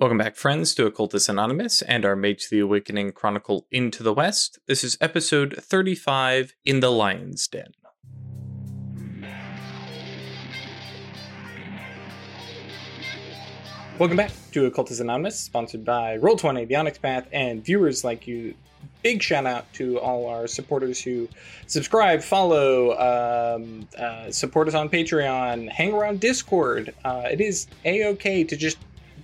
Welcome back, friends, to Occultus Anonymous and our Mage the Awakening Chronicle Into the West. This is episode 35 In the Lion's Den. Welcome back to Occultus Anonymous, sponsored by Roll20, The Onyx Path, and viewers like you. Big shout out to all our supporters who subscribe, follow, um, uh, support us on Patreon, hang around Discord. Uh, it is a okay to just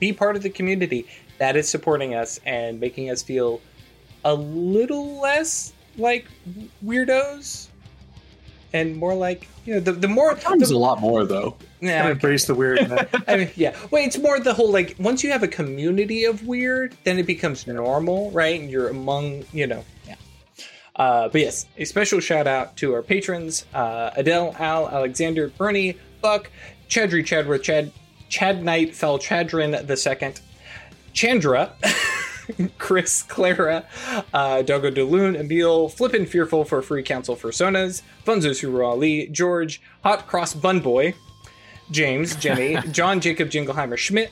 be part of the community that is supporting us and making us feel a little less like weirdos and more like you know the, the more the, a lot more though. Nah, Gotta embrace the weird. I mean, yeah. Well, it's more the whole like once you have a community of weird, then it becomes normal, right? And you're among, you know, yeah. Uh, but yes, a special shout out to our patrons: uh, Adele, Al, Alexander, Bernie, Buck, Chadri, Chadworth, Chad, Chad Knight, Fel Chadrin the Second, Chandra. Chris, Clara, uh, Dogo DeLune, Emil, Flippin' Fearful for Free Council for Sonas, Funzo Suru Ali, George, Hot Cross Bun Boy, James, Jenny, John Jacob Jingleheimer Schmidt,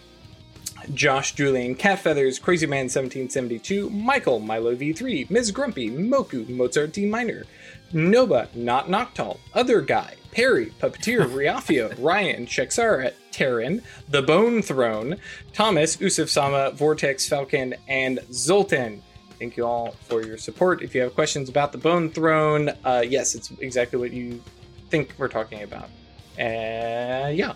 Josh Julian Catfeathers, Crazy Man 1772, Michael, Milo V3, Ms. Grumpy, Moku, Mozart D Minor, Noba, Not Noctal, Other Guy, Perry, Puppeteer, Riafio, Ryan, Shexara, Terran, The Bone Throne, Thomas, Usuf Sama, Vortex, Falcon, and Zoltan. Thank you all for your support. If you have questions about the Bone Throne, uh, yes, it's exactly what you think we're talking about. Uh, yeah.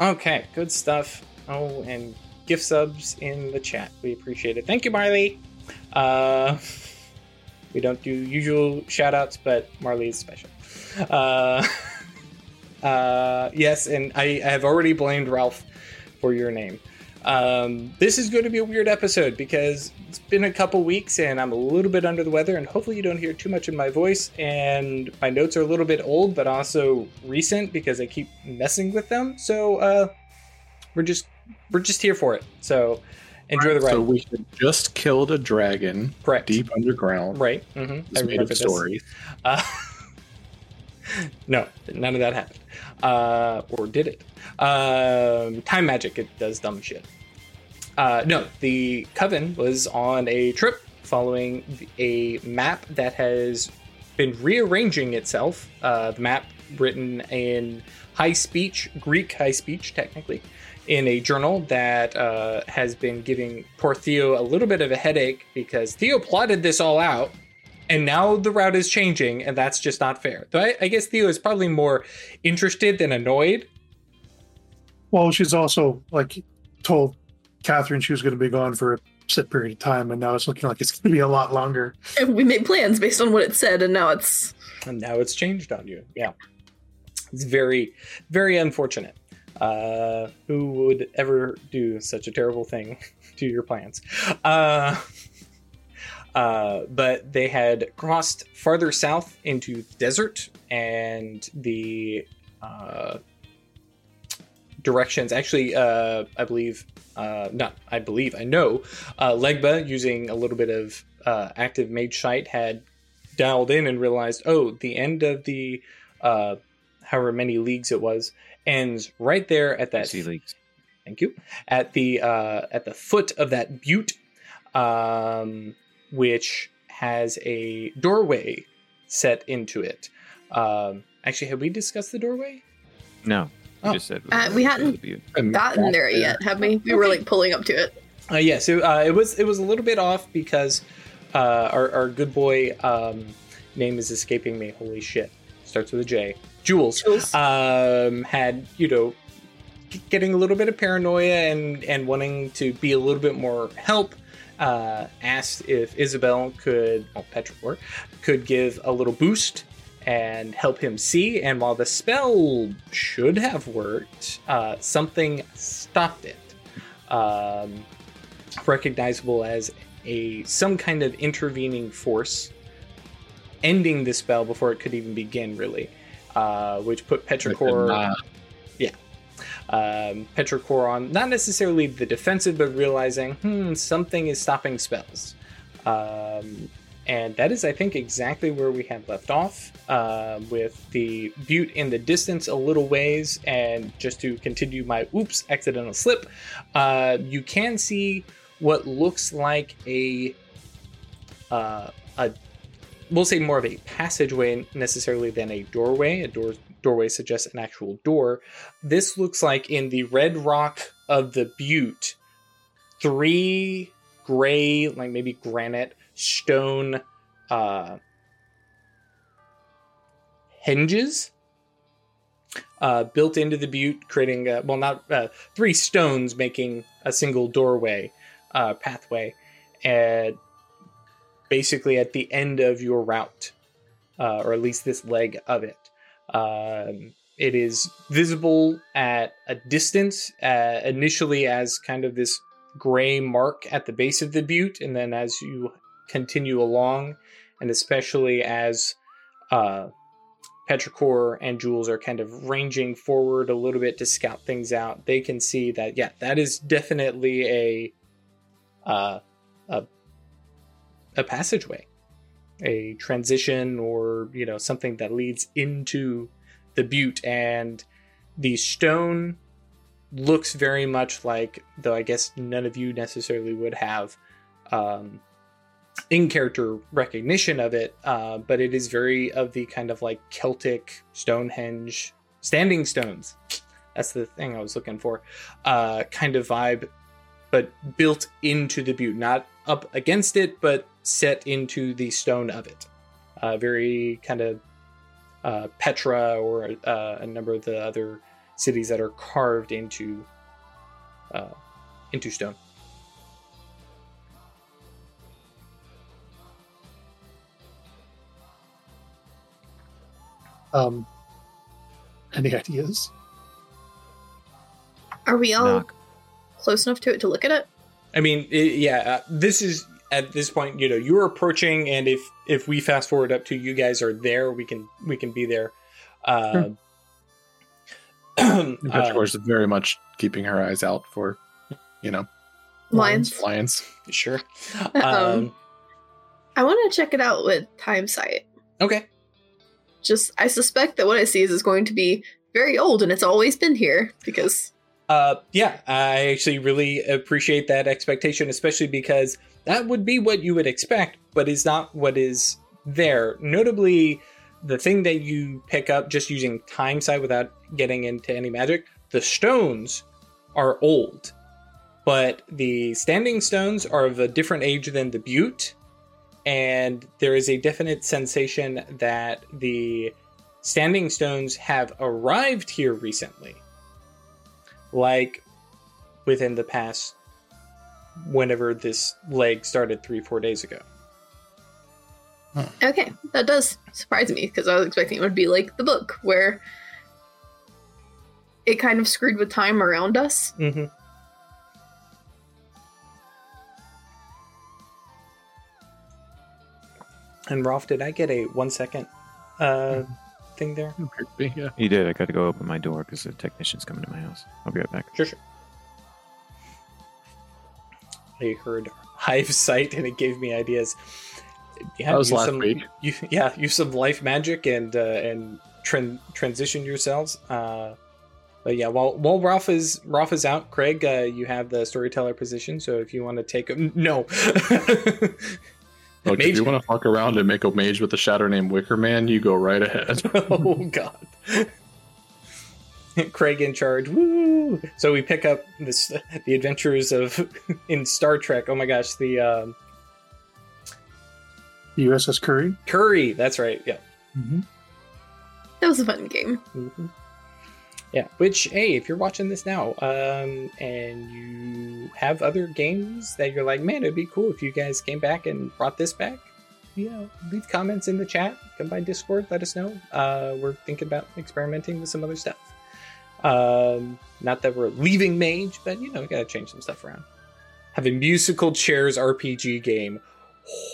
Okay, good stuff. Oh, and gift subs in the chat. We appreciate it. Thank you, Marley. Uh, we don't do usual shout outs, but Marley is special. Uh, uh, yes, and I, I have already blamed Ralph for your name. Um, this is going to be a weird episode because it's been a couple weeks and I'm a little bit under the weather, and hopefully you don't hear too much in my voice. And my notes are a little bit old, but also recent because I keep messing with them. So uh, we're just we're just here for it. So enjoy the ride. So we had just killed a dragon Correct. deep underground. Right. Mm-hmm. It's made of stories. Uh, no, none of that happened. Uh, or did it? Um, time magic, it does dumb shit. Uh, no, the Coven was on a trip following a map that has been rearranging itself. Uh, the map written in high speech, Greek high speech, technically, in a journal that uh, has been giving poor Theo a little bit of a headache because Theo plotted this all out and now the route is changing, and that's just not fair. Though I, I guess Theo is probably more interested than annoyed. well, she's also like told Catherine she was going to be gone for a set period of time, and now it's looking like it's going to be a lot longer. And we made plans based on what it said, and now it's And now it's changed on you. Yeah. It's very, very unfortunate. Uh, who would ever do such a terrible thing to your plants? Uh, uh, but they had crossed farther south into the desert, and the uh, directions actually, uh, I believe, uh, not I believe, I know, Legba, using a little bit of active mage sight, had dialed in and realized, oh, the end of the however many leagues it was ends right there at that. Sea leagues. Thank you. At the uh, at the foot of that butte, um, which has a doorway set into it. Um, actually, have we discussed the doorway? No, you Oh. just said Uh, we hadn't- And gotten there yet, have we? We were like pulling up to it. Uh, yeah, so uh, it was it was a little bit off because uh, our, our good boy um, name is escaping me. Holy shit! Starts with a J. Jules Jules. um, had you know getting a little bit of paranoia and and wanting to be a little bit more help. Uh, asked if Isabel could, well, Petrichor, could give a little boost and help him see. And while the spell should have worked, uh, something stopped it. Um, recognizable as a some kind of intervening force ending the spell before it could even begin really uh, which put petrichor yeah, um, petrichor on not necessarily the defensive but realizing hmm something is stopping spells. Um, and that is, I think, exactly where we had left off, uh, with the butte in the distance a little ways. And just to continue my oops accidental slip, uh, you can see what looks like a uh, a we'll say more of a passageway necessarily than a doorway. A door doorway suggests an actual door. This looks like in the red rock of the butte, three gray, like maybe granite stone uh, hinges uh, built into the butte, creating uh, well, not uh, three stones making a single doorway uh, pathway, and basically at the end of your route, uh, or at least this leg of it. Um, it is visible at a distance, uh, initially as kind of this gray mark at the base of the butte, and then as you continue along, and especially as uh, Petrichor and Jules are kind of ranging forward a little bit to scout things out, they can see that yeah, that is definitely a uh, a a passageway, a transition, or you know something that leads into the butte, and the stone looks very much like, though I guess none of you necessarily would have um, in character recognition of it, uh, but it is very of the kind of like Celtic Stonehenge standing stones. That's the thing I was looking for. Uh, kind of vibe, but built into the butte, not up against it, but set into the stone of it. Uh, very kind of uh, Petra or uh, a number of the other cities that are carved into uh, into stone. Um, any ideas? Are we all Knock. close enough to it to look at it? I mean, it, yeah, uh, this is at this point, you know, you're approaching, and if if we fast forward up to you guys are there, we can we can be there. Uh, uh, Petrichor's very much keeping her eyes out for, you know, Lions. lions. sure. Um, Um, I want to check it out with time sight. okay. Just, I suspect that what I see is, is going to be very old and it's always been here because Uh, yeah, I actually really appreciate that expectation, especially because that would be what you would expect, but is not what is there. Notably, the thing that you pick up just using time sight without getting into any magic, the stones are old, but the standing stones are of a different age than the butte, and there is a definite sensation that the standing stones have arrived here recently like within the past whenever this leg started three four days ago Okay, that does surprise me because I was expecting it would be like the book where it kind of screwed with time around us. mm-hmm. and Rolf, did I get a one second uh thing there? Appear Yeah. You did. I got to go open my door because the technician's coming to my house. I'll be right back. Sure, sure. I heard hive sight and it gave me ideas. Yeah, That was use last some, week. You, yeah, use some life magic and uh, and tran- transition yourselves. Uh, but yeah, while while Ralph is Ralph is out, Craig, uh, you have the storyteller position. So if you want to take a no, Look, Mage- if you want to fuck around and make a mage with a shadow named Wicker Man, you go right ahead. oh god. Craig in charge. Woo! So we pick up this the adventures of in Star Trek. Oh my gosh, the um, The USS Curry. Curry. That's right. Yeah. Mm-hmm. That was a fun game. hmm Yeah. Which, hey, if you're watching this now, um, and you have other games that you're like, man, it'd be cool if you guys came back and brought this back. You know, leave comments in the chat. Come by Discord. Let us know. Uh, we're thinking about experimenting with some other stuff. Um, not that we're leaving Mage, but you know, we gotta change some stuff around. Have a musical chairs RPG game.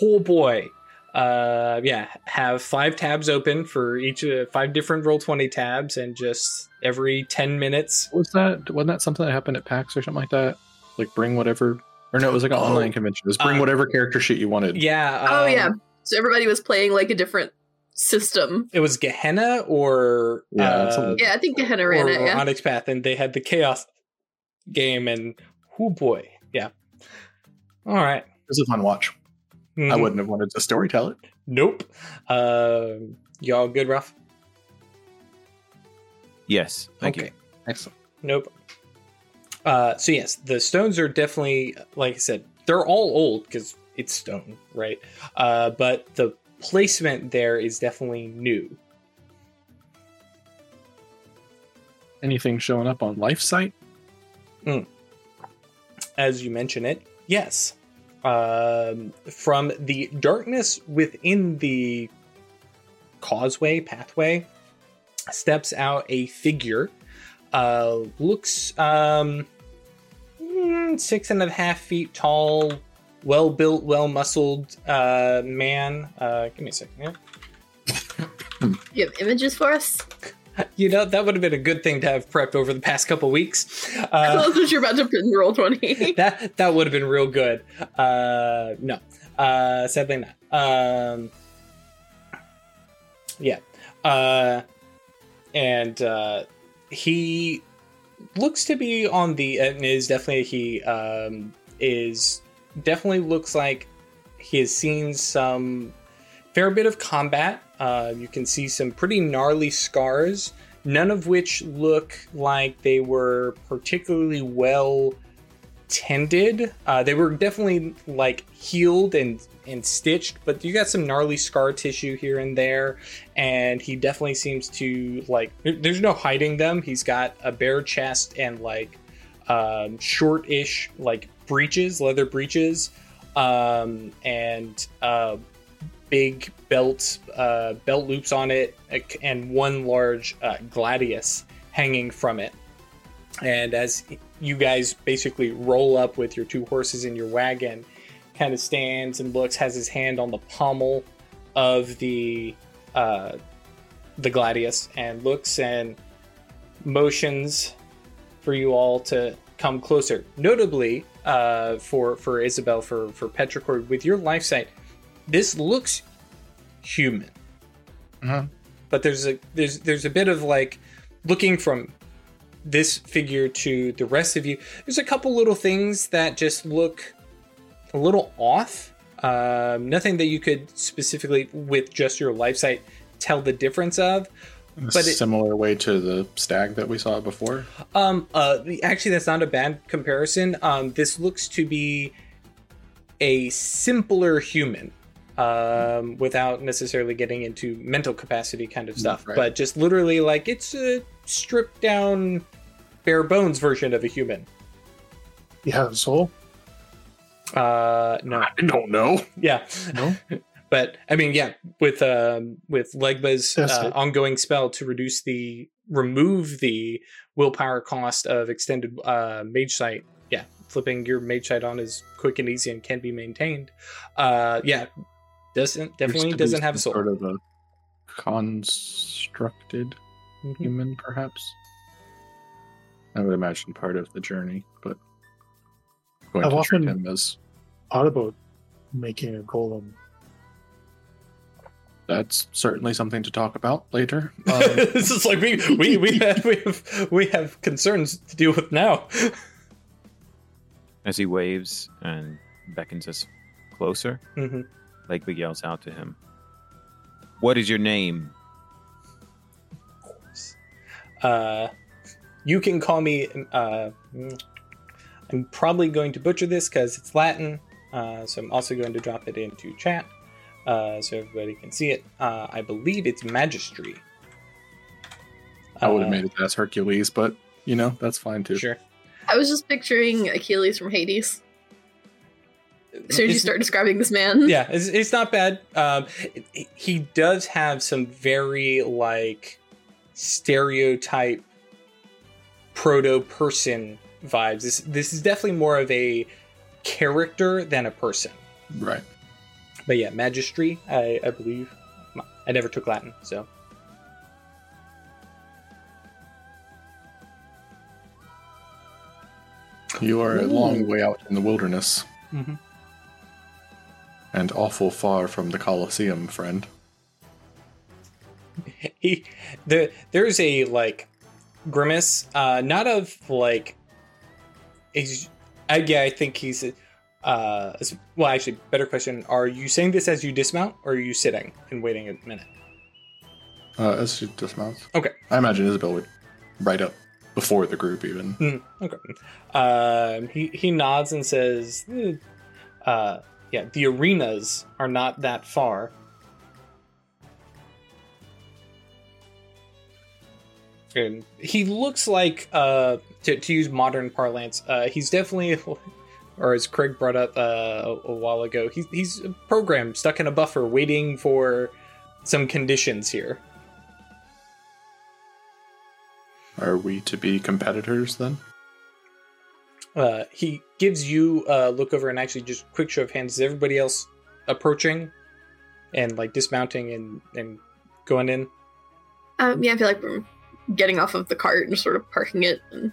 Oh boy, uh yeah have five tabs open for each uh, five different Roll20 tabs and just every 10 minutes was that wasn't that something that happened at PAX or something like that? Like bring whatever or no, it was like an Oh. online convention. It was bring Uh, whatever character sheet you wanted. yeah oh um, yeah, So everybody was playing like a different system. It was Gehenna or Yeah, uh, Yeah, I think Gehenna ran or, it. or Yeah. Onyx Path, and they had the Chaos game, and oh boy, yeah. All right. It was a fun watch. I Mhm. wouldn't have wanted to storytell it. Nope. Uh, y'all good, Ruff? Yes. Thank okay. you. Excellent. Nope. Uh, so yes, the stones are definitely, like I said, they're all old because it's stone, right? Uh, but the placement there is definitely new. Anything showing up on life sight? as you mention it, yes. Um, from the darkness within the causeway pathway steps out a figure. Uh, looks um, mm, six and a half feet tall, well built, well muscled uh, man. Uh, give me a second here. You have images for us? You know that would have been a good thing to have prepped over the past couple weeks. Uh, thought that you're about to put in roll twenty. that that would have been real good. Uh, no, uh, sadly not. Um, yeah, uh, and uh, he looks to be on the and is definitely he um, is definitely looks like he has seen some fair bit of combat. Uh, you can see some pretty gnarly scars, none of which look like they were particularly well tended. Uh, they were definitely like healed and and stitched, but you got some gnarly scar tissue here and there. And he definitely seems to like. There's no hiding them. He's got a bare chest and like um, short-ish like breeches, leather breeches, um, and uh, big belt uh, belt loops on it, and one large uh, gladius hanging from it. And as you guys basically roll up with your two horses in your wagon, kind of stands and looks, has his hand on the pommel of the uh, the gladius, and looks and motions for you all to come closer. Notably, uh, for for Isabel, for for Petrichor, with your life sight, this looks human Uh-huh. but there's a there's there's a bit of like looking from this figure to the rest of you there's a couple little things that just look a little off um, nothing that you could specifically with just your life sight tell the difference of In a But it- similar way to the stag that we saw before. um uh actually that's not a bad comparison um this looks to be a simpler human um without necessarily getting into mental capacity kind of stuff Right. but just literally like it's a stripped down bare bones version of a human You have a soul? uh no I don't know. yeah No? but i mean yeah with um with legba's uh, ongoing spell to reduce the remove the willpower cost of extended uh mage sight yeah flipping your mage sight on is quick and easy and can be maintained uh yeah doesn't definitely Used to be doesn't have a soul Sort of a constructed Mhm. human, perhaps. I would imagine part of the journey, but going I've to treat often- him as Thought about making a golem. that's certainly something to talk about later. Um, this is like we we we have, we have we have concerns to deal with now As he waves and beckons us closer, hmm Legba yells out to him, What is your name? Uh, you can call me. Uh, I'm probably going to butcher this because it's Latin, uh, so I'm also going to drop it into chat uh, so everybody can see it. Uh, I believe it's Magistry. I would have Uh, made it as Hercules, but you know that's fine too. Sure. I was just picturing Achilles from Hades. As soon as you start describing this man. yeah, it's, it's not bad. Um, he does have some very like stereotype proto person vibes. This this is definitely more of a character than a person. Right. But yeah, magistry, I, I believe. I never took Latin, so You are a long way out in the wilderness. And awful far from the Colosseum, friend. he the there's a like grimace uh not of like he's uh, yeah i think he's uh well actually better question are you saying this as you dismount or are you sitting and waiting a minute Uh, as she dismounts. Okay. I imagine Isabel would right up before the group, even. Mm, okay um he he nods and says "Eh, uh yeah the arenas are not that far and he looks like uh to, to use modern parlance uh he's definitely or as craig brought up uh, a, a while ago he's he's a program stuck in a buffer waiting for some conditions here Are we to be competitors then? Uh he gives you a look over and actually just quick show of hands is everybody else approaching and like dismounting and and going in Um, yeah, I feel like we're getting off of the cart and sort of parking it. And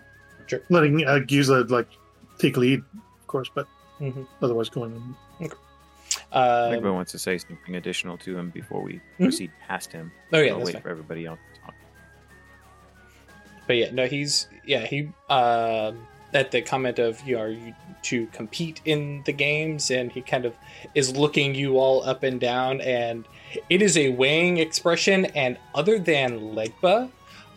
Letting uh, Giza like take lead, of course, but Mhm. otherwise going in. uh Legba wants to say something additional to him before we Mhm. proceed past him. oh yeah I'll that's wait fine. for everybody else to talk. but yeah no he's yeah he um at the comment of you are you to compete in the games and he kind of is looking you all up and down and it is a weighing expression and other than legba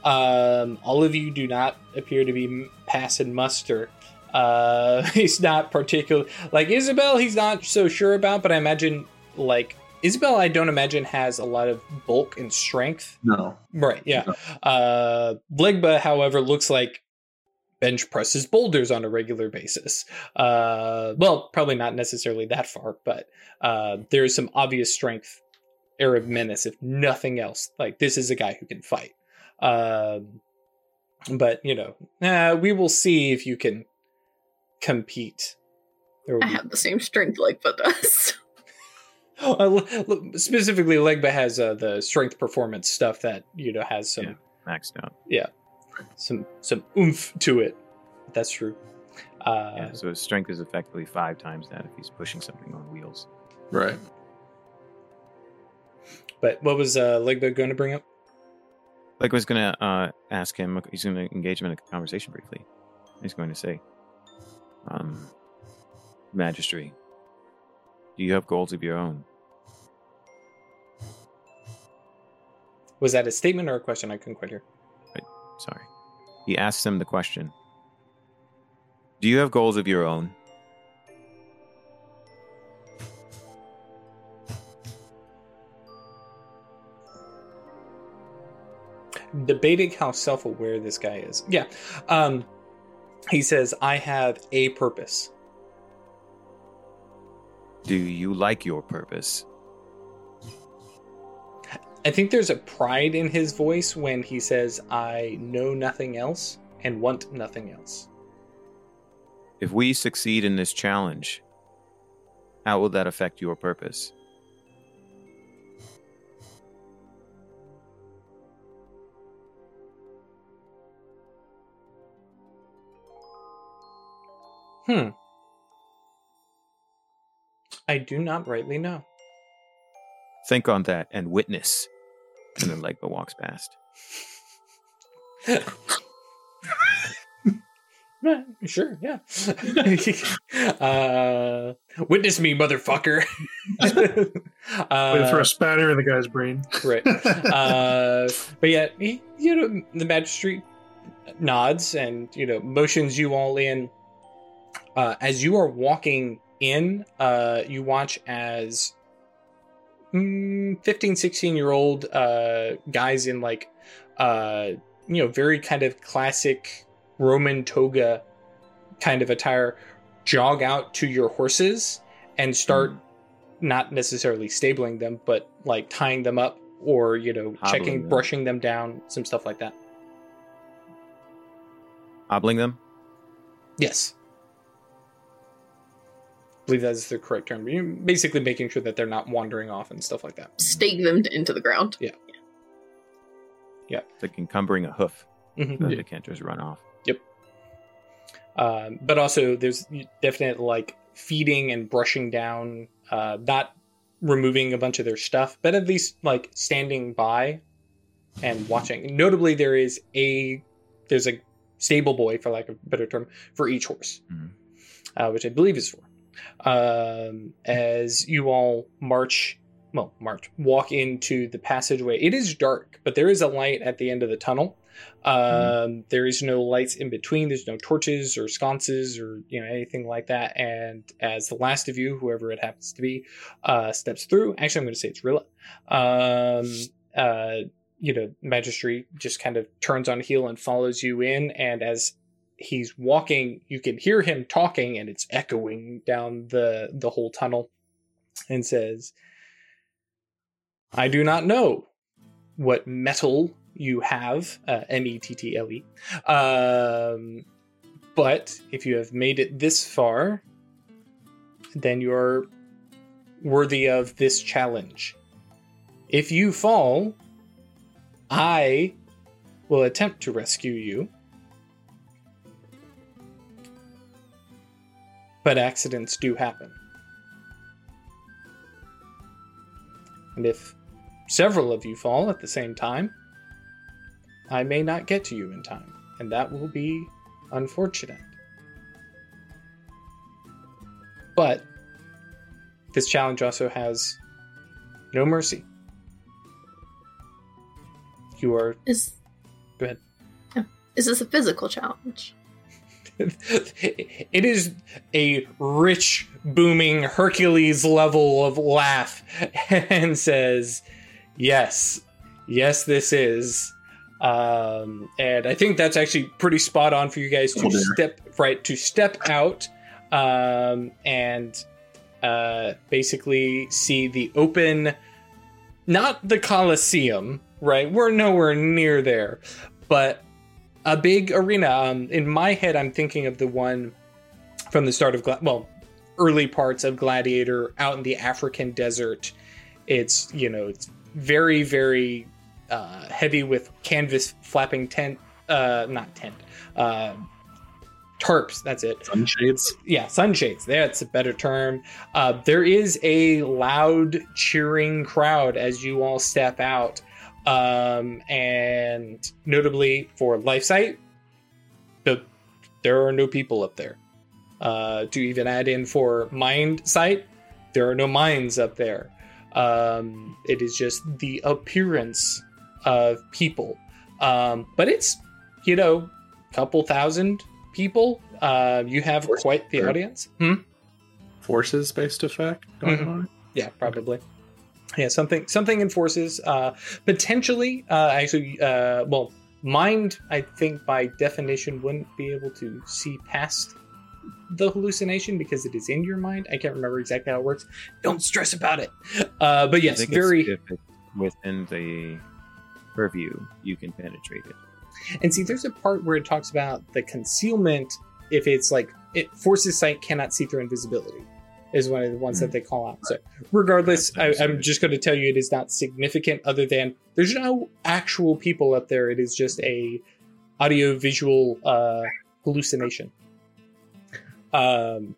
um all of you do not appear to be passing muster uh he's not particular like isabel he's not so sure about but i imagine like isabel i don't imagine has a lot of bulk and strength No. Right, yeah. Uh Legba, however, looks like bench presses boulders on a regular basis. Uh well, probably not necessarily that far, but uh there's some obvious strength Arab menace, if nothing else. Like this is a guy who can fight. Um but you know, uh, we will see if you can compete. There will I be- have the same strength like but does. Uh, l- l- specifically, Legba has uh, the strength performance stuff that you know has some Yeah. Maxed out. Some some oomph to it. That's true. Uh, yeah, so his strength is effectively five times that if he's pushing something on wheels. Right. But what was uh, Legba going to bring up? Like was gonna uh, ask him. He's gonna engage him in a conversation briefly. He's going to say, um, "Magistry, do you have goals of your own?" Was that a statement or a question? I couldn't quite hear. Sorry. He asks him the question. Do you have goals of your own? Debating how self-aware this guy is. Yeah. Um, he says, "I have a purpose." Do you like your purpose? I think there's a pride in his voice when he says, "I know nothing else and want nothing else." If we succeed in this challenge, how will that affect your purpose? Hmm. I do not rightly know. Think on that and witness. And then Legba walks past. Right, sure, yeah. uh, witness me, motherfucker. uh, Waiting for a spanner in the guy's brain. right. Uh, but yeah, he, you know, the magistrate nods and you know motions you all in. Uh, as you are walking in, uh, you watch as mm, 15, 16 year old uh, guys in like, uh, you know, very kind of classic Roman toga kind of attire jog out to your horses and start not necessarily stabling them, but like tying them up or, you know, Hobbling checking, them. brushing them down, some stuff like that. Hobbling them? Yes. I believe that is the correct term. You're basically making sure that they're not wandering off and stuff like that. Stake them into the ground. Yeah. Yeah. yeah. It's like encumbering a hoof Mhm. so that they can't just run off. Yep. Um, but also, there's definite like feeding and brushing down uh, not removing a bunch of their stuff, but at least like standing by and watching. Notably, there is a there's a stable boy, for lack of a better term, for each horse, Mhm. uh, which I believe is four. Um, as you all march, well, march, walk into the passageway. It is dark, but there is a light at the end of the tunnel. Um, There is no lights in between. There's no torches or sconces or you know anything like that. And as the last of you, whoever it happens to be, uh, steps through. Actually, I'm going to say it's Rilla. Um, uh, you know, Magistry just kind of turns on heel and follows you in. And as he's walking, you can hear him talking, and it's echoing down the the whole tunnel, and says, "I do not know what metal you have, uh, M E T T L E, um, but if you have made it this far, then you are worthy of this challenge. If you fall, I will attempt to rescue you. But accidents do happen. And if several of you fall at the same time, I may not get to you in time, and that will be unfortunate. But this challenge also has no mercy. You are Is Go ahead. Is this a physical challenge? it is a rich, booming Hercules level of laugh and says, Yes, yes, this is. Um, and I think that's actually pretty spot on for you guys to Oh, step right to step out um, and uh, basically see the open, not the Colosseum, right? We're nowhere near there, but a big arena. Um, in my head, I'm thinking of the one from the start of Gla- well, early parts of Gladiator out in the African desert. It's you know it's very very uh, heavy with canvas flapping tent, uh, not tent, uh, tarps. That's it Sunshades. yeah, sunshades. That's a better term. Uh, there is a loud cheering crowd as you all step out, um, and notably for Life Sight, the there are no people up there. Uh, to even add in for Mind Sight, there are no minds up there. Um, it is just the appearance of people, um, but it's you know, couple thousand people. Uh, you have quite the audience. Hmm? Forces based effect going Mhm. on. Yeah, probably. Yeah, something something in forces. Uh, potentially, uh, actually, uh, well, mind. I think by definition wouldn't be able to see past the hallucination because it is in your mind. I can't remember exactly how it works. Don't stress about it. Uh, but yes, very. within the purview, you can penetrate it. And see, there's a part where it talks about the concealment. If it's like it forces sight cannot see through invisibility, is one of the ones that they call out. So, regardless, I, I'm just going to tell you it is not significant. Other than there's no actual people up there. It is just a audio visual uh, hallucination. Um,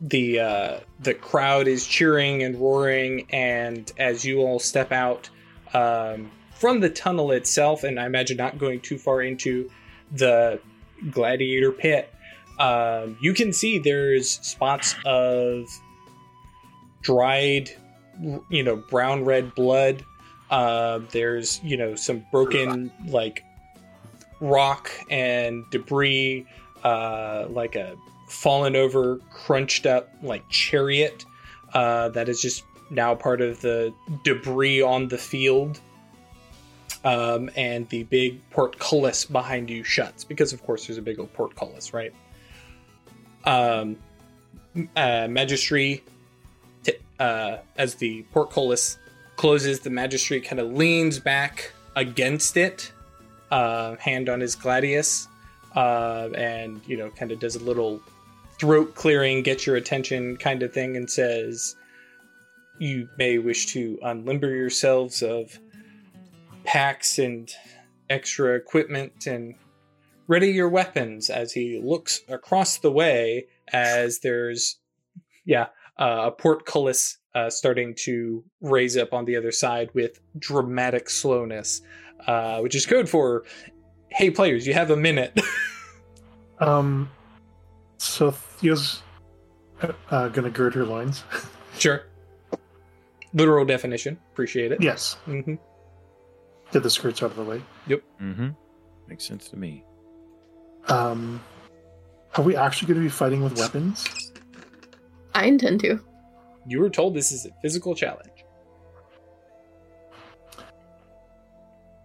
the uh, the crowd is cheering and roaring, and as you all step out um, from the tunnel itself, and I imagine not going too far into the gladiator pit, um, you can see there's spots of dried, you know, brown red blood. Uh, there's you know some broken like rock and debris, uh, like a fallen over, crunched up like chariot uh, that is just now part of the debris on the field. Um, and the big portcullis behind you shuts because, of course, there's a big old portcullis, right? Um, uh, magistry, uh, as the portcullis closes, the magistrate kind of leans back against it, uh, hand on his gladius, uh, and you know, kind of does a little throat clearing, get your attention kind of thing, and says, "You may wish to unlimber yourselves of packs and extra equipment and." Ready your weapons as he looks across the way as there's, yeah, uh, a portcullis uh, starting to raise up on the other side with dramatic slowness, uh, which is code for, "Hey players, you have a minute." Um, so Thea's uh, uh, gonna gird her loins. sure. Literal definition. Appreciate it. yes, hmm get the skirts out of the way. Mm-hmm. Makes sense to me. Um, are we actually going to be fighting with weapons? I intend to. You were told this is a physical challenge.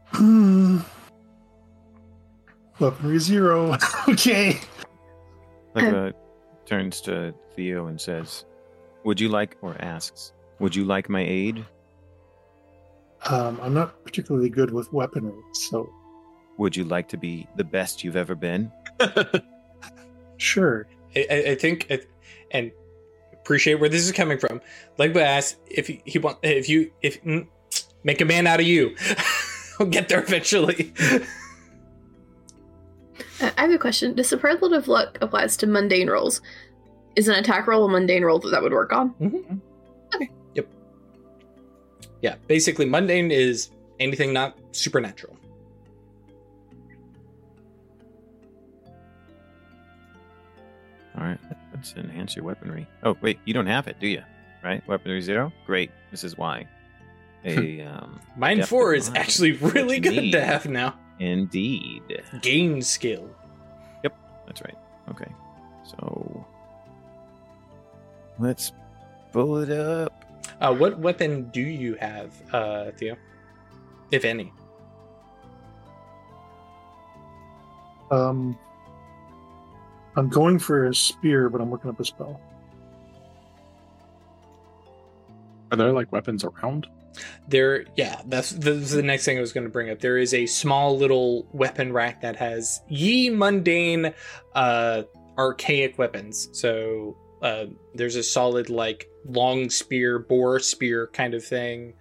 Hmm. Weaponry zero. okay. Legba turns to Theo and says, "Would you like?" or asks, "Would you like my aid? Um, I'm not particularly good with weaponry, so Would you like to be the best you've ever been?" sure. I, I, I think, it, and appreciate where this is coming from. Legba asks if he, he want if you if mm, make a man out of you. I'll get there eventually. I have a question. The superlative luck applies to mundane rolls. Is an attack roll a mundane roll that that would work on? Yep. Yeah, basically, mundane is anything not supernatural. All right, let's enhance your weaponry. Oh, wait, you don't have it, do you? Right, weaponry zero. Great. This is why. A um, Mine four is mind. actually really What you good to have now. indeed. Gain skill. Yep, that's right. Okay, so let's pull it up. Uh, what weapon do you have, uh, Theo? If any. Um, I'm going for a spear, but I'm looking up a spell. Are there like weapons around? There, yeah, that's, that's the next thing I was going to bring up. There is a small little weapon rack that has ye mundane, uh, archaic weapons. So uh, there's a solid like long spear, boar spear kind of thing.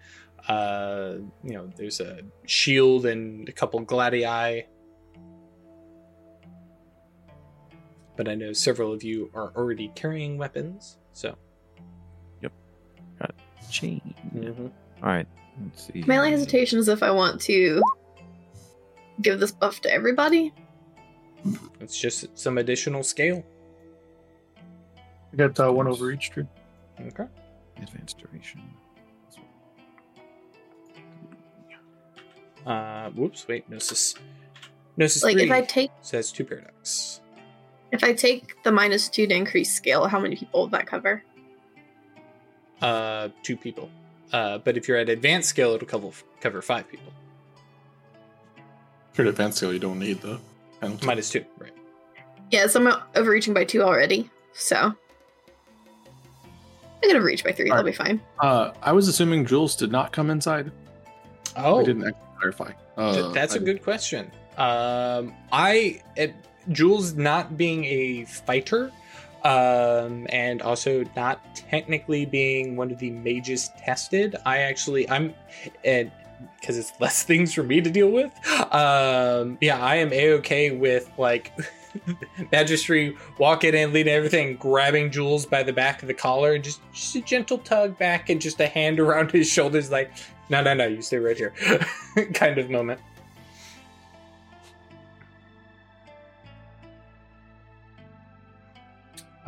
Uh, you know, there's a shield and a couple gladii. But I know several of you are already carrying weapons, so. Yep. Got chain. Mm-hmm. All right. Let's see. My only hesitation is if I want to give this buff to everybody. It's just some additional scale. I got uh, one over each tree. Okay. Advanced duration. Uh, whoops, wait, Gnosis. Gnosis Like 3 if I take says two paradox. If I take the minus two to increase scale, how many people would that cover? Uh, two people. Uh, but if you're at advanced scale, it'll cover, cover five people. If you're at advanced scale, you don't need the penalty. Minus two, right. Yeah, so I'm overreaching by two already. So I could overreach by three. That'll be fine. Uh, I was assuming Jules did not come inside. Oh, I didn't actually clarify. Uh, th- that's a a good question. Um, I, at Jules not being a fighter, um, and also not technically being one of the mages tested, I actually, I'm, and because it's less things for me to deal with. Um, yeah, I am a okay with like Magistry walking in, leading everything, grabbing Jules by the back of the collar, and just, just a gentle tug back and just a hand around his shoulders, like, no, no, no, you stay right here, kind of moment.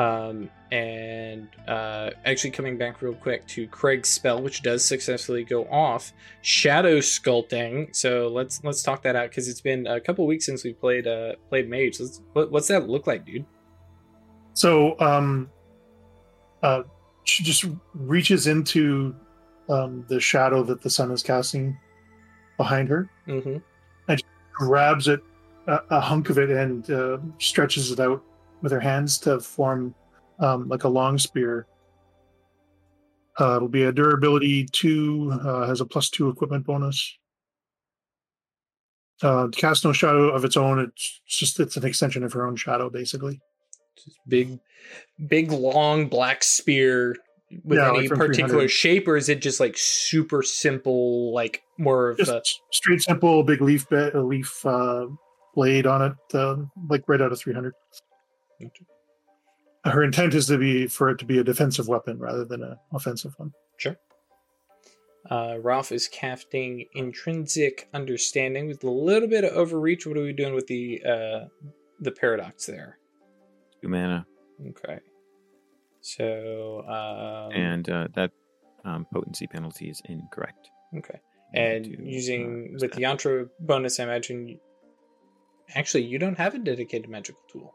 Um, and uh, actually coming back real quick to Craig's spell, which does successfully go off, shadow sculpting. So let's let's talk that out because it's been a couple weeks since we played uh played mage. Let's, what, what's that look like, dude? So, um, uh, she just reaches into um, the shadow that the sun is casting behind her, Mm-hmm. And grabs it, a, a hunk of it, and uh, stretches it out with her hands to form um, like a long spear. Uh, it'll be a durability two, uh, has a plus two equipment bonus. Uh, cast no shadow of its own. It's just it's an extension of her own shadow, basically. Just big, big, long black spear with Yeah, any like particular shape, or is it just like super simple, like more of Just a straight, simple, big leaf bit, a leaf uh, blade on it, uh, like right out of three hundred. Her intent is to be for it to be a defensive weapon rather than an offensive one. Sure. Uh, Ralph is casting intrinsic understanding with a little bit of overreach. What are we doing with the uh, the paradox there? Two mana, Okay. So um, and uh, that um, potency penalty is incorrect. okay, and uh, using what's with the yantra bonus, I imagine. you- Actually, you don't have a dedicated magical tool.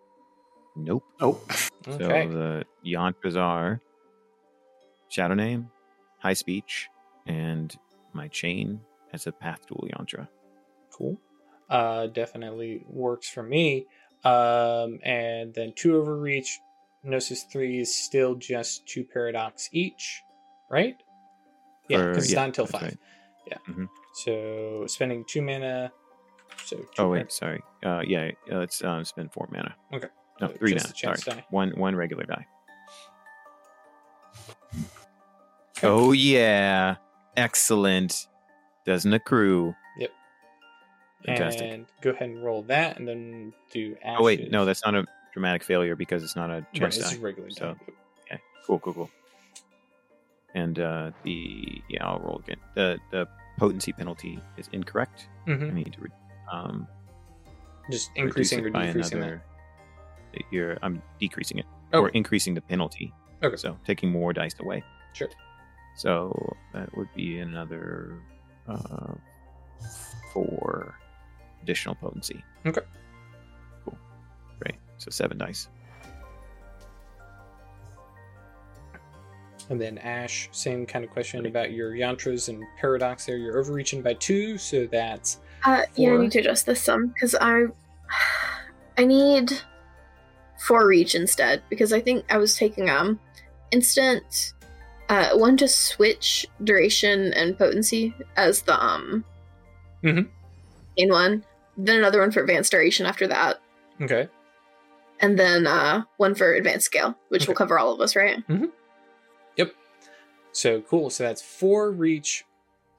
Nope. Oh, Okay. So the yantras Bazaar, Shadow Name, High Speech, and my chain as a Path Tool yantra. Cool. Uh, definitely works for me. Um, and then two overreach. Gnosis three is still just two paradox each, right? Yeah, because it's yeah, not until five. right. So spending two mana. So two Oh wait, par- sorry. Uh, yeah, uh, let's um, spend four mana. Okay. No, three a Sorry, die. one one regular die. Oh yeah, excellent. Doesn't accrue. Yep. Fantastic. And go ahead and roll that, and then do. Ashes. Oh wait, no, that's not a dramatic failure because it's not a right, chance this die. is regular. so- die. Cool, cool, cool. And uh, the yeah, I'll roll again. The the potency penalty is incorrect. Mhm. I need to re- um, Just increasing or decreasing that. Another. You're I'm decreasing it Oh. or increasing the penalty. Okay. So taking more dice away. Sure. So that would be another uh, four additional potency. Okay. Cool. Great. So seven dice. And then Ash, same kind of question about your yantras and paradox there. You're overreaching by two, so that's Uh, yeah, I need to adjust this some because I, I need four reach instead because I think I was taking um instant, uh, one to switch duration and potency as the um, Mhm. main one, then another one for advanced duration after that, okay. and then uh one for advanced scale, which will cover all of us, right? Yep, so cool. So that's four reach.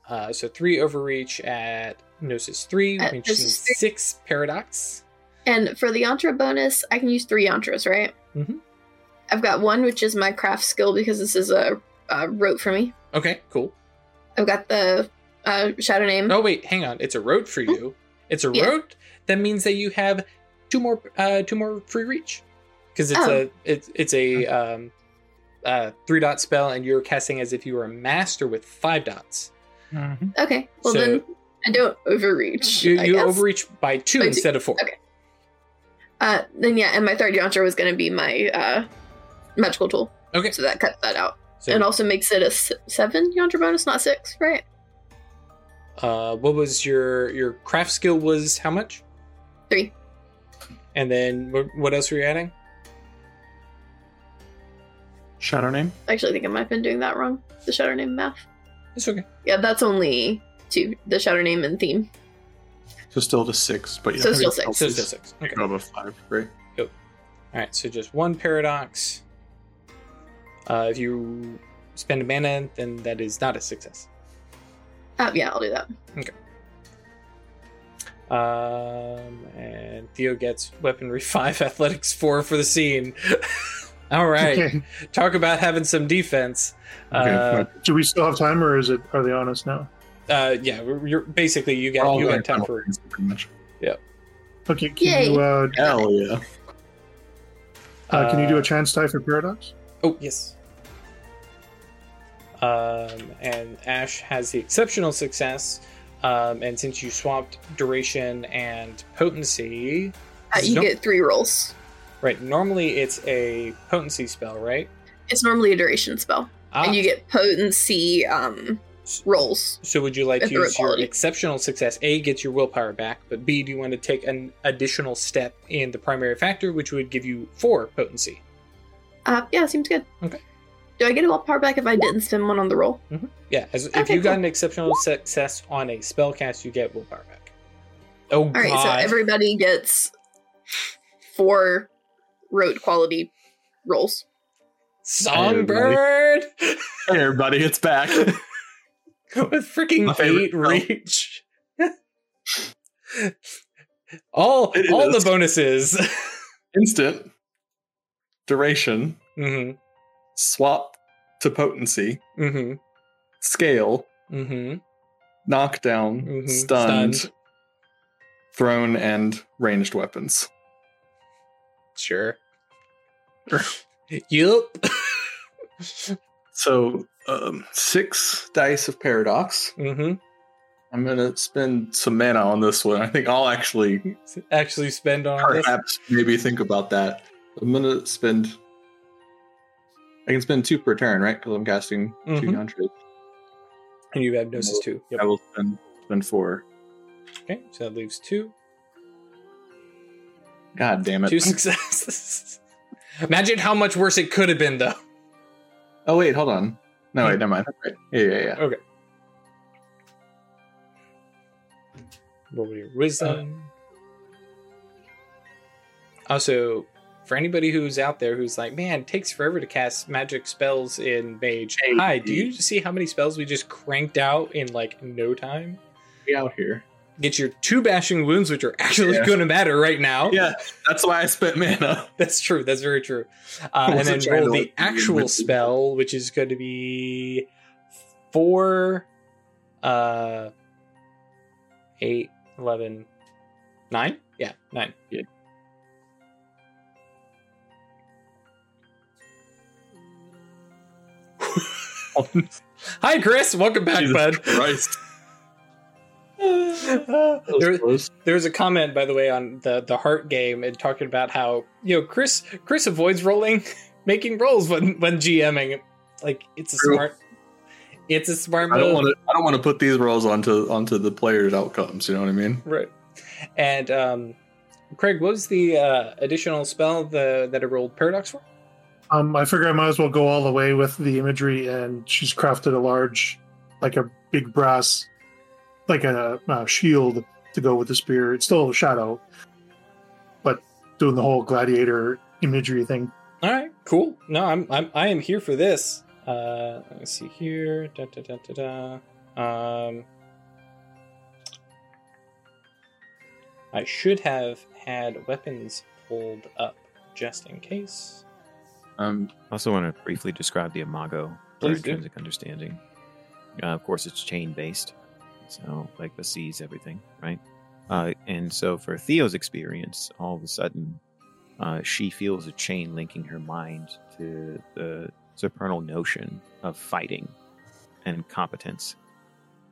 Uh, so three overreach at Gnosis three, At which three. six paradox. And for the yantra bonus, I can use three yantras, right? Mhm. I've got one, which is my craft skill because this is a, a rote for me. Okay, cool. I've got the uh, shadow name. Oh wait, hang on. It's a rote for you. It's a Yeah. rote. That means that you have two more uh two more free reach. Because it's Oh. a it's it's a um uh three dot spell and you're casting as if you were a master with five dots. Okay, well So- then I don't overreach. You I you guess. overreach by two By two. instead of four. Okay. Uh, then yeah, and my third yantra was going to be my uh, magical tool, Okay. so that cuts that out, So and also makes it a s- seven yantra bonus, not six, right? uh what was your your craft skill was how much? Three. And then what, what else were you adding? Shadow name? I actually think I might have been doing that wrong. The shadow name math. It's okay. Yeah, that's only two. The shadow name and theme. So still to six, but yeah. So still any six. So still six. Okay. Go above five, right? All right, so just one paradox. Uh, if you spend a mana, then that is not a success. Uh, yeah, I'll do that. Okay. Um, and Theo gets weaponry five, athletics four for the scene. All right, Okay. talk about having some defense. Okay, Uh, Do we still have time, or is it? Are they on us now? Uh, yeah, you're basically you We're get you going got time down for pretty much. Okay. Can Yay. you uh, Hell yeah. uh, can you do a chance die for paradox? Oh, yes. Um, and Ash has the exceptional success. Um, and since you swapped duration and potency, Uh, you Nope. get three rolls. right? Normally it's a potency spell, right? It's normally a duration spell, Ah, and you get potency um, rolls. so would you like to use your exceptional success? A gets your willpower back, but B, do you want to take an additional step in the primary factor, which would give you four potency? Uh, yeah, seems good. Okay. Do I get a willpower back if I didn't spend one on the roll? Yeah, as, if Okay, you got an exceptional success on a spell cast, you get willpower back. Oh, All right, so everybody gets four rote quality rolls. Songbird Hey everybody, it's back. with freaking eight reach. all It all the bonuses. Instant. Duration. hmm Swap to potency. hmm scale, Mm-hmm. knockdown, Mhm. stunned, Stunned. thrown, and ranged weapons. Sure. yup. So um, six dice of paradox. mm-hmm. I'm gonna spend some mana on this one. I think I'll actually Actually, spend on this. perhaps maybe think about that. I'm gonna spend. I can spend two per turn, right? Because I'm casting Mhm. two countries. And you have gnosis too. I will spend spend four. Okay, so that leaves two. God damn it! Two successes. Imagine how much worse it could have been, though. Oh wait, hold on. No wait, hmm. never mind. That's right. Yeah, yeah, yeah. Roll your wisdom. also, for anybody who's out there who's like, man, it takes forever to cast magic spells in Mage. Hey, Hi, do you see how many spells we just cranked out in like no time? Be out here. Get your two bashing wounds, which are actually Yeah. going to matter right now. Yeah, that's why I spent mana. That's true. That's very true. Uh, and then roll the actual spell, which is going to be four, uh, eight, eleven, nine. Yeah, nine. Yeah. Hi, Chris. Welcome back, Jesus bud. Christ. There, close. there was a comment, by the way, on the the heart game and talking about how you know Chris Chris avoids rolling, making rolls when when GMing. Like it's a True. smart, it's a smart I don't want to. I don't want to put these rolls onto onto the player's outcomes. You know what I mean? Right. And um, Craig, what was the uh, additional spell the that I rolled paradox for? Um, I figure I might as well go all the way with the imagery, and she's crafted a large, like a big brass, like a, uh shield to go with the spear. It's still a shadow, but doing the whole gladiator imagery thing. All right, cool. No, I'm I'm I am here for this. Uh, let me see here. Da, da, da, da, da. Um, I should have had weapons pulled up just in case. Um, I also want to briefly describe the Imago for Please do. intrinsic understanding. Uh, of course, it's chain based, so like the seas, everything, right? Uh, and so for Theo's experience, all of a sudden, uh, she feels a chain linking her mind to the supernal notion of fighting and competence,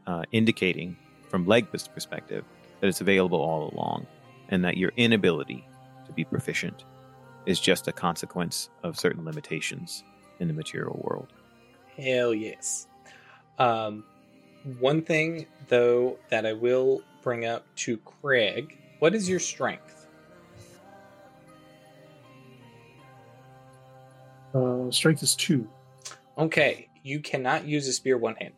uh, indicating from Legba's perspective that it's available all along, and that your inability to be proficient is just a consequence of certain limitations in the material world. Hell yes. Um, one thing though that I will bring up to Craig: what is your strength? Uh, strength is two. Okay, you cannot use a spear one-handed.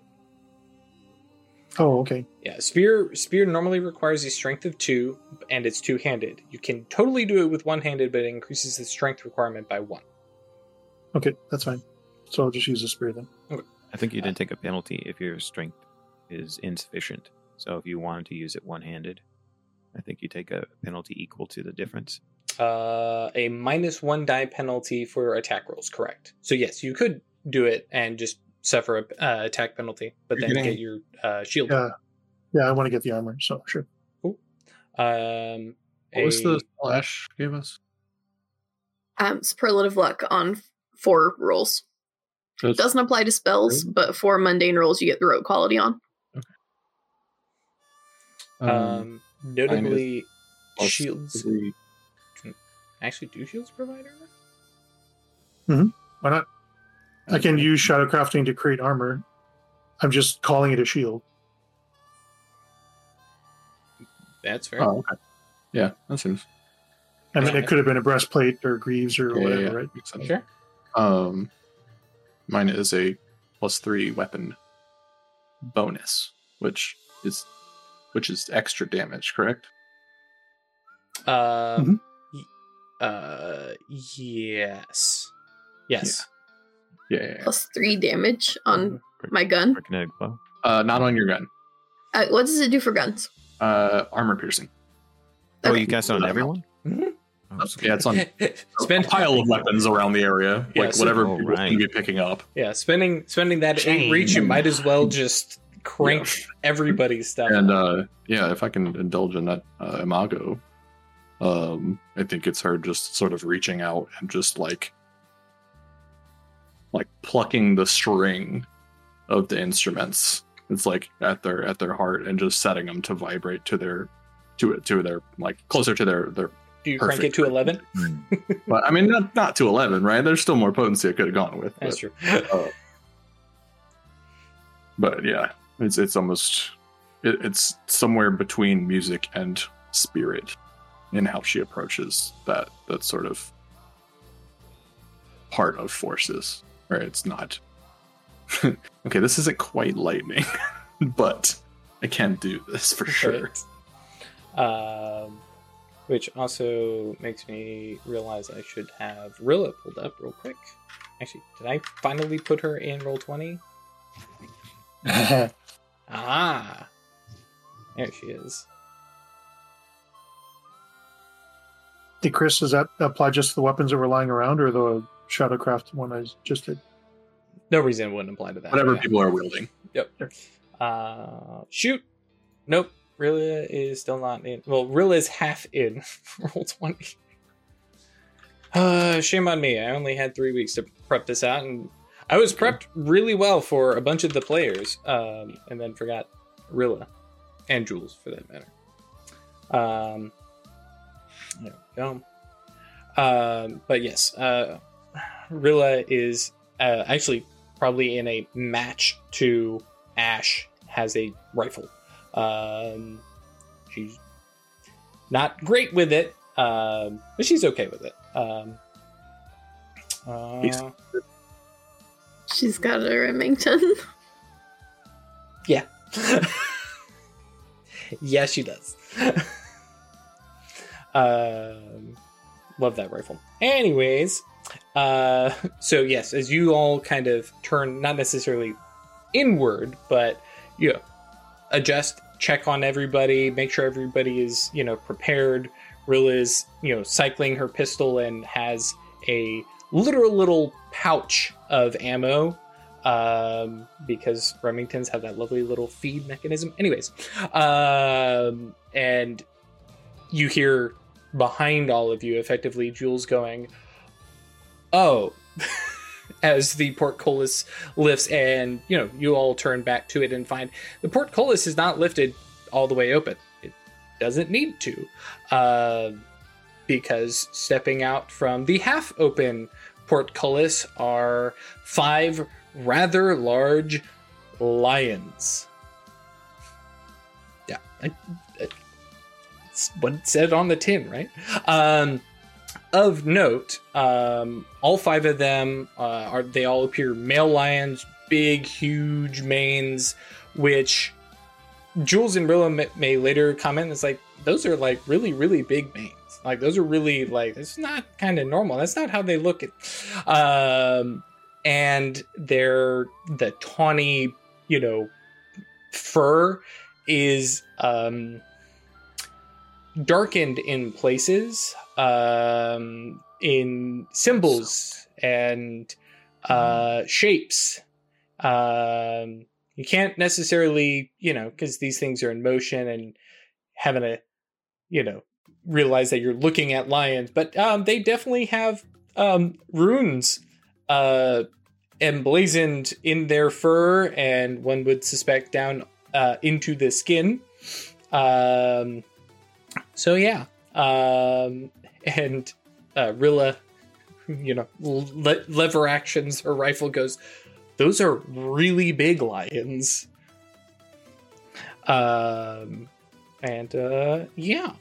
Oh, okay. Yeah, spear spear normally requires a strength of two, and it's two-handed. You can totally do it with one-handed, but it increases the strength requirement by one. Okay, that's fine. So I'll just use a spear then. I think you didn't take a penalty if your strength is insufficient. So if you wanted to use it one handed, I think you take a penalty equal to the difference. Uh, a minus one die penalty for attack rolls. Correct. So yes, you could do it and just suffer a uh, attack penalty, but You're then getting- get your uh, shield. Yeah, yeah. I want to get the armor, so sure. Um, what was the slash gave us? Um, superlative luck on four rolls. That's- Doesn't apply to spells, but for mundane rolls, you get the rote quality on. Um, um, notably plus shields. three. Actually, do shields provide armor? Why not? I can use shadow crafting to create armor. I'm just calling it a shield. That's fair. Oh, okay. Yeah, that seems. I mean, it could have been a breastplate or greaves or Yeah, whatever, yeah, right? makes sense. Sure. Um, mine is a plus three weapon bonus, which is which is extra damage, correct? Um, y- uh, yes, yes. Yeah, yeah, yeah. Plus three damage on my gun. Kinetic blow. Uh, not on your gun. Uh, what does it do for guns? Uh, armor piercing. Oh, you cast it on That everyone? Mhm. Oh, Yeah, it's on Spend a pile of weapons around the area, Yeah, like so- whatever Oh, people right. can be picking up. Yeah, spending spending that eight reach, you might as well just crank Yeah. everybody's stuff. And uh, yeah, if I can indulge in that uh, imago, um, I think it's her just sort of reaching out and just like, like plucking the string of the instruments. It's like at their at their heart and just setting them to vibrate to their to it to their like closer to their their. Do you crank it to eleven? But I mean, not not to eleven, right? There's still more potency I could have gone with. That's but- true. but yeah, it's it's almost it, it's somewhere between music and spirit in how she approaches that that sort of part of forces. Right? It's not okay. This isn't quite lightning, but I can do this for sure. Um, which also makes me realize I should have Rilla pulled up real quick. Actually, did I finally put her in Roll20? Ah, there she is. Hey, Chris, does that apply just to the weapons that were lying around or the Shadowcraft one I just did? No reason it wouldn't apply to that. Whatever Yeah. people are wielding. Yep. Uh, shoot. Nope. Rilla is still not in. Well, Rilla is half in. Roll20. Uh, shame on me. I only had three weeks to prep this out, and I was prepped really well for a bunch of the players, um, and then forgot Rilla and Jules for that matter. Um, there we go. Um, but yes, uh, Rilla is uh, actually probably in a match to Ash has a rifle. Um, she's not great with it, um, but she's okay with it. Um, uh, She's got a Remington. yeah. yeah, she does. um, love that rifle. Anyways, uh, so yes, as you all kind of turn, not necessarily inward, but you know, adjust, check on everybody, make sure everybody is you know prepared. Rilla is you know cycling her pistol and has a literal little pouch of ammo um, because Remingtons have that lovely little feed mechanism. Anyways, um, and you hear behind all of you, effectively, Jules going, "Oh." As the portcullis lifts, and you know, you all turn back to it and find the portcullis is not lifted all the way open. It doesn't need to, uh, because stepping out from the half open portcullis are five rather large lions. Yeah, I, I- it's what it said on the tin, right? Um, of note, um, all five of them uh, are they all appear male lions, big, huge manes, which Jules and Rilla may, may later comment. It's like those are like really, really big manes. Like those are really like it's not kind of normal. That's not how they look at. Um, and their the tawny, you know, fur is um darkened in places um in symbols and uh shapes um you can't necessarily you know because these things are in motion and having a you know realize that you're looking at lions but um they definitely have um runes uh emblazoned in their fur and one would suspect down uh into the skin. Um so yeah um and uh rilla you know le- lever actions her rifle goes those are really big lions. Um and uh yeah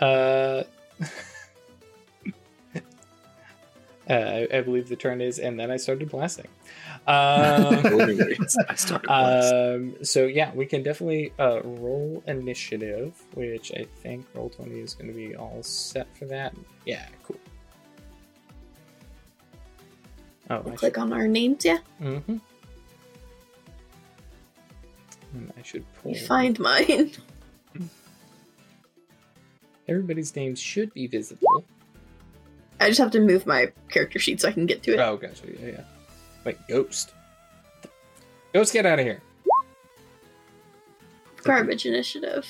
uh Uh, I, I believe the turn is, and then I started blasting. Um, I started last. um, so yeah, we can definitely uh, roll initiative, which I think Roll20 is going to be all set for that. Yeah, cool. Oh, I Click on our names, yeah. Mm-hmm. I should pull. You find mine. Everybody's names should be visible. I just have to move my character sheet so I can get to it. Oh, gotcha. Yeah, yeah. Wait, ghost. Ghost, get out of here. Garbage initiative.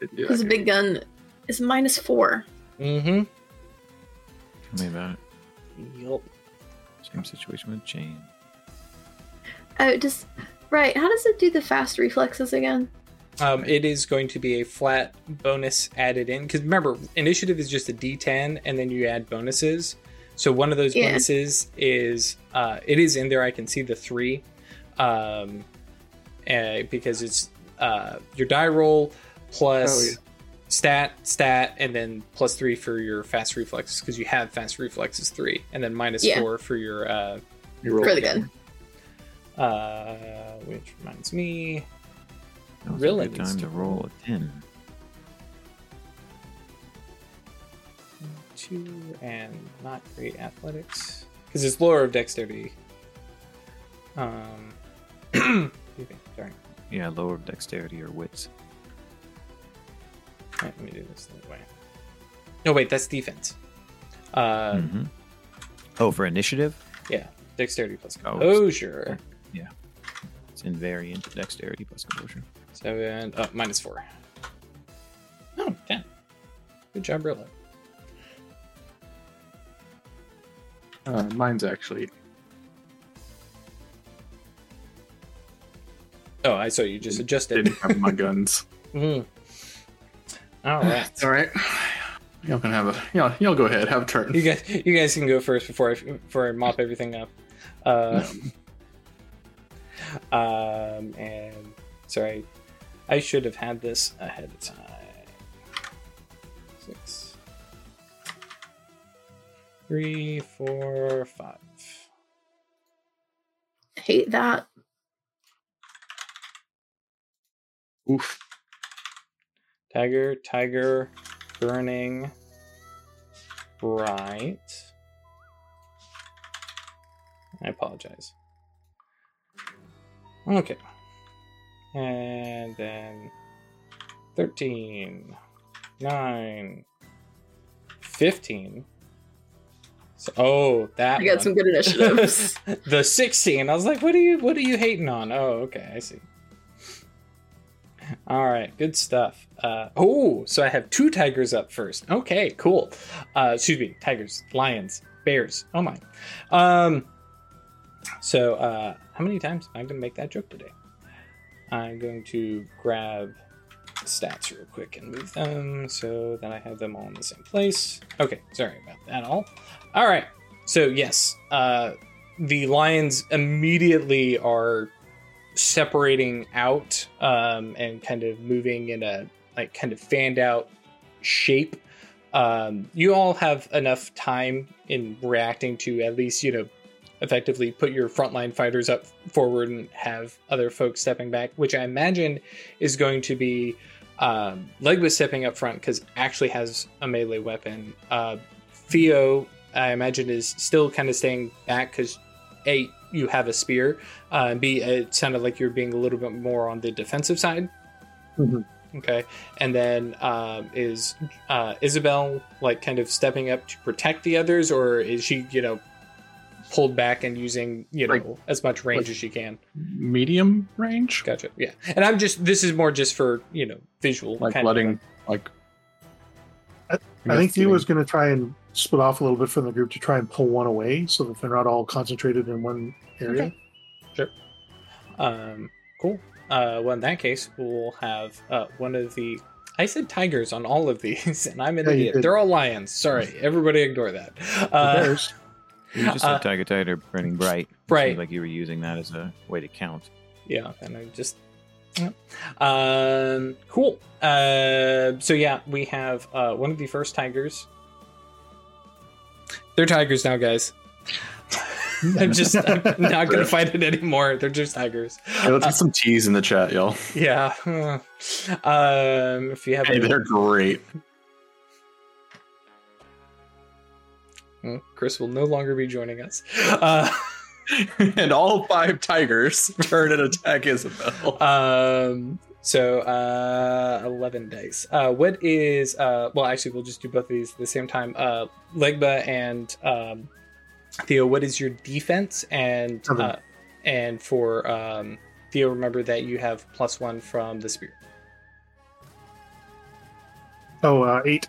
Didn't Because a big gun is minus four. Mm-hmm. Tell me about it. Yup. Same situation with Jane. Oh, just right. How does it do the fast reflexes again? Um, it is going to be a flat bonus added in because remember, initiative is just a D10, and then you add bonuses. So one of those Yeah. bonuses is uh, it is in there. I can see the three, um, uh, because it's uh, your die roll plus Oh, yeah. stat stat, and then plus three for your fast reflexes because you have fast reflexes three, and then minus Yeah. four for your uh, You roll For the again. gun. uh, which reminds me. That was Really a good time to to roll a 10. two and not great athletics because it's lower of dexterity. Um, sorry. Yeah, lower dexterity or wits. All right, let me do this the other way. No, wait, that's defense. Uh, Mhm. Oh, for initiative? yeah, dexterity plus Oh, composure. Yeah. It's invariant dexterity plus composure. Seven, uh, minus four. Oh, 10. Good job, Brillo. Uh, mine's actually Oh, I saw you just adjusted. didn't have my guns. Mm. All right. All right. Y'all can have a y'all, y'all go ahead, have a turn. You guys, you guys can go first before I before I mop everything up. Uh, um, and sorry, I should have had this ahead of time. Six, three, four, five. Hate that. Oof. Tiger, tiger, burning, bright. I apologize. Okay. And then 13, 9, 15. So, oh, that I got one. some good initiatives. the 16. I was like, what are you what are you hating on? Oh, okay, I see. All right, good stuff. Uh, oh, so I have two tigers up first. Okay, cool. Uh, excuse me, tigers, lions, bears. Oh my. Um, so uh, how many times am I going to make that joke today? I'm going to grab stats real quick and move them so that I have them all in the same place. Okay, sorry about that all. All right, so yes, uh, the lions immediately are separating out um, and kind of moving in a like kind of fanned out shape. Um, you all have enough time in reacting to at least you know effectively put your frontline fighters up forward and have other folks stepping back, which I imagine is going to be um, Legba stepping up front because actually has a melee weapon. Uh, Theo, I imagine, is still kind of staying back because a you have a spear, uh, and b it sounded like you're being a little bit more on the defensive side. Mhm. Okay, and then um, is uh, Isabel like kind of stepping up to protect the others, or is she you know pulled back and using you know Like- as much range like- as she can? Medium range, Gotcha. Yeah, and I'm just this is more just for you know visual. like kind of letting like. I guess think he was going to try and split off a little bit from the group to try and pull one away so that they're not all concentrated in one area. Okay. Sure. Um, cool. Uh, well, in that case, we'll have uh, one of the. I said tigers on all of these, and I'm an Yeah, idiot. They're all lions. Sorry, everybody ignore that. Uh, Bears. You just Uh, Tiger Tiger burning bright. It Right. like you were using that as a way to count. yeah, and I just. yeah. Um, cool. Uh, so yeah, we have uh, one of the first tigers. They're tigers now, guys. I'm just I'm not gonna fight it anymore. They're just tigers. Hey, let's get some teas in the chat, y'all. Yeah. um, if you have Hey, any- they're great. Chris will no longer be joining us. Uh, and all five tigers turn and attack Isabel. um, So uh, eleven dice. Uh, what is uh? Well, actually, we'll just do both of these at the same time. Uh, Legba and um, Theo, what is your defense? And Seven. uh, and for um, Theo, remember that you have plus one from the spear. Oh, uh, eight.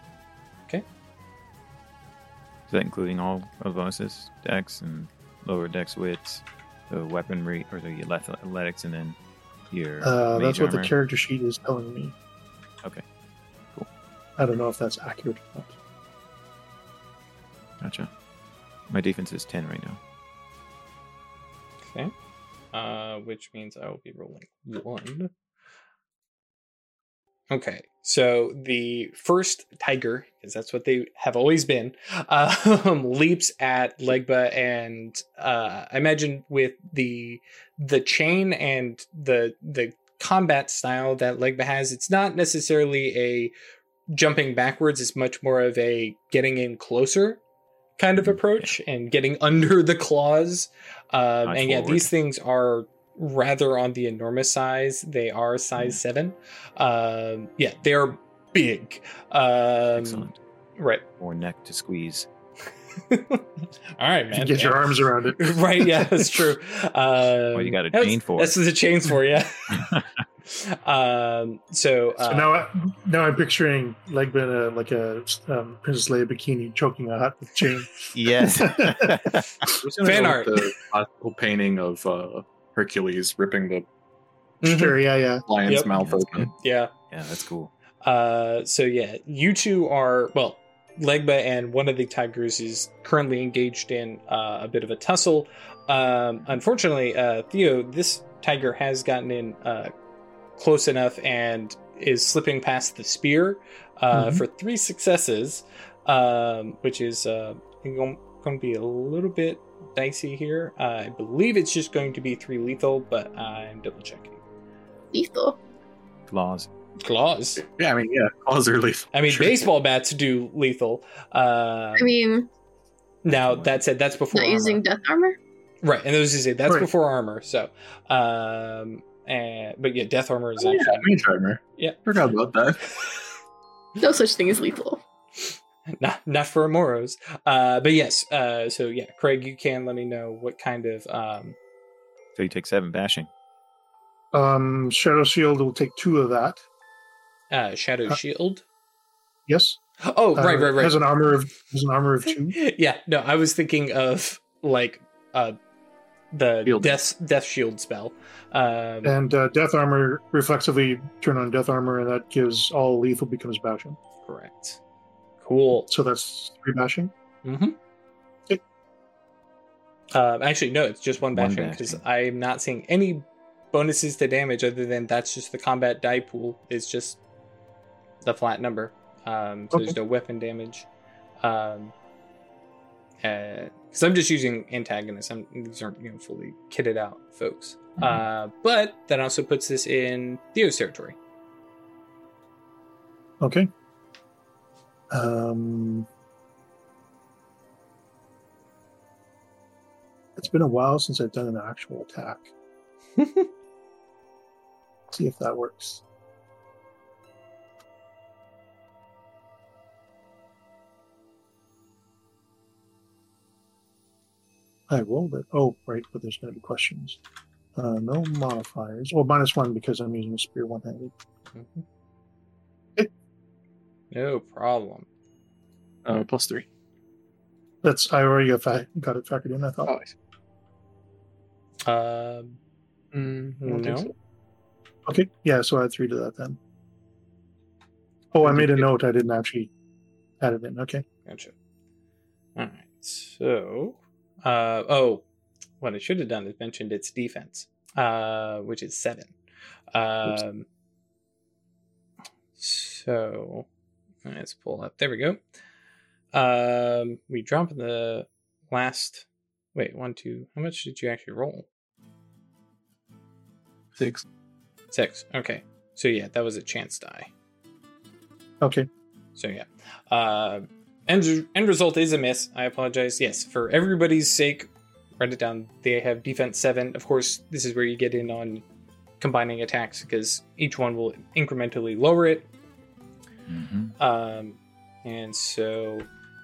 Is that including all of the bonuses, dex and lower dex wits, the weaponry or the athletics, and then your Uh, that's mage what the character sheet is telling me. Okay, cool. I don't know if that's accurate or not. Gotcha. My defense is ten right now. Okay. Uh, which means I will be rolling one. Okay, so the first tiger, because that's what they have always been, um, leaps at Legba, and uh, I imagine with the the chain and the the combat style that Legba has, it's not necessarily a jumping backwards. It's much more of a getting in closer kind of approach and getting under the claws. Um, and yeah, these things are rather on the enormous size. They are size seven. Um, yeah, they are big. Um, Excellent. Right. More neck to squeeze. All right, You man. get your arms around it. right. Yeah, that's true. Uh, you got a that's- chain for. That's what the chain for. Yeah. um. So. Uh, So now, I, now I'm picturing like in a like a um, Princess Leia bikini choking a Hutt with chain. yes. Who's gonna Fan art. The classical painting of uh, Hercules ripping the mhm, Sure, yeah, yeah. lion's Yep. mouth That's open. Yeah. yeah, that's cool. Uh, so yeah, you two are well. Legba and one of the tigers is currently engaged in uh, a bit of a tussle. Um, unfortunately, uh, Theo, this tiger has gotten in uh, close enough and is slipping past the spear uh, Mhm. for three successes, um, which is uh, going to be a little bit dicey here. Uh, I believe it's just going to be three lethal, but I'm double checking. Lethal. Claws. Claws. Yeah, I mean, yeah, claws are lethal. I mean, Sure. baseball bats do lethal. Uh, I mean, now that said, that's before not armor. using death armor. right, and those is it. That's Right. before armor. So, um, and but yeah, death armor is Oh, yeah, actually mage armor. Yeah. forgot about that. No such thing as lethal. Not not for a Moros. Uh, but yes. Uh, so yeah, Craig, you can let me know what kind of um. So you take seven bashing. Um, Shadow Shield will take two of that. Uh, shadow Uh, shield. Yes. Oh, right, Uh, right, right. Has an armor of has an armor of two. yeah, no, I was thinking of like uh the Shield. death death shield spell. Um, And uh, death armor reflexively turn on death armor, and that gives all lethal becomes bashing. correct. Cool. So that's three bashing. Mm-hmm. Okay. Um, actually, no, it's just one One bashing because. I'm not seeing any bonuses to damage other than that's just the combat die pool. It's just the flat number. Um, so there's no weapon damage. Um, because I'm just using antagonists. I'm, these aren't you know fully kitted out folks. Uh, but that also puts this in Theo's territory. Okay. Um, it's been a while since I've done an actual attack. See if that works. I rolled it. Oh, right, but there's going to be questions. Uh, no modifiers. Well, minus one because I'm using a spear one handed. No problem. Uh, plus three. That's I already got, fa- got it factored in. I thought. Oh, I see. Um, Mm, I don't think no. so. Okay, yeah, so I add three to that then. Oh, I made a note. I didn't actually add it in. Okay. Gotcha. All right. So, uh, oh, what I should have done is mentioned its defense, uh, which is seven. Um, so let's pull up. There we go. Um, we drop the last. Wait, one, two. How much did you actually roll? Six. Six. Okay. So yeah, that was a chance die. Okay. So yeah, uh, end end result is a miss. I apologize. Yes, for everybody's sake, write it down. They have defense seven. Of course, this is where you get in on combining attacks because each one will incrementally lower it. Mhm. Um, and so,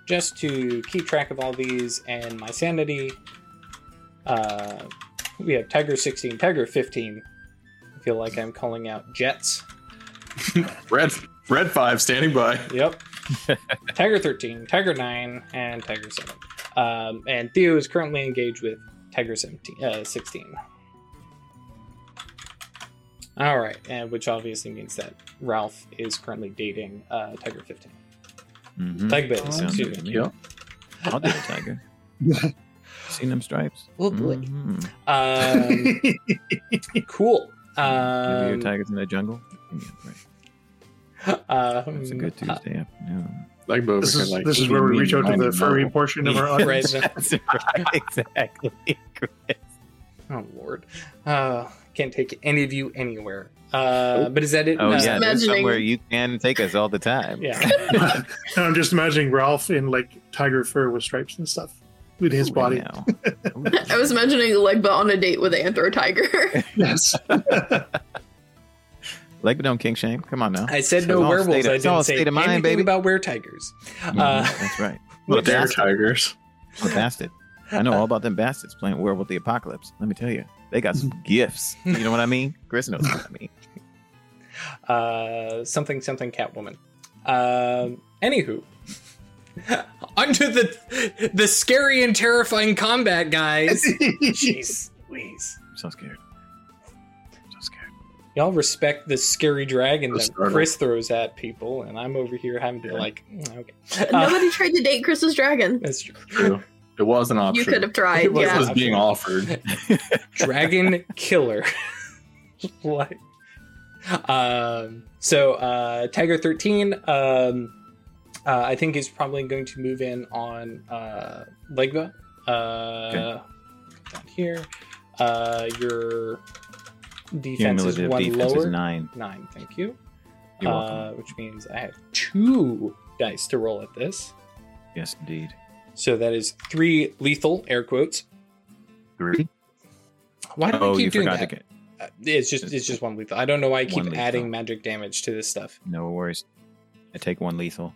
just to keep track of all these and my sanity, uh, we have Tiger 16, Tiger 15. I feel like I'm calling out jets. Red Red Five standing by. Yep. Tiger 13, Tiger 9, and Tiger 7. Um, and Theo is currently engaged with Tiger 17, uh, 16. All right, and which obviously means that Ralph is currently dating uh, Tiger 15. Mhm. Tiger Bailey, Sounds excuse good to me. me. Yep. I'll do it, Tiger. Seen them stripes. Oh, boy. Mhm. Um, cool. Give me your Um, tigers in the jungle. Give me a um, It's a good Tuesday afternoon. Like this is like this is where we reach out to the furry model. portion of our uh, audience. right, That's right. Exactly. Chris. Oh lord, uh, can't take any of you anywhere. Uh, but is that it? Oh Uh, yeah, there's imagining- somewhere you can take us all the time. yeah. And I'm just imagining Ralph in like tiger fur with stripes and stuff with his Ooh, body. now. I was imagining Legba on a date with Anthro Tiger. Yes. Legba don't king shame. Come on now. I said It's no werewolves. of- I it's all didn't say state of mind, anything baby. about were tigers. Mhm, Uh, that's right. But they're tigers. The bastard. I know all about them bastards playing Werewolf the Apocalypse. Let me tell you, they got some gifts. You know what I mean? Chris knows what I mean. uh, something something Catwoman. Um, anywho, onto the the scary and terrifying combat, guys. Jeez, Louise. I'm so scared. So scared. Y'all respect the scary dragon that startle. Chris throws at people, and I'm over here having to like, mm, okay, Uh, Nobody tried to date Chris's dragon. that's true. True. It was an option. You could have tried. It was Yeah. was being offered. dragon killer. what? Um, so uh, Tiger thirteen, um, uh, I think is probably going to move in on uh, Legba. Uh, down here, uh, your defense is one defense lower. is nine. Nine, thank you. You're uh, welcome. which means I have two dice to roll at this. Yes, indeed. So that is three lethal air quotes. Three. Why do Oh, I keep doing that? get. Uh, It's just it's just one lethal. I don't know why I keep adding magic damage to this stuff. No worries. I take one lethal.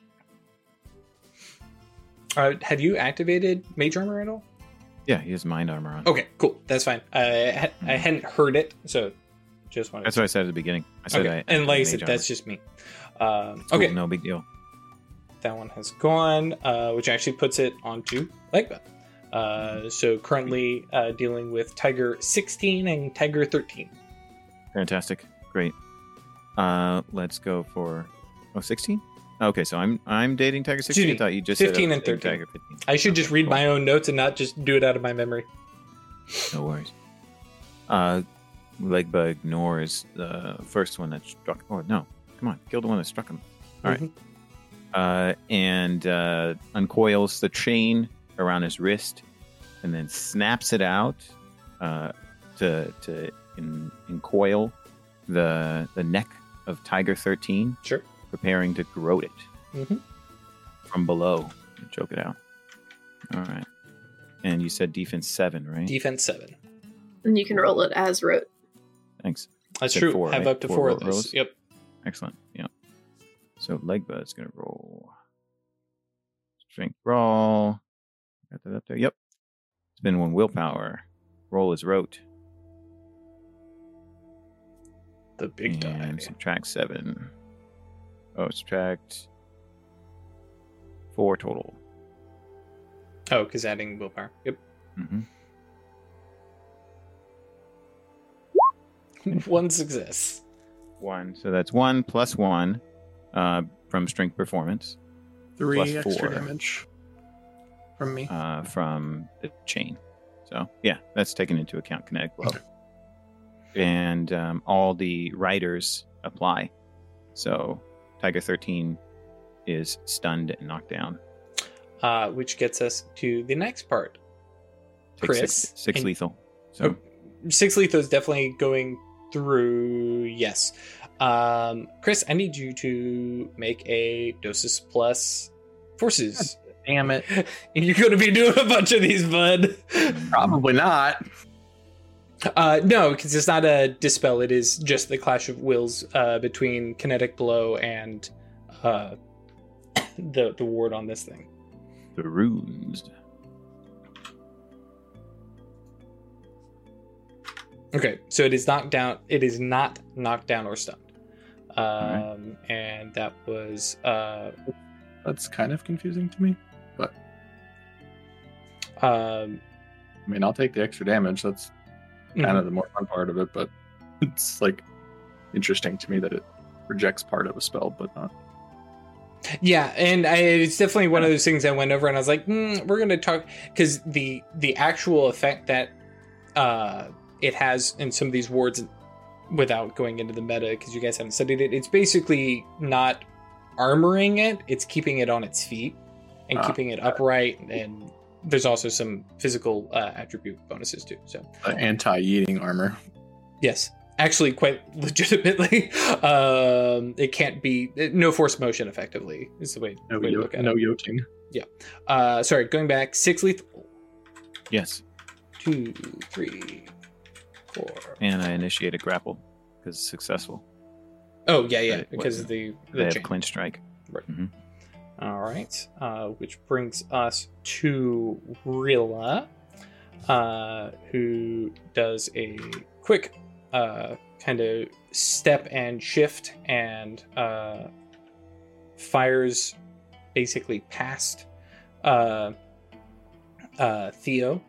Uh, have you activated mage armor at all? Yeah, he has mind armor on. Okay, cool. That's fine. I ha- I hadn't heard it, so just wanted. That's what I said at the beginning. I said okay. I. and like I said, that's just me. Um, Cool, okay, no big deal. That one has gone, uh, which actually puts it onto Legba. Uh, so currently uh, dealing with Tiger 16 and Tiger 13. Fantastic. Great. Uh, let's go for oh 16? Okay, so I'm I'm dating Tiger 16. Excuse me, I thought you just 15 said and 13. Tiger 15. I should just read cool. my own notes and not just do it out of my memory. No worries. Uh, Legba ignores the first one that struck. Oh no! Come on, kill the one that struck him. All right. Uh, and uh, uncoils the chain around his wrist, and then snaps it out uh, to to in, encoil the the neck of Tiger Thirteen, Sure. preparing to garrote it Mhm. from below. Choke it out. All right. And you said defense seven, right? Defense 7. And you can roll it as rote. Thanks. That's true. four, Have right? up to Four four, of those. rolls? Yep. Excellent. Yeah. So Legba is going to roll. Strength roll. Got that up there. Yep. Spend one willpower. Roll is rote. The big and die. subtract seven. Oh, subtract four total. Oh, because adding willpower. Yep. hmm One success. One. So that's one plus one uh, from strength performance Three Plus extra four. damage from me. uh, from the chain. So yeah, that's taken into account. Kinetic blow, Okay. and um, all the riders apply. So Tiger Thirteen is stunned and knocked down. Uh, which gets us to the next part. Take Chris, six, six and- lethal. So Six lethal is definitely going through. Yes. Um, Chris, I need you to make a Gnosis plus forces. Damn it. You're going to be doing a bunch of these, bud. Probably not. Uh, no, because it's not a dispel. It is just the clash of wills uh, between kinetic blow and uh, the the ward on this thing. The rused. Okay, so it is knocked down. It is not knocked down or stunned. Um, right. and that was uh, That's kind of confusing to me. um, I mean, I'll take the extra damage. That's kind mhm. of the more fun part of it, but it's like interesting to me that it rejects part of a spell, but not. Yeah, and I, it's definitely one of those things I went over and I was like, mm, we're going to talk because the the actual effect that uh, it has in some of these wards, without going into the meta because you guys haven't studied it, it's basically not armoring it; it's keeping it on its feet and Ah, keeping it upright. And there's also some physical uh, attribute bonuses too. So The anti-eating armor. yes, actually, quite legitimately, um, it can't be no force motion. Effectively, is the way, No, way to yo- look at it. no yoting. Uh, sorry, going back six lethal. Yes. Two, three, And I initiate a grapple because it's successful. Oh yeah, yeah, because of the They the have chain. clinch strike. Right. Mm-hmm. All right, uh, which brings us to Rilla, uh, who does a quick uh, kind of step and shift and uh, fires basically past uh, uh, Theo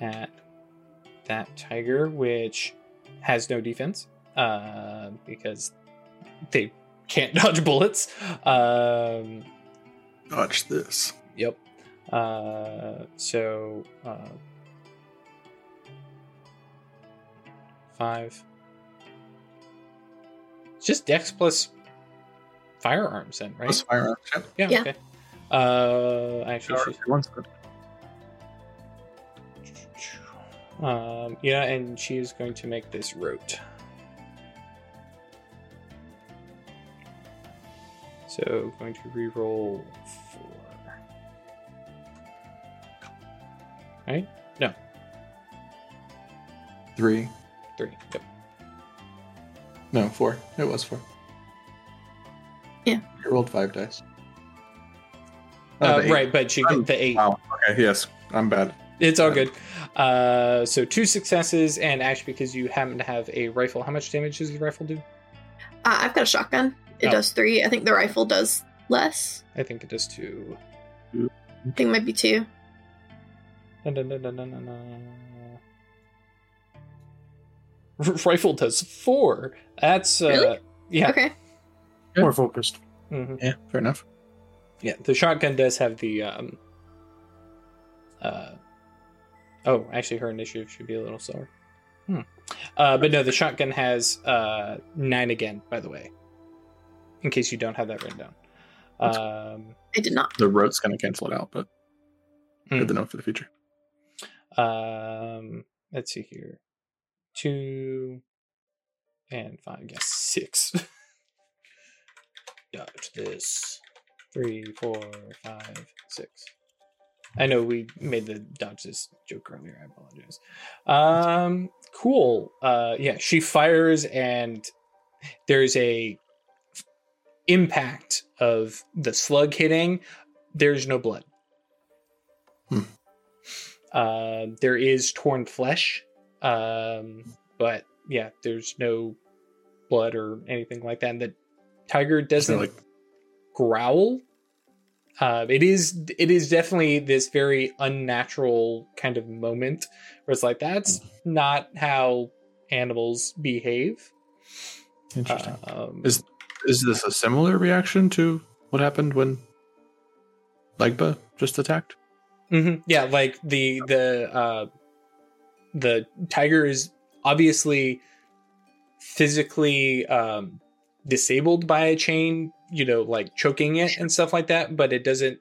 at that tiger, which has no defense uh, because they can't dodge bullets. Um, Watch this. Yep. Uh, so uh, five. It's just Dex plus firearms, then, right? Plus firearms. Yep. yeah. Yeah. Okay. Uh, actually, she's, One's um, yeah, and she is going to make this rote. So going to re-roll four. Right? No, Three. three. Yep. No, four. It was four. Yeah. You rolled five dice. Oh, Uh, right, but she I'm- got the eight. Wow. Okay. Yes. I'm bad. It's all good. Uh, so two successes, and Ash, because you happen to have a rifle, how much damage does the rifle do? Uh, I've got a shotgun. It Oh. does three. I think the rifle does less. I think it does two. I think it might be two. Dun, dun, dun, dun, dun, dun, dun. R- Rifle does four. That's uh, Really? yeah. Okay. More focused. Mhm. Yeah. Fair enough. Yeah, the shotgun does have the um uh oh, actually her initiative should be a little slower. Hmm. Uh but no, the shotgun has uh nine again, by the way. In case you don't have that written down. Um I did not. The rote's gonna cancel it out, but Hmm. good to know for the future. um let's see here. Two and five, yes, six. Dodge this. Three, four, five, six. I know we made the dodge this joke earlier. I apologize. Um, cool. Uh, yeah, she fires, and there's a impact of the slug hitting. There's no blood. Hmm. Uh, there is torn flesh, um, but yeah, there's no blood or anything like that. And the tiger doesn't like- growl. Uh, it is it is definitely this very unnatural kind of moment where it's like that's not how animals behave. Interesting. Um, Is is this a similar reaction to what happened when Legba just attacked? mhm, yeah, like the the uh, the tiger is obviously physically um, disabled by a chain, you know, like choking it and stuff like that. But it doesn't.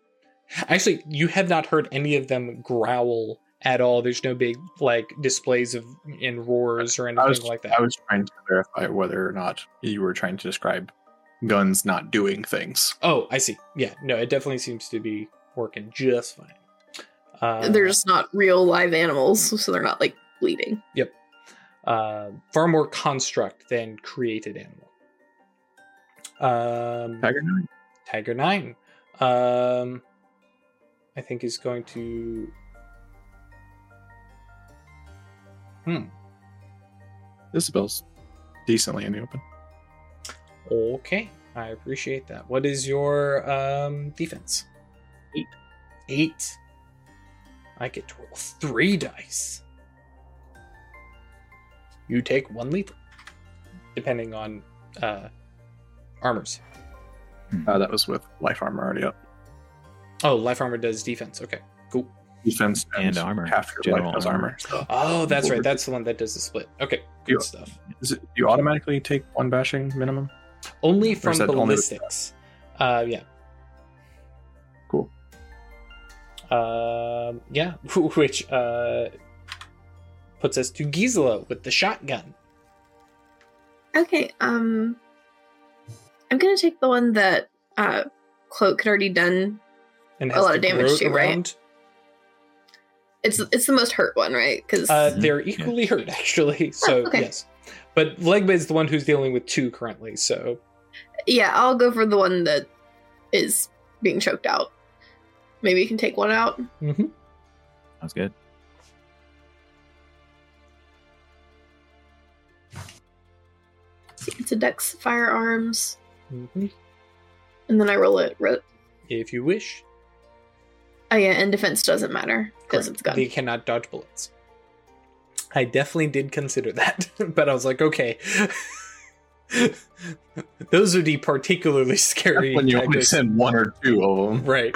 Actually, you have not heard any of them growl at all. There's no big like displays of in roars or anything was like that. I was trying to verify whether or not you were trying to describe guns not doing things. Oh, I see. Yeah, no, it definitely seems to be working just fine. Uh, they're just not real live animals, so they're not like bleeding. Yep. Uh, far more construct than created animal. Um, Tiger Nine. Tiger Nine. Um, I think is going to. Hmm. Isabel's decently in the open. Okay, I appreciate that. What is your um defense? Eight. Eight. I get to roll three dice. You take one lethal, depending on uh armors. Uh, that was with life armor already up. Oh, life armor does defense. Okay, cool. Defense And armor. Half your General life has armor. armor. So. Oh, that's right. That's the one that does the split. Okay, good Yeah. stuff. Is it, you automatically take one bashing minimum? Only from is that only with- ballistics. Uh, yeah. Cool. Um, yeah, which uh puts us to Gisela with the shotgun. Okay, um I'm gonna take the one that uh Cloak had already done. And A lot of damage to, too, right? It's it's the most hurt one, right? Because Uh, they're equally hurt actually. So okay. yes, but Legba is the one who's dealing with two currently. So yeah, I'll go for the one that is being choked out. Maybe you can take one out. mhm. Sounds good. It's a Dex firearms, Mhm. and then I roll it. Ro- if you wish, oh yeah, and defense doesn't matter because Correct. it's gun. They cannot dodge bullets. I definitely did consider that, but I was like, okay. Those would be particularly scary. when you only send one or two of them. Right.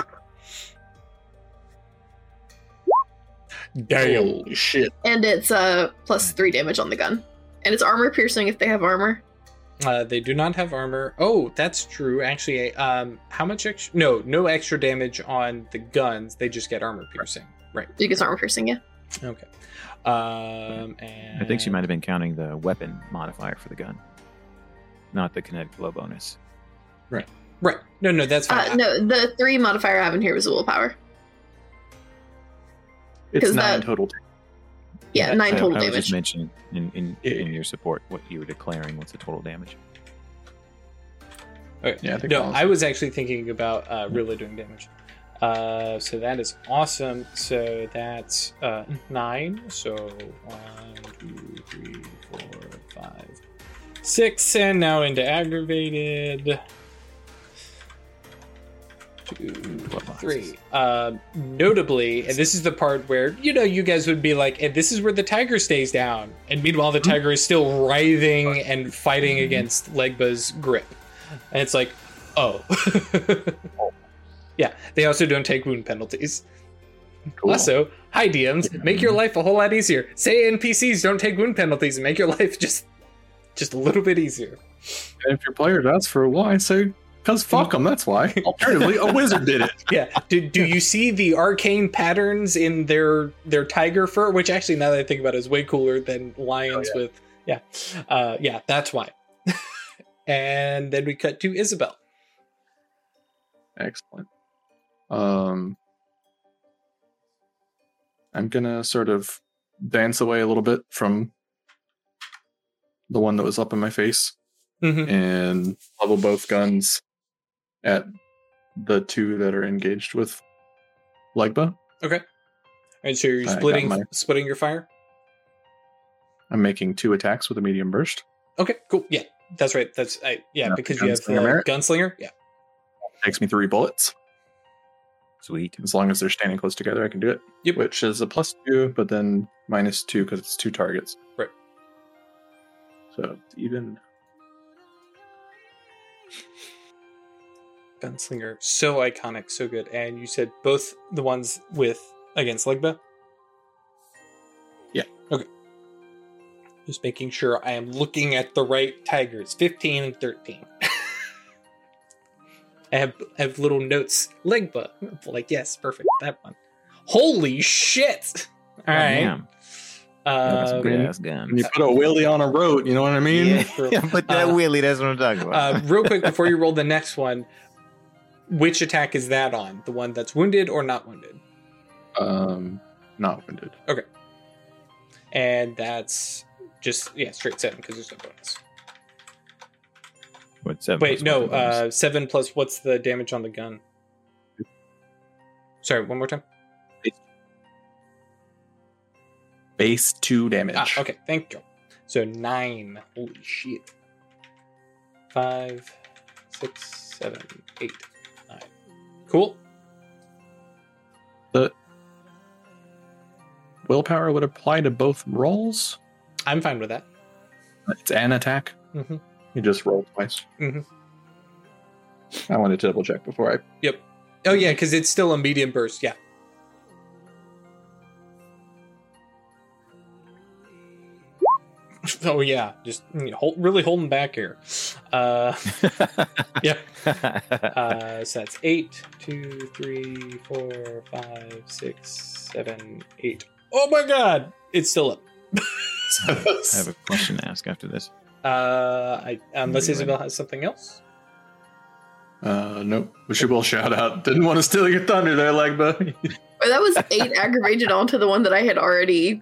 Damn. Holy shit. And it's uh plus three damage on the gun, and it's armor piercing if they have armor. Uh, they do not have armor. Oh, that's true. Actually, um, how much extra? No, no extra damage on the guns. They just get armor piercing. Right. You get armor piercing, yeah. Okay. Um, and I think she might have been counting the weapon modifier for the gun, not the kinetic blow bonus. Right. Right. No, no, that's fine. Uh, no, the three modifier I have in here was willpower. It's 'Cause nine that- total. Yeah, I- nine I, total I was damage. just mentioning in, in, in your support what you were declaring. What's the total damage? Okay. Yeah, I think No, was- I was actually thinking about uh, really doing damage. Uh, so that is awesome. So that's uh, nine. So one, two, three, four, five, six, and now into aggravated. Two, three. Uh, notably, and this is the part where you know you guys would be like, and this is where the tiger stays down, and meanwhile the tiger is still writhing and fighting against Legba's grip, and it's like, oh, yeah. They also don't take wound penalties. Cool. Also, hi DMs, make your life a whole lot easier. Say NPCs don't take wound penalties and make your life just just a little bit easier. And if your player asks for a why, say, because fuck them, that's why. Alternatively, a wizard did it. Yeah. Do, do you see the arcane patterns in their their tiger fur? Which actually, now that I think about it, is way cooler than lions Oh, with. Yeah. Uh, yeah, that's why. and then we cut to Isabel. Excellent. Um, I'm gonna sort of dance away a little bit from the one that was up in my face Mhm. and level both guns at the two that are engaged with Legba. Okay. And so you're I splitting my- splitting your fire. I'm making two attacks with a medium burst. Okay, cool. Yeah, that's right. That's I, yeah, Yeah, because you have gunslinger uh, merit. gunslinger. Yeah. Takes me three bullets. Sweet. As long as they're standing close together, I can do it. Yep. Which is a plus two, but then minus two because it's two targets. Right. So even. Gunslinger, so iconic, so good. And you said both the ones with against Legba. Yeah. Okay. Just making sure I am looking at the right tigers. Fifteen and thirteen. I have I have little notes. Legba, like yes, perfect. That one. Holy shit! All Oh, right. damn. That's some Um, good ass gun. When you put a wheelie on a road, you know what I mean? yeah, for- yeah, but that uh, wheelie, that's what I'm talking about. uh, real quick before you roll the next one, which attack is that on? The one that's wounded or not wounded? Um, not wounded. Okay. And that's just yeah straight seven because there's no bonus. What seven? Wait, no, uh, seven plus what's the damage on the gun? Sorry, one more time. Base two damage. Ah, okay, thank you. So nine. Holy shit. Five, six, seven, eight, nine. Cool. The willpower would apply to both rolls. I'm fine with that. It's an attack. Mm-hmm. You just roll twice. Mhm. I wanted to double check before I. Yep. Oh yeah, because it's still a medium burst. Yeah. Oh yeah, just you know, hold, really holding back here. Uh, yeah. uh, so that's eight, two, three, four, five, six, seven, eight. Oh my god, it's still up. I have a question to ask after this. Uh, I, unless Maybe Isabel has something else. Uh, nope. We should both shout out. Didn't want to steal your thunder there, like buddy. Or that was eight aggravated onto the one that I had already,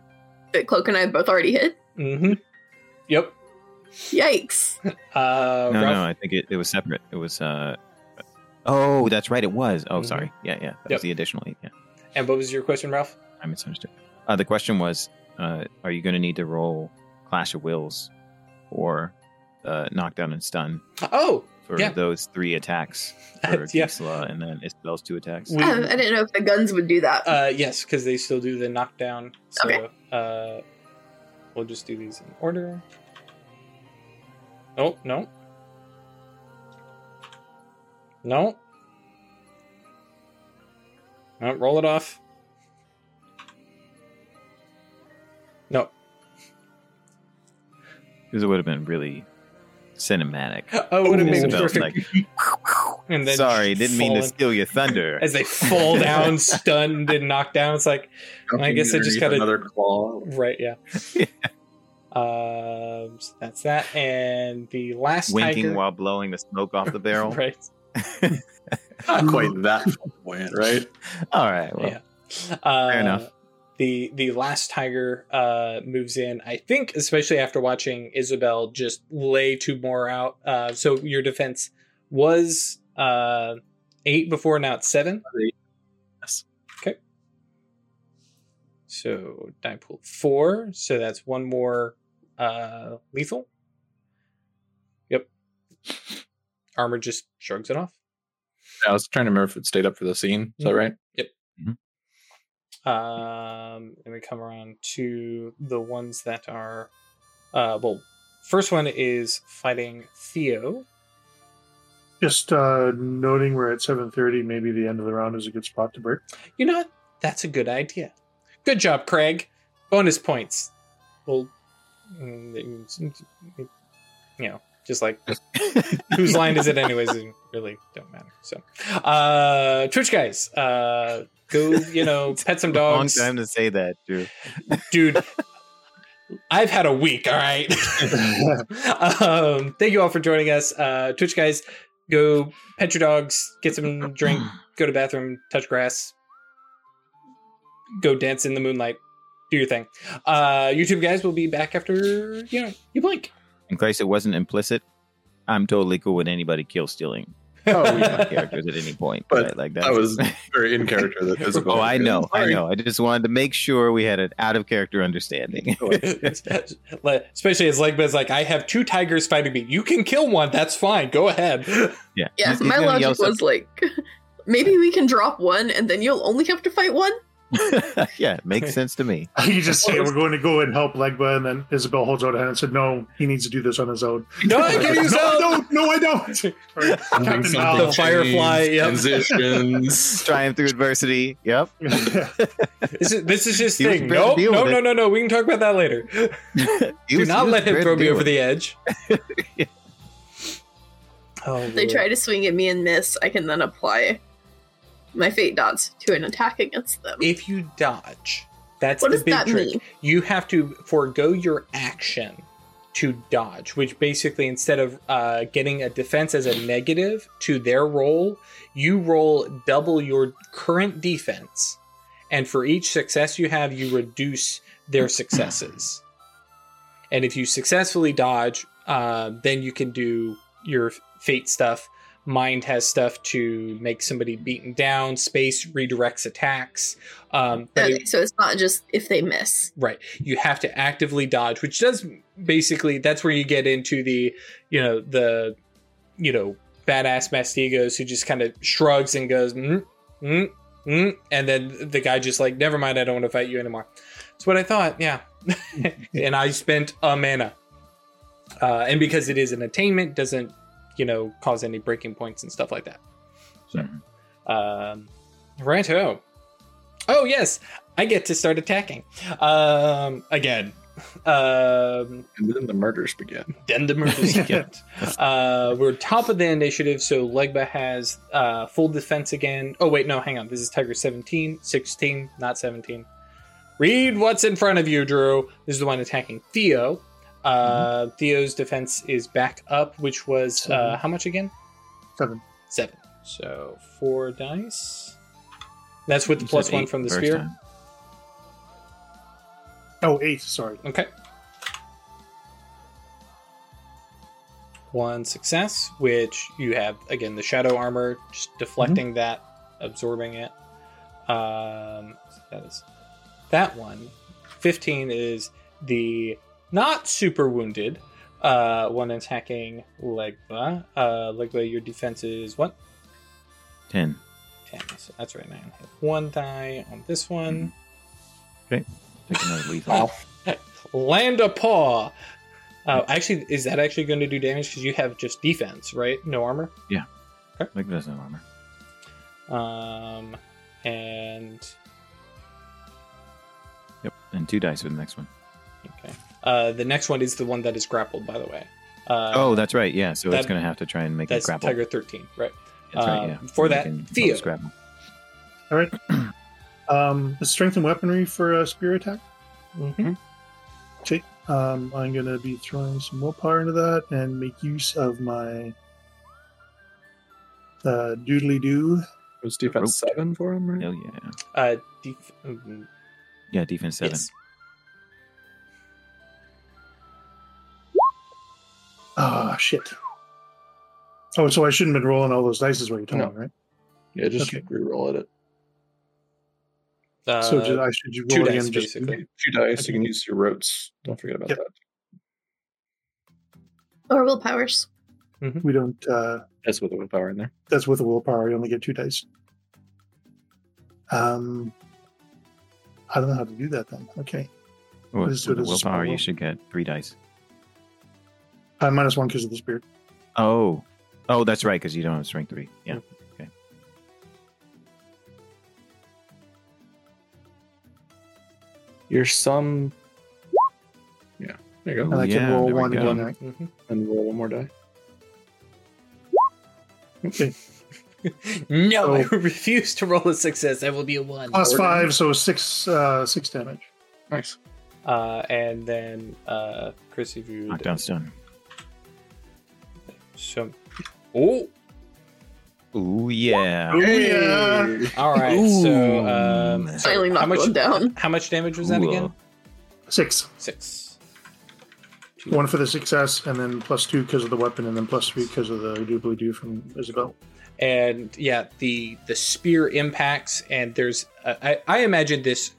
that Cloak and I both already hit. Mm-hmm. Yep. Yikes. Uh, no, Ralph? no, I think it, it was separate. It was. uh Oh, that's right. It was. Oh, Mhm. sorry. Yeah, yeah. That Yep. was the additional eight. Yeah, And what was your question, Ralph? I misunderstood. Uh, the question was, uh, are you going to need to roll Clash of Wills or uh, knockdown and stun Oh, for Yeah. those three attacks for Yeah. Gisela and then Isabel's two attacks? Um, I didn't know if the guns would do that. Uh, yes, because they still do the knockdown. So, Okay. uh, we'll just do these in order. Oh no, no, no. Roll it off. No. Because it would have been really cinematic. Oh, it would have been Isabel's perfect. like, and then sorry, didn't mean to steal your thunder. As they fall down, stunned, and knocked down, it's like I guess I just gotta- another claw. Right, yeah. Um, so that's that, and the last Winking tiger, while blowing the smoke off the barrel. right? Not quite that flamboyant, right? All right. Well, Yeah. Uh, enough. The the last tiger uh, moves in. I think, especially after watching Isabel just lay two more out. Uh, so your defense was uh, eight before, now it's seven. Yes. Okay. So die pool four. So that's one more uh, lethal. Yep. Armor just shrugs it off. I was trying to remember if it stayed up for the scene. Is that right? Yep. Um, and we come around to the ones that are, uh, well, first one is fighting Theo. Just uh, noting we're at 7.30, maybe the end of the round is a good spot to break. You know what? That's a good idea. Good job, Craig. Bonus points. Well, mm, you know, just like whose line is it anyways? It really don't matter. So, uh, Twitch guys, uh, go, you know, pet some dogs. Long dogs. time to say that, Drew. dude i've had a week all right um thank you all for joining us uh twitch guys go pet your dogs get some drink go to bathroom touch grass go dance in the moonlight do your thing. Uh youtube guys will be back after you know you blink. In case it wasn't implicit, I'm totally cool with anybody kill stealing Oh, we yeah. characters at any point. But right? Like that was very in character. That Isabel oh, I know, I know. I just wanted to make sure we had an out of character understanding. especially as Legba's like i have two tigers fighting me you can kill one that's fine go ahead yeah, Yeah, He's- he's my gonna logic was like, maybe we can drop one and then you'll only have to fight one. Something- yeah, makes sense to me. You just say we're going to go and help Legba, and then Isabel holds out a hand and said, "No, he needs to do this on his own." no i can use no, no, no, I don't. Or Something, Captain something Mal. The firefly, changed, yep. Transitions. Trying through adversity. Yep. This is this is his He thing. prepared to No, no, no, no, no. We can talk about that later. He Do was- not let him throw me over with the it. edge. oh, They Lord. try to swing at me and miss. I can then apply my fate dots to an attack against them. If you dodge, that's What the does big that trick. mean? You have to forego your action to dodge, which basically instead of uh, getting a defense as a negative to their roll, you roll double your current defense, and for each success you have, you reduce their successes. And if you successfully dodge, uh, then you can do your fate stuff. Mind has stuff to make somebody beaten down. Space redirects attacks. Um, Okay, it- so it's not just if they miss. Right. You have to actively dodge, which does basically that's where you get into the, you know, the, you know, badass mastigos who just kind of shrugs and goes, mm, mm, mm, and then the guy just like, never mind, I don't want to fight you anymore. That's what I thought. Yeah. and I spent a mana. Uh, and because it is an attainment, doesn't, you know, cause any breaking points and stuff like that. So, um, righto. Oh yes, I get to start attacking. Um, again. Um, And then the murders begin. then the murders begin. uh, we're top of the initiative, so Legba has uh, full defense again. Oh wait, no, hang on. This is Tiger 17, 16, not 17. Read what's in front of you, Drew. This is the one attacking Theo. Uh, Theo's defense is back up, which was uh, how much again? Seven. Seven. So four dice. That's with the You said plus one from the first spear. time. Oh, eight. Sorry. Okay. One success, which you have again the shadow armor, just deflecting that, absorbing it. Um, so that is that one. Fifteen is the not super wounded uh, one attacking Legba. Uh, Legba, your defense is what? Ten. Ten. So that's right. Nine. Hit one die on this one. Okay, Take another lethal. Land a paw. Uh, actually, is that actually going to do damage? Because you have just defense, right? No armor. Yeah. Like there's no armor. Um, and Yep. And two dice for the next one. okay. Uh, the next one is the one that is grappled, by the way. Uh, oh, that's right. Yeah. So that- it's gonna have to try and make it that's grapple. Tiger thirteen, right? That's right. uh, Yeah. for So that, they Theo. grapple. All right. Um, the strength and weaponry for a spear attack. Mm-hmm. Okay. Um, I'm going to be throwing some willpower into that and make use of my uh, doodly doo. Was defense seven for him, right? Hell yeah. Uh, def- mm, Yeah. Defense seven. yes. Ah, shit. Oh, so I shouldn't have been rolling all those dice, is what you're telling No. right? Yeah, just Okay. re-roll it. Uh, so just, I should you two roll dice. Just, basically. Two dice. You can use your rotes. Don't forget about Yep. that. Or willpowers. we don't. Uh, That's with the willpower in there. that's with the willpower. You only get two dice. Um, I don't know how to do that then. Okay. Well, with the as a small willpower, you should get three dice. Uh, minus one because of the spear. Oh. Oh, that's right. Because you don't have strength three. Yeah. Okay. Your sum. Yeah, there you And go. I can yeah, roll there we one go. again, right? Mhm. And roll one more die. Okay. No, So- I refuse to roll a success. That will be a one. Plus Or- five, so six uh, six damage. Nice. Uh, and then uh, Chris, if you Knockdown stun. So, oh, Ooh yeah. Oh, yeah. all right. So, um, Ooh. so Finally how knocked much? one down. How much damage was that Ooh. again? Six. Six. One for the success, and then plus two because of the weapon, and then plus three because of the doobly doo from Isabel. And yeah, the the spear impacts, and there's uh, I I imagine this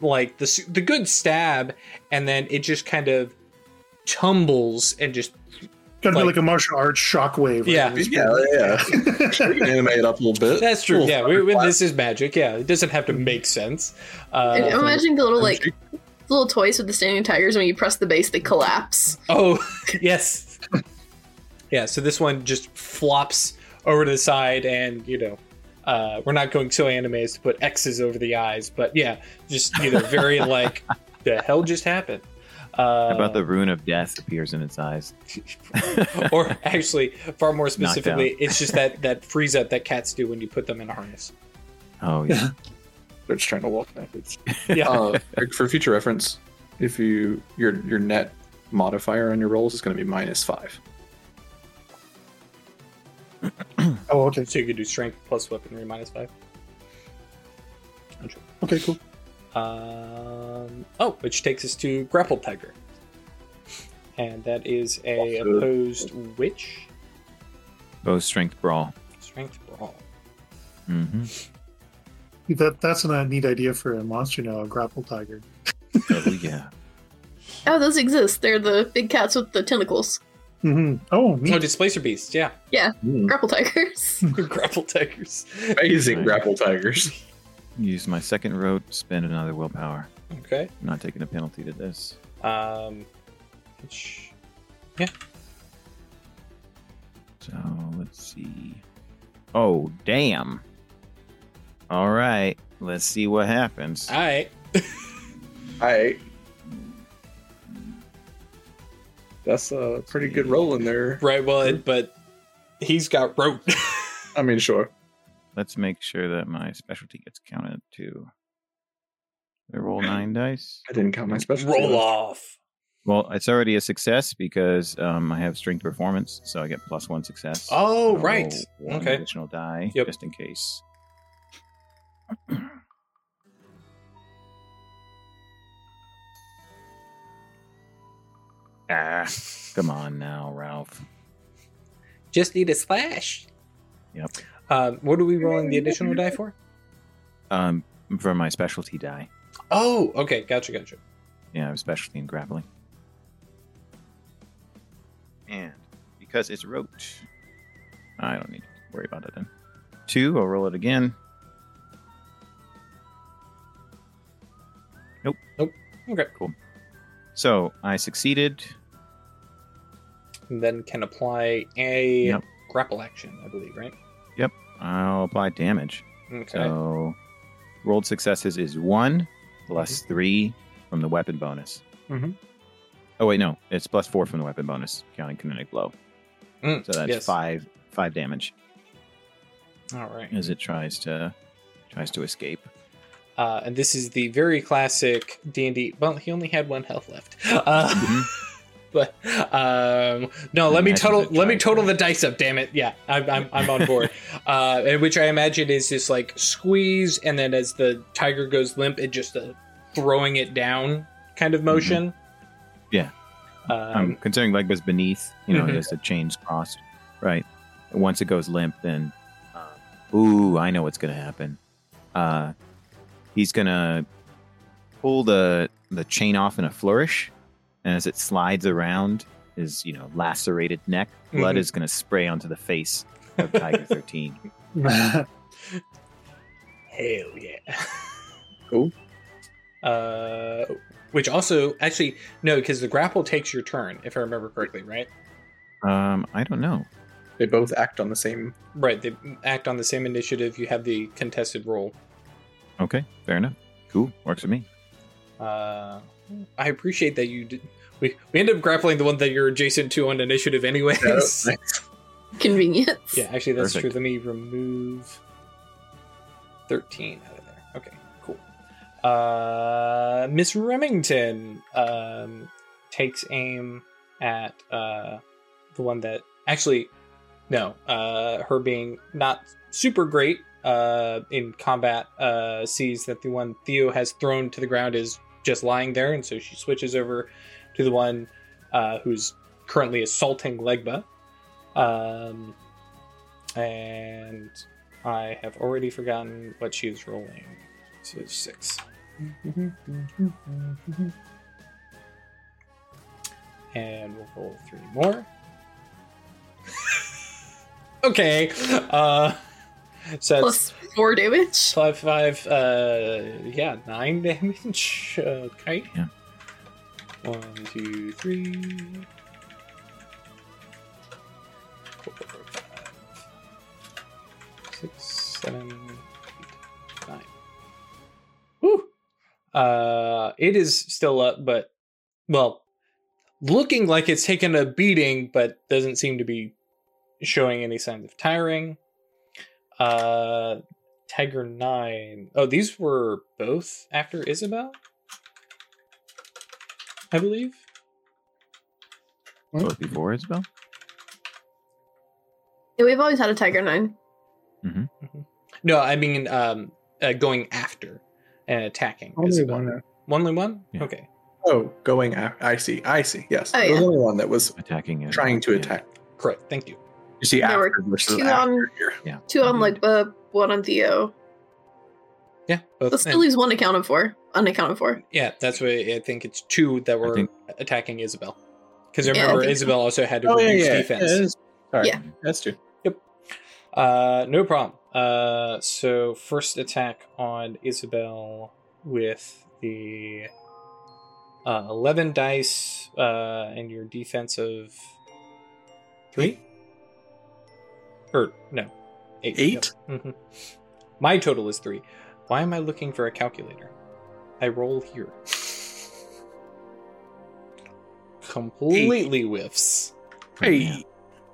like the the good stab, and then it just kind of tumbles and just Gotta Like- be like a martial arts shockwave. Yeah. Yeah, yeah. You can animate it up a little bit. that's true. Little Yeah, we, we- this is magic. Yeah, it doesn't have to make sense. Uh, And I'm imagining the little like little toys with the standing tigers. When you press the base, they collapse. Oh, yes. yeah, so this one just flops over to the side, and, you know, uh, we're not going so anime as to put X's over the eyes, but yeah, just, you know, very like, the hell just happened? Uh, How about the rune of death appears in its eyes? or actually, far more specifically, it's just that, that freeze up that cats do when you put them in a harness. Oh yeah. They're just trying to walk backwards. Yeah. Uh, for future reference, if you your your net modifier on your rolls is going to be minus five. Oh, okay. so you could do strength plus weaponry minus five. Okay, cool. Um, oh, which takes us to Grapple Tiger. And that is a Also- opposed which? Bow strength brawl. Strength Brawl. Mm-hmm. That that's a neat idea for a monster now, a grapple tiger. Oh yeah. Oh, those exist. They're the big cats with the tentacles. hmm Oh, Oh. Displacer Beasts, yeah. Mm, Grapple tigers. Grapple Tigers. Amazing Right. grapple tigers. Use my second rote. Spend another willpower. Okay. I'm not taking a penalty to this. Um, which, So let's see. Oh damn. All right. Let's see what happens. All right. All right. That's a pretty good roll in there. Right, well, it, but he's got rope. I mean, sure. Let's make sure that my specialty gets counted too. I roll nine dice. I didn't count my specialty. Roll off. Well, it's already a success because um, I have strength performance, so I get plus one success. Oh, I'll right. one Okay. Additional die, Yep. just in case. ah, come on now, Ralph. Just need a slash. Yep. Um, what are we rolling the additional die for? Um, for my specialty die. Oh, okay. Gotcha, gotcha. Yeah, I have specialty in grappling. And because it's rote, I don't need to worry about it then. Two, I'll roll it again. Nope. Nope. Okay. Cool. So I succeeded. And then can apply a Yep. grapple action, I believe, right? I'll apply damage. Okay. So rolled successes is one plus Mm-hmm. three from the weapon bonus. Mhm. Oh wait, no, it's plus four from the weapon bonus, counting kinetic blow. Mm, So that's yes. five five damage All right. as it tries to tries to escape. Uh, and this is the very classic D and D. Well, he only had one health left. Uh, Mhm. but um, no, let me total. the Let me total the dice up. Damn it! Yeah, I'm I'm, I'm on board. uh, and which I imagine is just like squeeze, and then as the tiger goes limp, it just uh, throwing it down kind of motion. Mm-hmm. Yeah. Um, um, considering Legba's beneath, you know, Mhm. he has the chains crossed, right? Once it goes limp, then, uh, ooh, I know what's gonna happen. Uh, he's gonna pull the the chain off in a flourish, and as it slides around his, you know, lacerated neck, blood Mhm. is gonna spray onto the face of Tiger Thirteen. Hell yeah. Cool. Uh, which also actually no, because the grapple takes your turn, if I remember correctly, right? Um, I don't know. They both act on the same. Right. They act on the same initiative. You have the contested roll. Okay, fair enough. Cool, works for me. Uh, I appreciate that you did. We, we end up grappling the one that you're adjacent to on initiative, anyways. Yeah, that's nice. Convenience. Yeah, actually, that's Perfect. true. Let me remove 13 out of there. Okay, cool. Uh, Miss Remington um, takes aim at uh, the one that actually, no, uh, her being not super great uh, in combat, uh, sees that the one Theo has thrown to the ground is just lying there, and so she switches over to the one uh, who's currently assaulting Legba. Um, and I have already forgotten what she is rolling. So it's six. And we'll roll three more. okay. Uh, so Plus four damage. five, five, uh, yeah, nine damage. Okay. Yeah. One, two, three. Four, five, six, seven, eight, nine. Woo! Uh, it is still up, but well, looking like it's taken a beating, but doesn't seem to be showing any signs of tiring. Uh, Tiger Nine. Oh, these were both after Isabel, I believe. Both before Isabel. Yeah, we've always had a Tiger Nine. No, I mean um, uh, going after. and attacking. Only Isabel. one. Only one? Yeah. Okay. Oh, going. after. I see. I see. Yes, Oh, there was only one that was Attacking it. trying to Yeah. attack. Correct. Thank you. You see, There were versus two after on- here. Yeah. Two on Legba, one on Theo. Yeah. Both. But still leaves one accounted for. Unaccounted for. yeah, that's why I think it's two that were think- attacking Isabel. Because Yeah, I remember, so. Isabel also had to Oh reduce yeah. defense. yeah, it is. Sorry. Yeah. that's two. Uh, no problem. Uh, so first attack on Isabel with the uh, eleven dice, uh, and your defense of three, or no, eight. Eight? hmm My total is three. Why am I looking for a calculator? I roll here. Completely whiffs. Hey,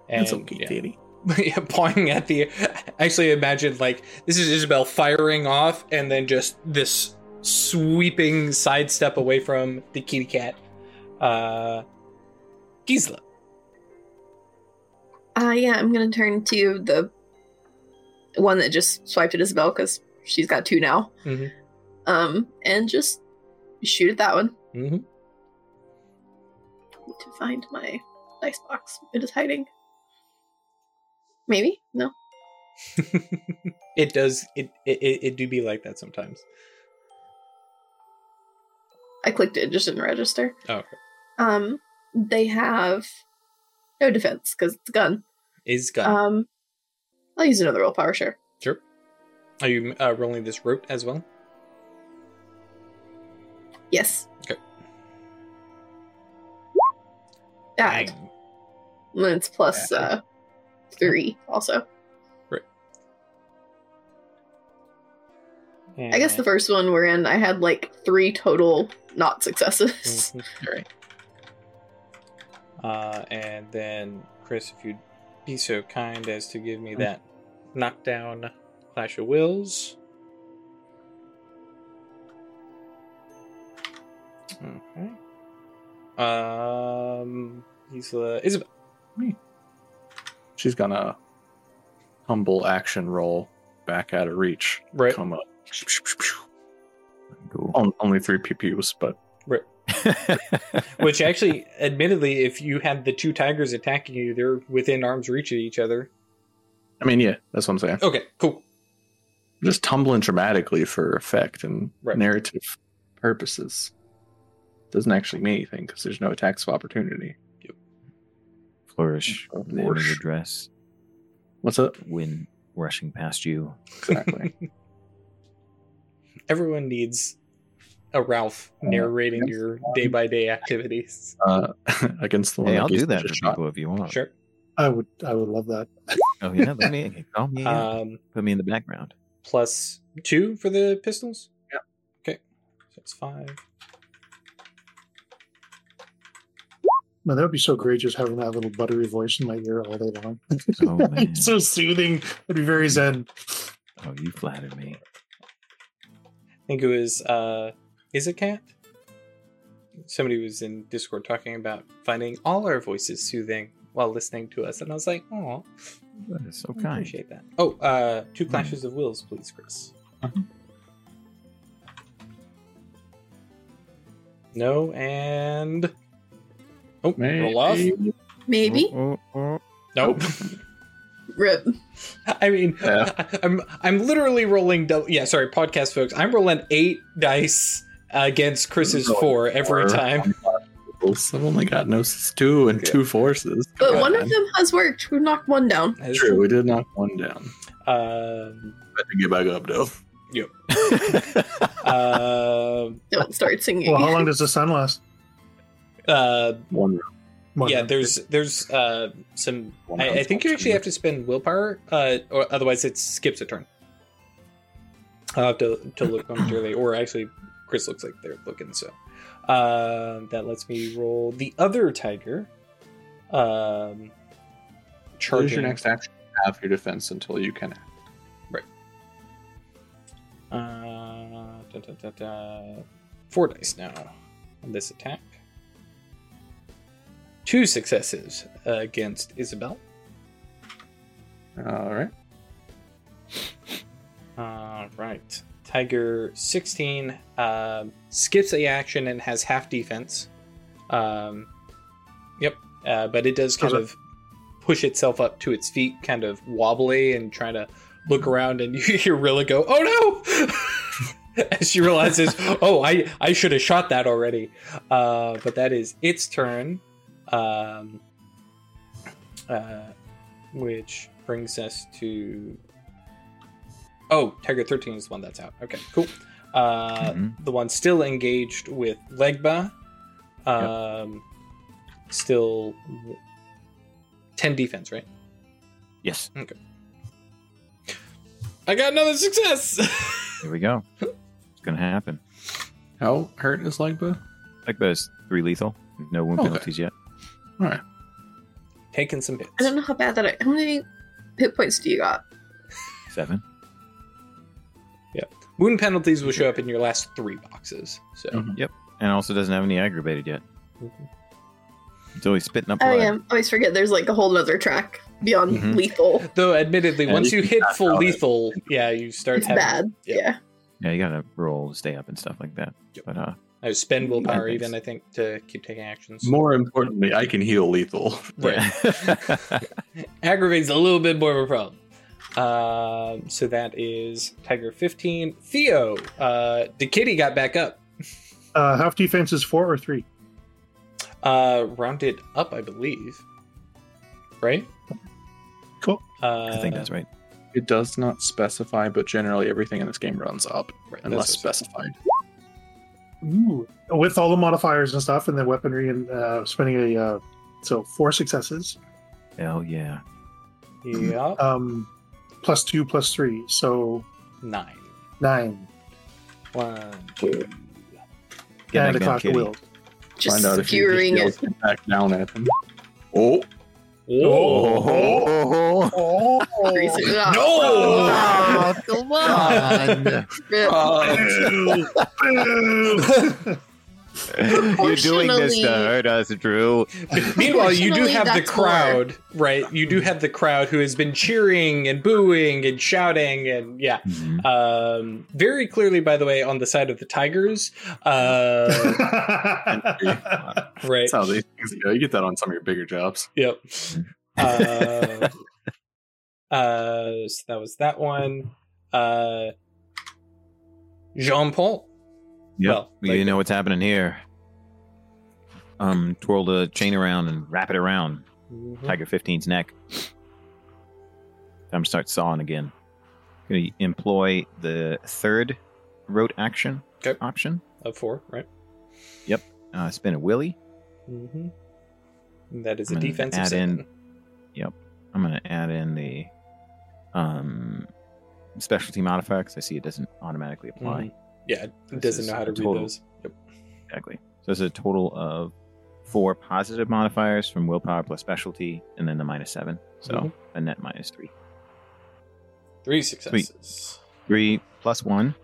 And, that's okay, yeah. Daddy. yeah, pointing at the. Actually, imagine like this is Isabel firing off, and then just this sweeping sidestep away from the kitty cat. Uh, Gisela. Uh, yeah, I'm gonna turn to the one that just swiped at Isabel because she's got two now. Mhm. Um, and just shoot at that one. Mm-hmm. Need to find my dice box. It is hiding. Maybe no. it does. It, it it do be like that sometimes. I clicked it, it just didn't register. Oh, okay. Um, they have no defense because it's a gun. Is gun. Um, I'll use another willpower, sure. sure. Are you uh, rolling this rote as well? Yes. Okay. Bad. And it's plus uh three also. Right. I guess the first one we're in, I had like three total not successes. Mhm. Alright. Uh, and then Chris, if you'd be so kind as to give me that knockdown Clash of Wills. Okay. Um, Isla Isabel. Me. She's gonna humble action roll back out of reach. Right. Come up. Only three PPUs, but Which actually, admittedly, if you had the two tigers attacking you, they're within arm's reach of each other. I mean, yeah, that's what I'm saying. Okay, cool. Just tumbling dramatically for effect and Right. narrative purposes. Doesn't actually mean anything because there's no attacks of opportunity. Yep. Flourish. Of The end of course. dress. What's up? Wind rushing past you. Exactly. Everyone needs a Ralph narrating your day by day activities. uh, against the one Hey, I'll do that for just shot. people if you want. Sure. I would I would love that. Oh yeah, let me call me. Um, Put me in the background. plus two for the pistols? Yeah. Okay. So it's five. Man, that would be so great just having that little buttery voice in my ear all day long. Oh man. so soothing. It'd be very zen. Oh, you flattered me. I think it was uh is it cat? Somebody was in Discord talking about finding all our voices soothing while listening to us, and I was like, oh, That is so I kind. appreciate that. Oh, uh two clashes of wills, please, Chris. Mhm. No and Oh, Maybe. roll off. Maybe. Oh, oh, oh. Nope. Rip. I mean, Yeah. I'm I'm literally rolling. Double, yeah, sorry, podcast folks. I'm rolling eight dice against Chris's four every four. time. I've only got Gnosis 2 and two forces. But Come one of them has worked. We knocked one down. That is True, we did knock one down. Um, But to get back up, though. Yep. Um, Don't start singing. Well, how long does the sun last? uh, One round. One yeah, round. there's there's uh some. One I, I think you actually have to spend willpower, uh, or otherwise it skips a turn. I'll have to to look momentarily, or actually, Chris looks like they're looking. So, uh, that lets me roll the other tiger. Um, charging. your next action. Have your defense until you can act. Right. Uh, da, da, da, da. Four dice now on this attack. Two successes uh, against Isabel. All right. All right. Tiger 16 um, skips the action and has half defense. Um, yep, uh, but it does kind of push itself up to its feet, kind of wobbly and trying to look around. And you hear Rilla go, "Oh no!" As she realizes, "Oh, I I should have shot that already." Uh, but that is its turn, um, uh, which brings us to Oh, Tiger 13 is the one that's out. Okay, cool. Uh, Mhm. The one still engaged with Legba. Um, Still 10 defense, right? Yes. Okay. I got another success! Here we go. It's gonna happen. How hurt is Legba? Like those three lethal. No wound Okay. penalties yet. All right. Taking some hits. I don't know how bad that. How many hit points do you got? Seven. Wound penalties will show up in your last three boxes. So, Mhm. And also doesn't have any aggravated yet. Mhm. It's always spitting up Oh blood. yeah, I always forget. There's like a whole other track beyond Mhm. lethal. though, admittedly, Yeah, once you you hit full out it. lethal, yeah, you start It's having. bad. yeah. Yeah. Yeah, you gotta roll to stay up and stuff like that. Yep. But uh I spend willpower, thanks. even, I think, to keep taking actions. More importantly, I can heal lethal. Right. yeah. aggravates a little bit more of a problem. Um, so that is Tiger 15. Theo, uh, the kitty got back up. Uh, half defense is four or three. Uh, rounded up, I believe. Right? Cool. Uh, I think that's right. It does not specify, but generally everything in this game runs up right, unless specified. Ooh. With all the modifiers and stuff, and the weaponry, and uh, spending a uh, so four successes. Hell yeah. Yeah. Um, plus two, plus three, so Nine. nine. One, two. Get and back a clock of will. Just Find out if you skewering just it. back down at them. Oh, Oh. Oh, Grease it up. No! come on. Boo! You're doing this to hurt us, Drew. Meanwhile, you do have the that's more. crowd, right? You do have the crowd who has been cheering and booing and shouting and yeah. Mhm. Um, very clearly, by the way, on the side of the Tigers. Uh, right. that's how these things go. You get that on some of your bigger jobs. Yep. Uh, uh, so that was that one. Uh, Jean Paul. Yep. Well, you like- know what's happening here. Um, twirl the chain around and wrap it around Tiger 15's neck. Time to start sawing again. Gonna employ the third rote action Okay. option. Of four, right? Yep. Uh, spin a willy. Mm-hmm. That is a I'm gonna defensive add in- Yep. I'm gonna add in the um specialty modifier because I see it doesn't automatically apply. Mhm. Yeah, it doesn't know how to a read those. Yep. Exactly. So it's a total of four positive modifiers from willpower plus specialty, and then the minus seven. So Mhm. a net minus three. Three successes. Three plus one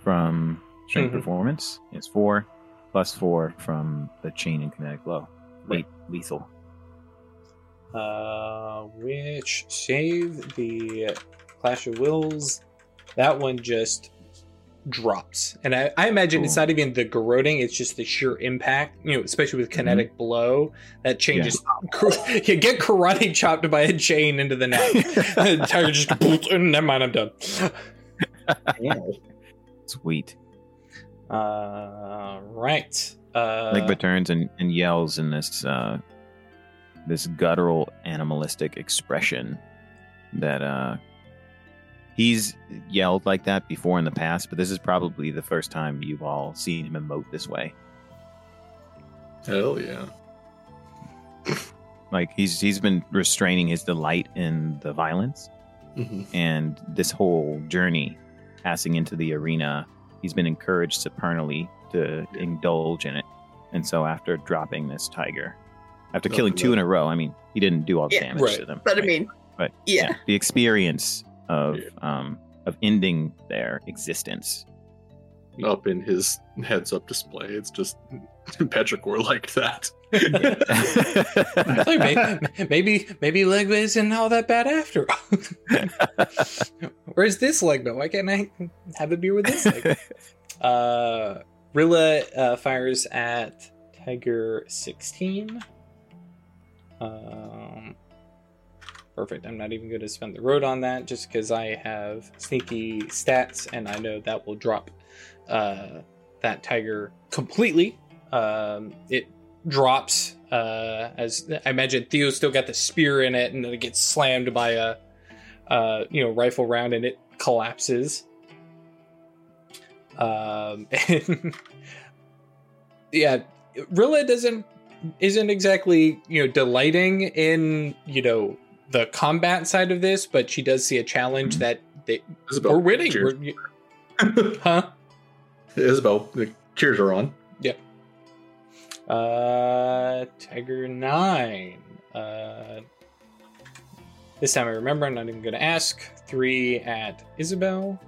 from strength Mhm. performance is four, plus four from the chain and kinetic blow. Right. Le- lethal. Uh, which save the Clash of Wills. That one just drops, and I, I imagine it's not even the garroting; it's just the sheer impact. You know, especially with kinetic blow, that changes. you get karate chopped by a chain into the neck. the tiger just never mind, I'm done. Sweet. Uh, right. Uh, Legba turns and, and yells in this uh, this guttural animalistic expression that uh, he's yelled like that before in the past, but this is probably the first time you've all seen him emote this way. Hell yeah. Like he's he's been restraining his delight in the violence Mm-hmm. and this whole journey passing into the arena, he's been encouraged supernally to indulge in it. And so after dropping this tiger, after Nothing killing two in a row, I mean, he didn't do all the Yeah, damage right. to them. But I mean, But yeah. the experience of Yeah. um of ending their existence. Up in his heads up display. It's just Patrick Petrichor like that. Like, may- maybe maybe Legba isn't all that bad after all. Where's this Legba? Why can't I have a beer with this Legba? Uh, Rilla uh, fires at Tiger 16. Um, perfect. I'm not even going to spend the rote on that just because I have sneaky stats and I know that will drop uh, that Tiger completely. Um, it drops uh, as I imagine Theo's still got the spear in it and then it gets slammed by a uh, you know rifle round and it collapses. Um, and yeah, Rilla doesn't isn't exactly you know delighting in you know the combat side of this, but she does see a challenge that they, Isabel, we're winning. We're, huh? Isabel, the cheers are on. Yep. Uh, Tiger nine. Uh, this time I remember. I'm not even going to ask. Three at Isabel.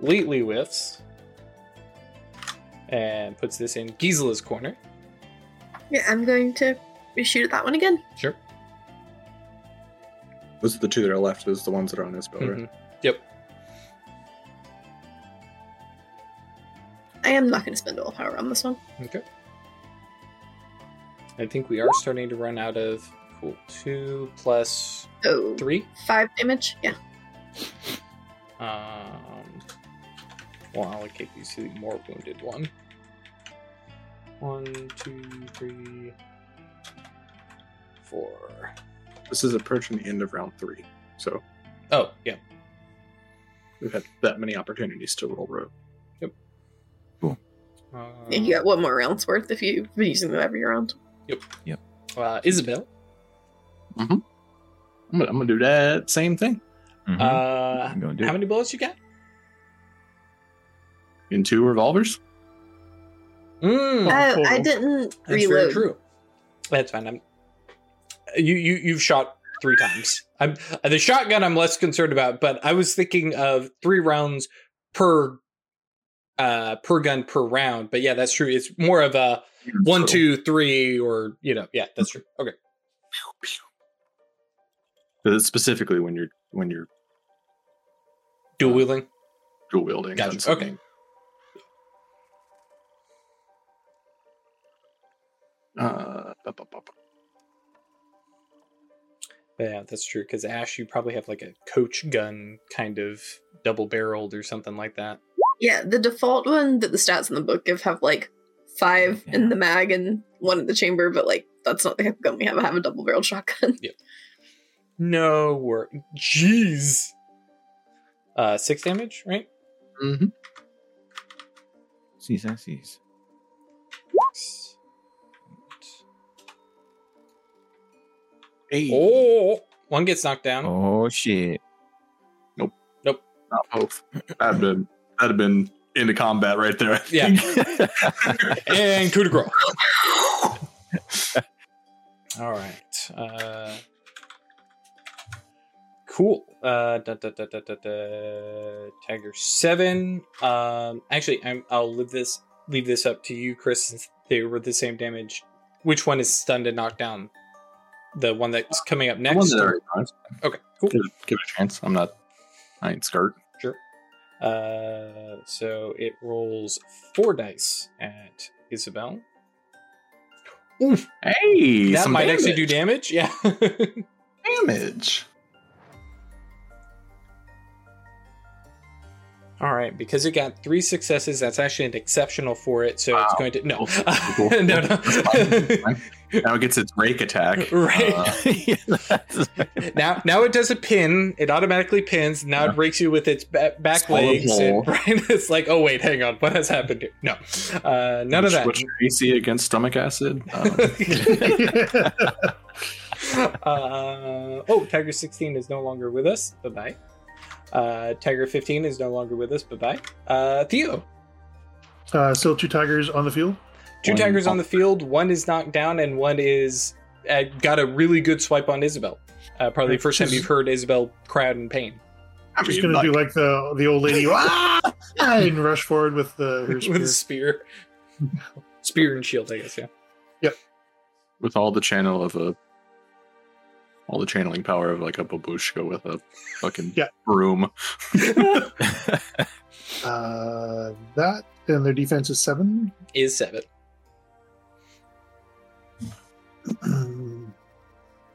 Lately whiffs. And puts this in Gisela's corner. Yeah, I'm going to shoot at that one again. Sure. Those are the two that are left. Those are the ones that are on Isabel, right? Mhm. Yep. I am not going to spend all power on this one. Okay. I think we are starting to run out of cool two plus So three. five damage. Yeah. Um, we'll allocate these to the more wounded one. One, two, three, four. This is approaching the end of round three, so Oh, yeah. we've had that many opportunities to roll rote. Uh, And you got one more round's worth if you've been using them every round. Yep. Yep. Uh, Isabel. I'm gonna, I'm gonna do that same thing Mhm. Uh, I'm do how it. many bullets you got? in two revolvers. Mm, Oh. I didn't that's very reload. true. That's fine. I'm. You you you've shot three times. I'm uh, the shotgun. I'm less concerned about, but I was thinking of three rounds per uh per gun per round. But yeah, that's true. It's more of a one, So- two, three, or you know, yeah, that's true. Okay. Specifically when you're when you're Dual wielding. dual wielding. Gotcha, that's what I okay. Uh, bu- bu- bu- Yeah, that's true. Because Ash, you probably have like a coach gun, kind of double barreled or something like that. Yeah, the default one that the stats in the book give have like five in the mag and one in the chamber, but like that's not the type of gun we have. I have a double barreled shotgun. Yep. No work. Jeez. Uh, six damage, right? Mm Mhm. Sees, I sees. Hey, Oh, one gets knocked down. Oh shit! Nope. Nope. Not both. That'd been that'd have been into combat right there. I Yeah. and coup de grace. All right. Uh, cool. Uh, da, da, da, da, da, da. Tiger seven. Um, actually, I'm, I'll leave this leave this up to you, Chris. Since they were the same damage. Which one is stunned and knocked down? The one that's coming up next. Okay, cool. Give, it- give it a chance. I'm not. I ain't scared. Uh, so it rolls four dice at Isabel. Oof. Hey, that might actually do damage. damage. Yeah. damage. All right, because it got three successes, that's actually an exceptional for it. So it's going to no, Cool. no, no. That's fine. Now it gets its rake attack. right Uh, now, now it does a pin. It automatically pins. Now Yeah. it rakes you with its ba- back Swallow legs. and- right, it's like, oh wait, hang on, what has happened here? No, uh, none of that. What's your AC against stomach acid? Um, uh, oh, Tiger 16 is no longer with us. Bye bye. Uh, Tiger 15 is no longer with us. Bye bye. Uh, Theo, Uh, still two tigers on the field. Two One- Tigers on the field. One is knocked down, and one is uh, got a really good swipe on Isabel. Uh, probably the first time you've heard Isabel cry out in pain I'm just gonna like, do like the the old lady ah! and rush forward with the her with a spear. spear. spear and shield, I guess. Yeah. Yep. With all the channel of a all the channeling power of like a babushka with a fucking Yeah. broom. Uh, that and their defense is seven. Is seven.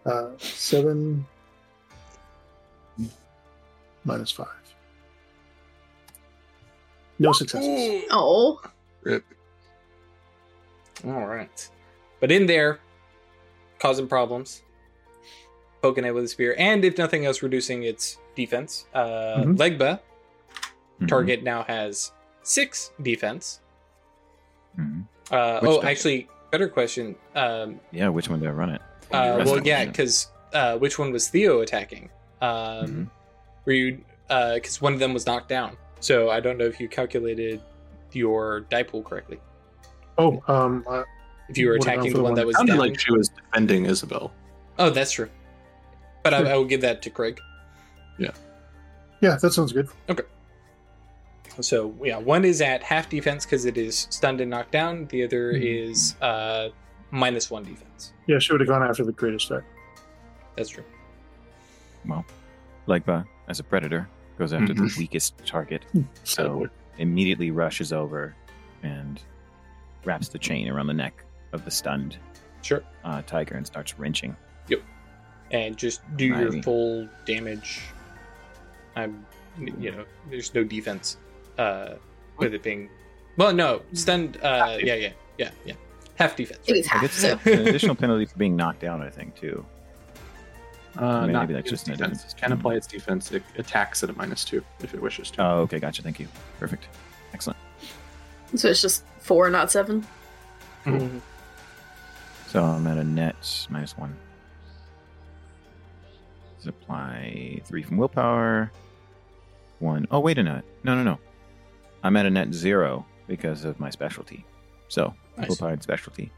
Uh, seven minus five. No successes. Oh, Rip. All right. But in there, causing problems, poking it with a spear, and if nothing else, reducing its defense. Uh, Mhm. Legba, Mhm. target now has six defense. Mhm. Uh, oh, actually, better question. Um, Yeah, which one did I run it? uh, well, yeah, because uh, which one was Theo attacking? Um, Mhm. Were you? Because one of them was knocked down. So I don't know if you calculated your die pool correctly. Oh, um, uh, If you were attacking the the one one that that was Sounded down. like she was defending Isabel. Oh, that's true. But I, Sure. I will give that to Craig. yeah, Yeah, that sounds good. So yeah, one is at half defense because it is stunned and knocked down. The other Mhm. is uh, minus one defense. Yeah, she would have gone after the greatest threat. That's true. Well, Legba, as a predator, goes after the Mhm. weakest target. So So immediately rushes over and wraps the chain around the neck of the stunned Sure. uh, tiger and starts wrenching. Yep. And just do your full damage. I'm, you know, there's no defense uh, with it being. Well, no, stunned. Uh, yeah, yeah, yeah, yeah. Half defense. it is I half. guess So an additional penalty for being knocked down, I think, too. uh, Maybe not that's its just an defense. advantage. Can apply its defense. It attacks at a minus two if it wishes to. Oh, okay, gotcha. Thank you. Perfect. Excellent. so it's just four, not seven. Mhm. So I'm at a net minus one. Let's apply three from willpower. One. Oh, wait a minute. No, no, no. I'm at a net zero because of my specialty. So, Nice. willpower specialty.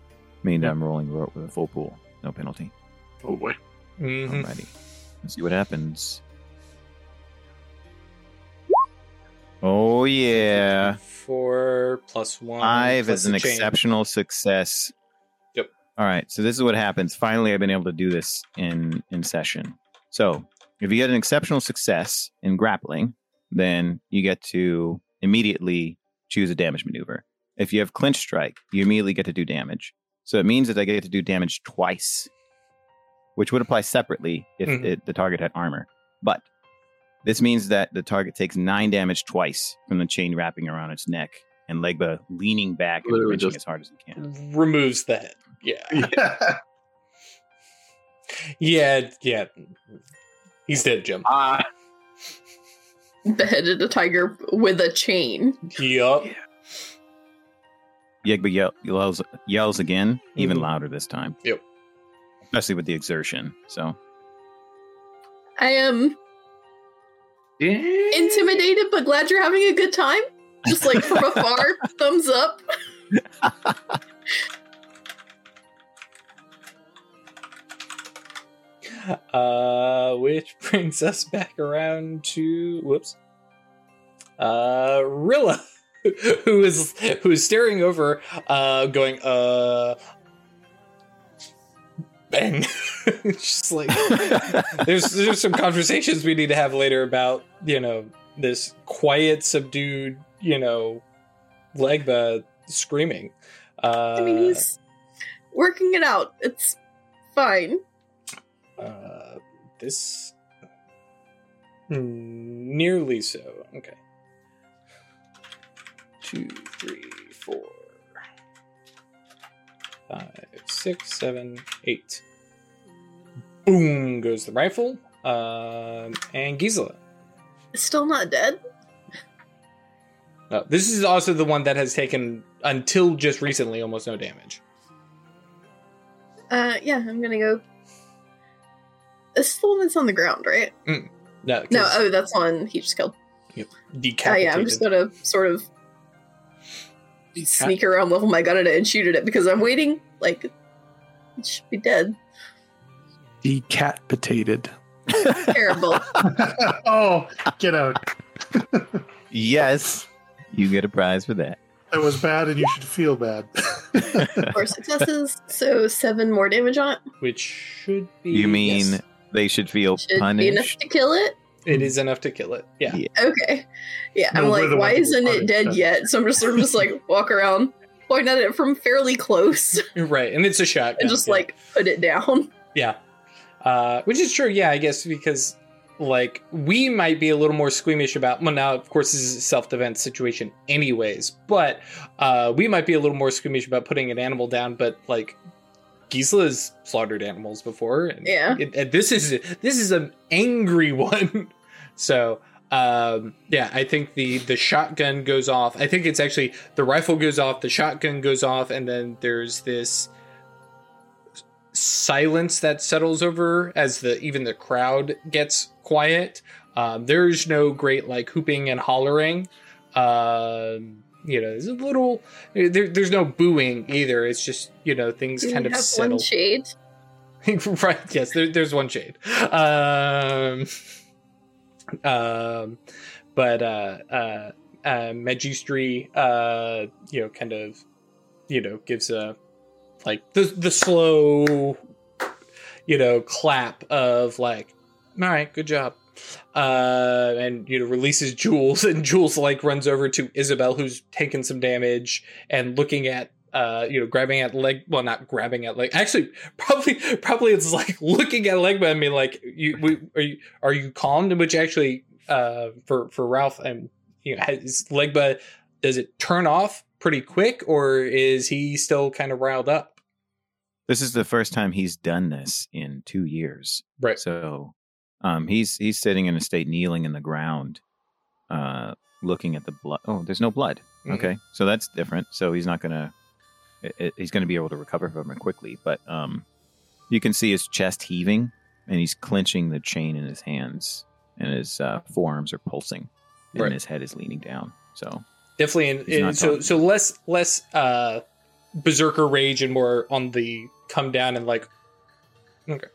Meaning Yeah. I'm rolling ro- with a full pool. No penalty. Oh boy. Mhm. Alrighty. Let's see what happens. Oh, yeah. Four plus one. Five plus is an exceptional success. Yep. All right. So this is what happens. Finally, I've been able to do this in in session. So if you get an exceptional success in grappling, then you get to immediately choose a damage maneuver. If you have clinch strike, you immediately get to do damage. So it means that I get to do damage twice, which would apply separately if Mhm. it, the target had armor. But this means that the target takes nine damage twice from the chain wrapping around its neck and Legba leaning back and Literally wrenching as hard as he can. Removes the head. Yeah. Yeah. Yeah, yeah. He's dead, Jim. Ah. Beheaded a tiger with a chain. Yup. Legba yell, yells, yells again, even Mhm. louder this time. Yep. Especially with the exertion. So I am intimidated, but glad you're having a good time. Just like from afar, thumbs up. Uh, which brings us back around to whoops. Uh, Rilla, who is who is staring over, uh, going, uh, bang. Just like there's there's some conversations we need to have later about you know this quiet, subdued, you know, Legba screaming. Uh, I mean, he's working it out. It's fine. Uh, this Hmm, nearly so. Okay. Two, three, four, five, six, seven, eight. Boom goes the rifle. Um, and Gisela. Still not dead. No, this is also the one that has taken until just recently almost no damage. Uh, yeah, I'm gonna go. This is the one that's on the ground, right? No, 'cause No, oh, that's one he just killed. Uh, decapitated. yeah, I'm just gonna sort of sneak around, level my gun at it, and shoot at it because I'm waiting. Like, it should be dead. Decapitated. Terrible. oh, get out. yes, you get a prize for that. That was bad, and you should feel bad. Four successes, so seven more damage on it. which should be. You mean yes, they should feel Should be enough to kill it. it is enough to kill it? Yeah. Yeah. Okay. Yeah, No, I'm like, why ones who isn't were it dead punished. yet? So I'm just sort of just like walk around, point at it from fairly close, Right, and it's a shot. and just yeah. like put it down. Yeah. Uh, which is true, yeah, I guess, because like we might be a little more squeamish about well now of course this is a self-defense situation anyways, but uh we might be a little more squeamish about putting an animal down, but like Gisela's slaughtered animals before. And, Yeah. it- and this is this is an angry one. so um yeah i think the the shotgun goes off i think it's actually the rifle goes off the shotgun goes off and then there's this silence that settles over as the even the crowd gets quiet. Um, there's no great like hooping and hollering. Um, you know, there's a little. There, there's no booing either. It's just you know things You kind of have settle. one shade. right. Yes. There, there's one shade. Um, um, but uh, uh, uh, Magistri, uh, you know, kind of, you know, gives a like the the slow, you know, clap of like, all right, good job. Uh, and you know, releases Jules, and Jules like runs over to Isabel, who's taken some damage, and looking at uh, you know, grabbing at leg. Well, not grabbing at leg. Actually, probably, probably it's like looking at Legba I mean, like, "You, we, are you, are you calmed?" Which actually, uh, for for Ralph and you know, has Legba, does it turn off pretty quick, or is he still kind of riled up? This is the first time he's done this in two years. Right. So um, he's he's sitting in a state kneeling in the ground, uh, looking at the blood. Oh, there's no blood. Mhm. Okay, so that's different. So he's not gonna i- i- he's gonna be able to recover from it quickly. But um, you can see his chest heaving, and he's clenching the chain in his hands, and his uh, forearms are pulsing, and Right. his head is leaning down. So Definitely, in- not so talking. so less less uh, berserker rage and more on the come down and like, okay,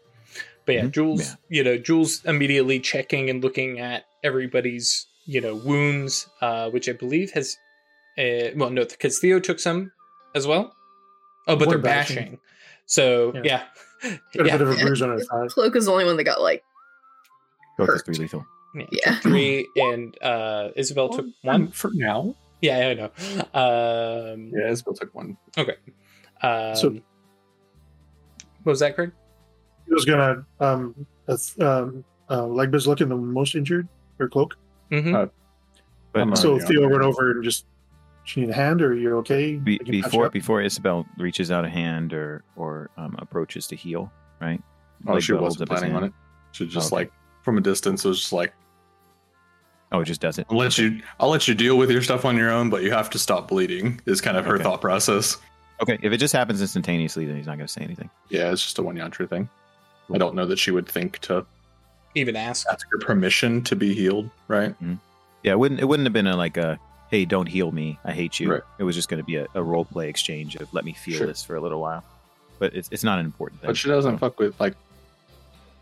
but yeah, Mhm. Jules, Yeah. you know, Jules immediately checking and looking at everybody's you know wounds, uh, which I believe has, uh, well, no, because Theo took some as well. Oh, but One they're bashing. bashing. So Yeah. yeah, Got a yeah, bit of a bruise on her thigh. Cloak is the only one that got like both is Hurt. three lethal. yeah, Yeah. three, and uh, Isabel took Um, one. for now. Yeah, I know. Um, Yeah, Isabel took one. Okay. Um, So- what was that, Craig? He was gonna um, uh, um, uh, Legba's looking the most injured, her cloak. Mm-hmm. Uh, But So already on Theo there. run over and just, she you need a hand, or you're okay?" Be, I can patch you before before Isabel reaches out a hand or or um, approaches to heal, right? Oh, she Legba holds wasn't planning on it. She just Okay. like from a distance was just like, Oh, it just does it. I'll let you I'll let you deal with your stuff on your own, but you have to stop bleeding is kind of her Okay. thought process. Okay, if it just happens instantaneously, then he's not going to say anything. Yeah, it's just a one yantra thing. I don't know that she would think to Even ask. ask her permission to be healed, right? Yeah, it wouldn't it wouldn't have been a like a hey, don't heal me, I hate you. Right. It was just going to be a, a role play exchange of let me feel Sure. this for a little while. But it's it's not an important thing. But she doesn't So, fuck with like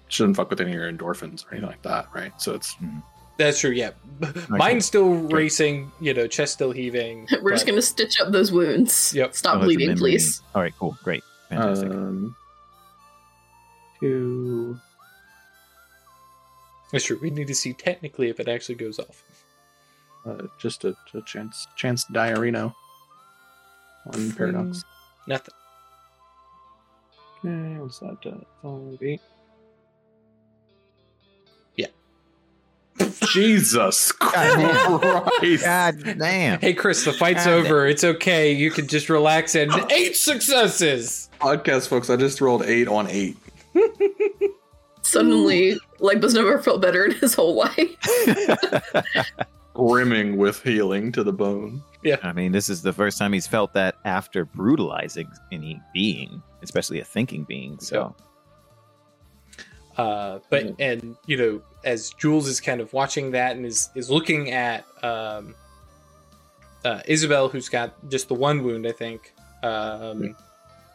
she doesn't fuck with any of your endorphins or anything like that, right? So it's That's true. Yeah, mine's still racing. You know, chest still heaving. we're just gonna stitch up those wounds. Yep. oh, Stop that's a bleeding, please. All right, cool, great, fantastic. um two That's true. We need to see technically if it actually goes off. uh, just a, a chance chance diarrheno on paradox. Nothing. Okay, what's that? Uh, five, eight. Yeah. Jesus. Christ! God damn! Hey, Chris, the fight's God. over. It's okay. You can just relax and eight successes. Podcast folks, I just rolled eight on eight. Suddenly, Legba's never felt better in his whole life. brimming with healing to the bone. Yeah. I mean, this is the first time he's felt that after brutalizing any being, especially a thinking being. So Uh, but and you know, as Jules is kind of watching that and is is looking at um, uh, Isabel, who's got just the one wound, I think. Um,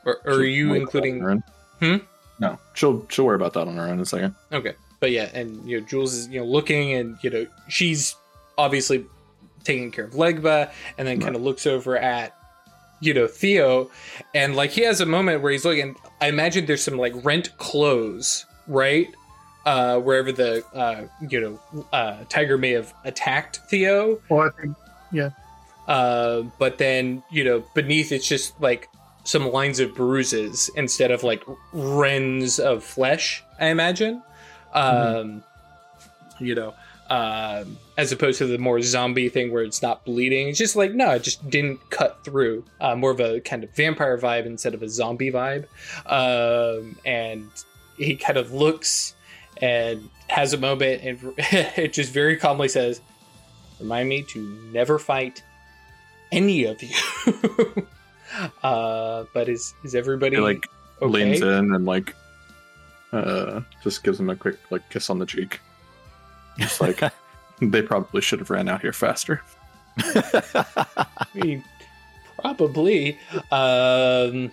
or, or are you worry about that including? on. Hmm? No, she'll she'll worry about that on her own in a second. Okay, but yeah, and you know, Jules is you know looking, and you know, she's obviously taking care of Legba, and then kind of looks over at you know Theo, and like he has a moment where he's looking. I imagine there's some like rent clothes, right? Uh, wherever the uh, you know uh, tiger may have attacked Theo, Well, I think yeah. uh, but then you know beneath it's just like some lines of bruises instead of like rends of flesh. I imagine, um, you know, um, as opposed to the more zombie thing where it's not bleeding. It's just like no, it just didn't cut through. Uh, more of a kind of vampire vibe instead of a zombie vibe. Um, and he kind of looks and has a moment and it just very calmly says, "Remind me to never fight any of you." uh, but is is everybody He, like okay? leans in and like uh just gives him a quick like kiss on the cheek. Just like they probably should have ran out here faster. I mean, probably. Um,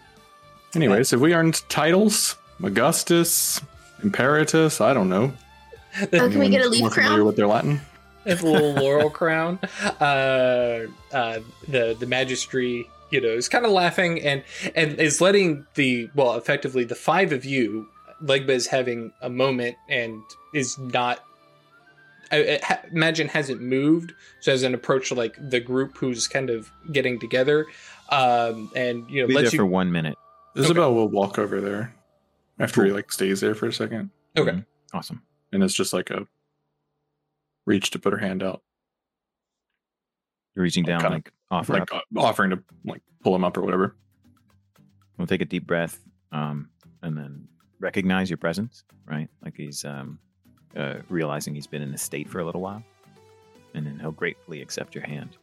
Anyways, have we earned titles? Augustus, Imperatus, I don't know. Oh, can we get a Anyone leaf more familiar crown? with their Latin? It's a little laurel crown. Uh, uh, the the magistry, you know, is kind of laughing and and is letting the well, effectively the five of you. Legba is having a moment and is not. I, I imagine hasn't moved, so as an approach to like the group who's kind of getting together, um, and you know Be there you for one minute. Isabel will walk over there after he like stays there for a second. okay. Mhm. Awesome. And it's just like a reach to put her hand out. You're reaching down, like offer Like up. uh, offering to like pull him up or whatever. We'll take a deep breath, um, and then recognize your presence. Right, like he's um, uh, realizing he's been in this state for a little while, and then he'll gratefully accept your hand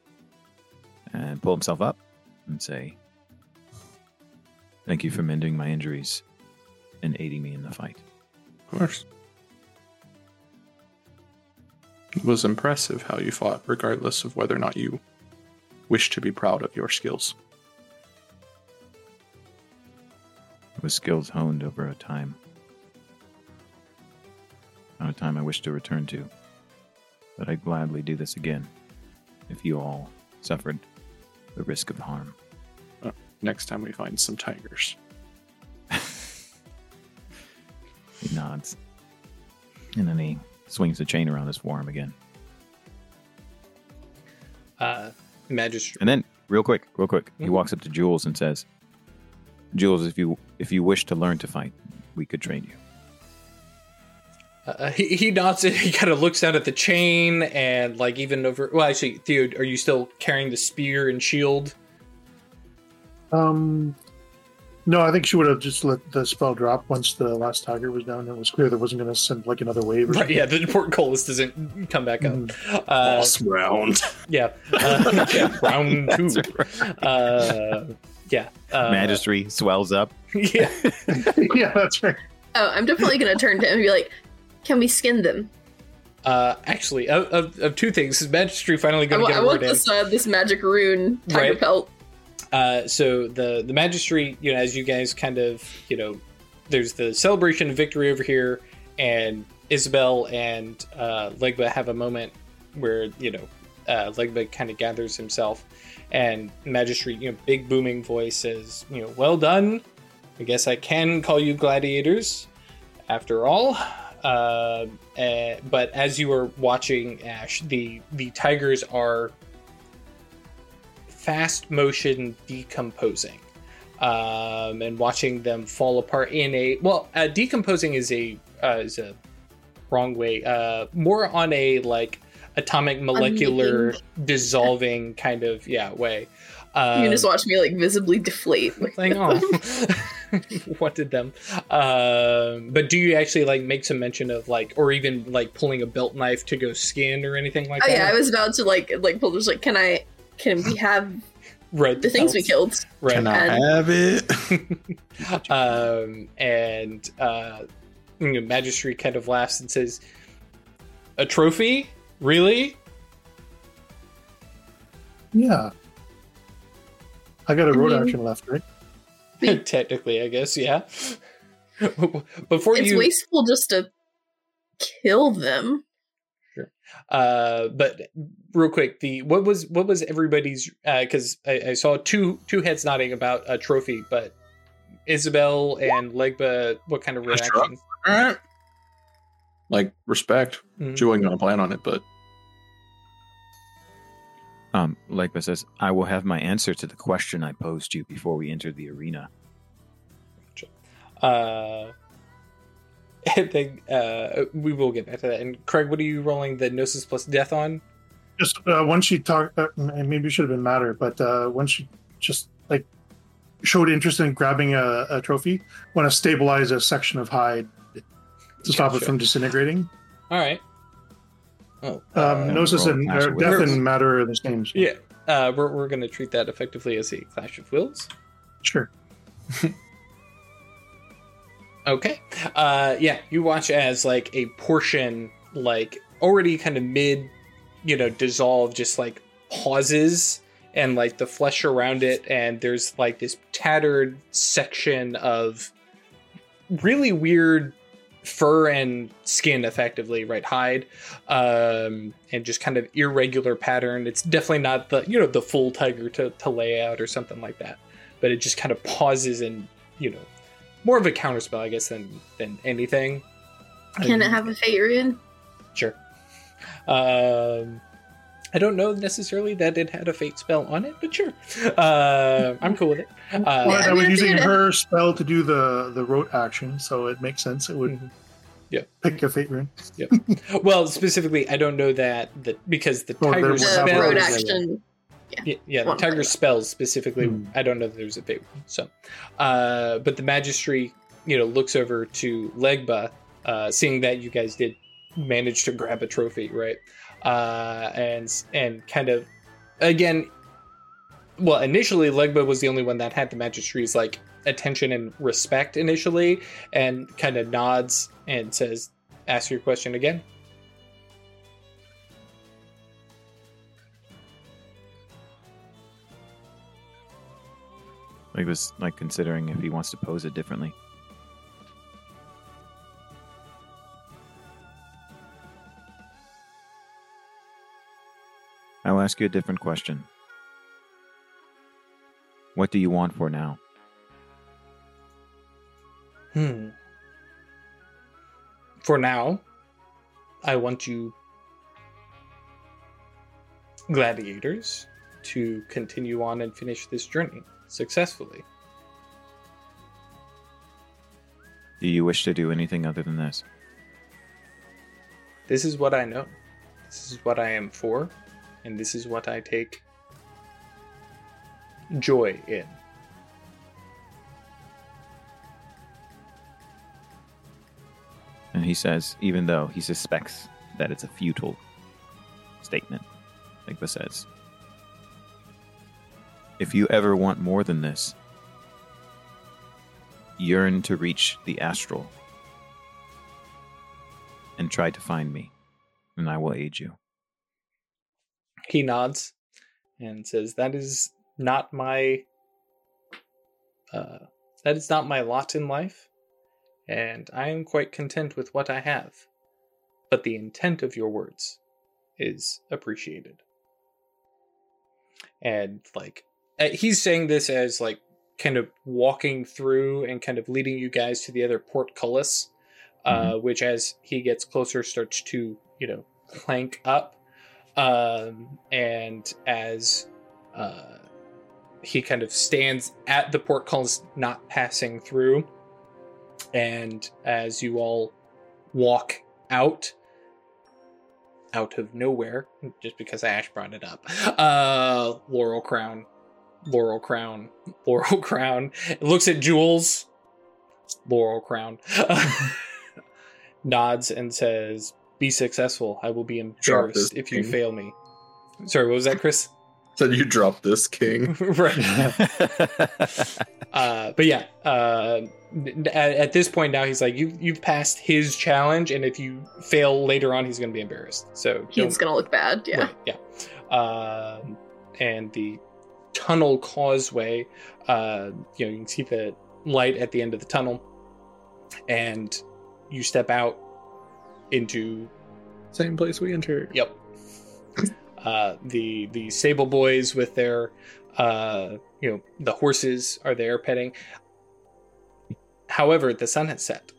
and pull himself up and say, "Thank you for mending my injuries and aiding me in the fight." Of course. It was impressive how you fought, regardless of whether or not you wish to be proud of your skills. It was skills honed over a time. Not a time I wish to return to. But I'd gladly do this again if you all suffered the risk of harm. Uh, next time we find some tigers. He nods. And then he swings the chain around his forearm again. Uh, magistry. And then, real quick, real quick, he Mhm. walks up to Jules and says, Jules, if you if you wish to learn to fight, we could train you. Uh, he, he nods it. He kind of looks down at the chain and like even over. Well, actually, Theo, are you still carrying the spear and shield? Um, no, I think she would have just let the spell drop once the last tiger was down. It was clear there wasn't going to send like another wave. Or Right. Yeah. The important portcullis doesn't come back up. Mhm. Uh, Boss round. yeah. Uh, yeah. Round two. Right. Uh, yeah. Uh, Magistry swells up. Yeah. yeah, that's right. Oh, I'm definitely gonna turn to him and be like, "Can we skin them? Uh, actually, of, of, of two things, is Magistry finally I, going to get I a want word in? this uh, this magic rune tiger Right. pelt." Uh, so the the magistry, you know, as you guys kind of, you know, there's the celebration of victory over here, and Isabel and uh, Legba have a moment where you know uh, Legba kind of gathers himself, and magistry, you know, big booming voice says, you know, well done. I guess I can call you gladiators, after all. Uh, eh, but as you are watching Ash, the the tigers are fast motion decomposing um, and watching them fall apart in a well uh, decomposing is a uh, is a wrong way uh, more on a like atomic molecular dissolving kind of yeah way um, you just watch me like visibly deflate. like, oh, what did them? Um, but do you actually like make some mention of like, or even like pulling a belt knife to go skin or anything like Oh that? yeah, I was about to like like pull just like, can I? Can we have right. the things we killed? Right. Can I And- have it? um, and uh, you know, Magistry kind of laughs and says, "A trophy? Really? Yeah. I got a rote mean- action left, right? Technically, I guess, yeah." Before It's you, wasteful just to kill them. Uh, but real quick, the what was what was everybody's? Because I, I saw two two heads nodding about a trophy, but Isabel and Legba, what kind of reaction? Like respect. Mhm. She wasn't gonna plan on it, but Um, Legba says, I will have my answer to the question I posed you before we entered the arena. Uh, and then uh, we will get back to that. And Craig, what are you rolling the gnosis plus death on? Just uh, when she talked, uh, maybe it should have been matter, but uh, when she just like showed interest in grabbing a, a trophy, want to stabilize a section of hide to stop it from disintegrating. All right. Oh, Um, uh, Gnosis and Clash or death Wills. and matter are the same. so- yeah. Uh, we're we're going to treat that effectively as a clash of wills. sure. Okay. Uh yeah, you watch as like a portion like already kind of mid, you know, dissolve just like pauses and like the flesh around it and there's like this tattered section of really weird fur and skin effectively, right? Hide. Um and just kind of irregular pattern. It's definitely not the you know the full tiger to, to lay out or something like that. But it just kind of pauses and you know more of a counterspell, I guess, than than anything. Can it have a fate rune? Sure. Um, I don't know necessarily that it had a fate spell on it, but sure. Uh, I'm cool with it. Uh, Well, I I was using her spell to do the the rote action, so it makes sense. It would Mhm. Yeah. pick a fate rune. yeah. well, specifically, I don't know that that because the Oh, tiger was The spell. rote action. Yeah, yeah the tiger spells specifically. Hmm. I don't know that there's a fate. rune. So, uh, but the magistry, you know, looks over to Legba, uh, seeing that you guys did manage to grab a trophy, right? Uh, and and kind of again, well, initially Legba was the only one that had the magistry's like attention and respect initially, and kind of nods and says, "Ask your question again." He was like considering if he wants to pose it differently. I will ask you a different question. What do you want for now? Hmm. For now, I want you gladiators to continue on and finish this journey successfully. Do you wish to do anything other than this? This is what I know. This is what I am for, and this is what I take joy in. And he says, even though he suspects that it's a futile statement, Legba says, if you ever want more than this, yearn to reach the astral and try to find me, and I will aid you. He nods and says, "That is not my uh, that is not my lot in life, and I am quite content with what I have. But the intent of your words is appreciated." And like uh, he's saying this as like kind of walking through and kind of leading you guys to the other portcullis, uh, which as he gets closer starts to you know clank up um, and as uh, he kind of stands at the portcullis, not passing through, and as you all walk out, out of nowhere, just because Ash brought it up, uh, Laurel Crown, Laurel Crown, Laurel Crown looks at Jules, Laurel Crown, nods and says, "Be successful. I will be embarrassed this if you king." fail me." Sorry, what was that, Chris? Said you drop this king. right. Uh, but yeah, uh, at, at this point now, he's like, you you've passed his challenge, and if you fail later on, he's going to be embarrassed. So He's gonna look bad. Yeah. Right, yeah. Um, and the tunnel causeway, uh, you know, you can see the light at the end of the tunnel, and you step out into Same place we entered. Yep. Uh, the the Sable boys with their uh, you know the horses are there petting. However, the sun has set.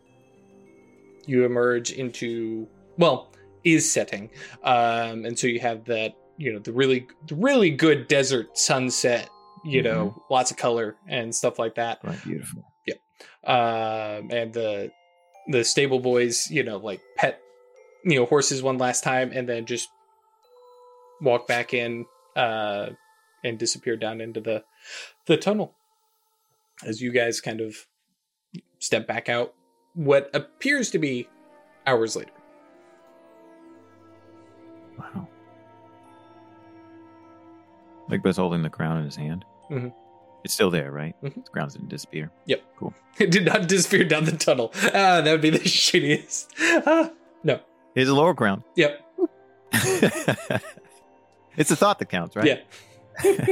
You emerge into well is setting, um, and so you have that you know the really the really good desert sunset. You know, lots of color and stuff like that. Right, beautiful. Yep. Um, and the the stable boys, you know, like pet, you know, horses one last time, and then just walk back in uh, and disappear down into the the tunnel. As you guys kind of step back out, what appears to be hours later. Wow. Legba's holding the crown in his hand. Mhm. It's still there, right? Mhm. The crown didn't disappear. Yep. Cool. It did not disappear down the tunnel. Ah, that would be the shittiest. Ah, no. Here's a laurel crown. Yep. it's a thought that counts, right? Yeah.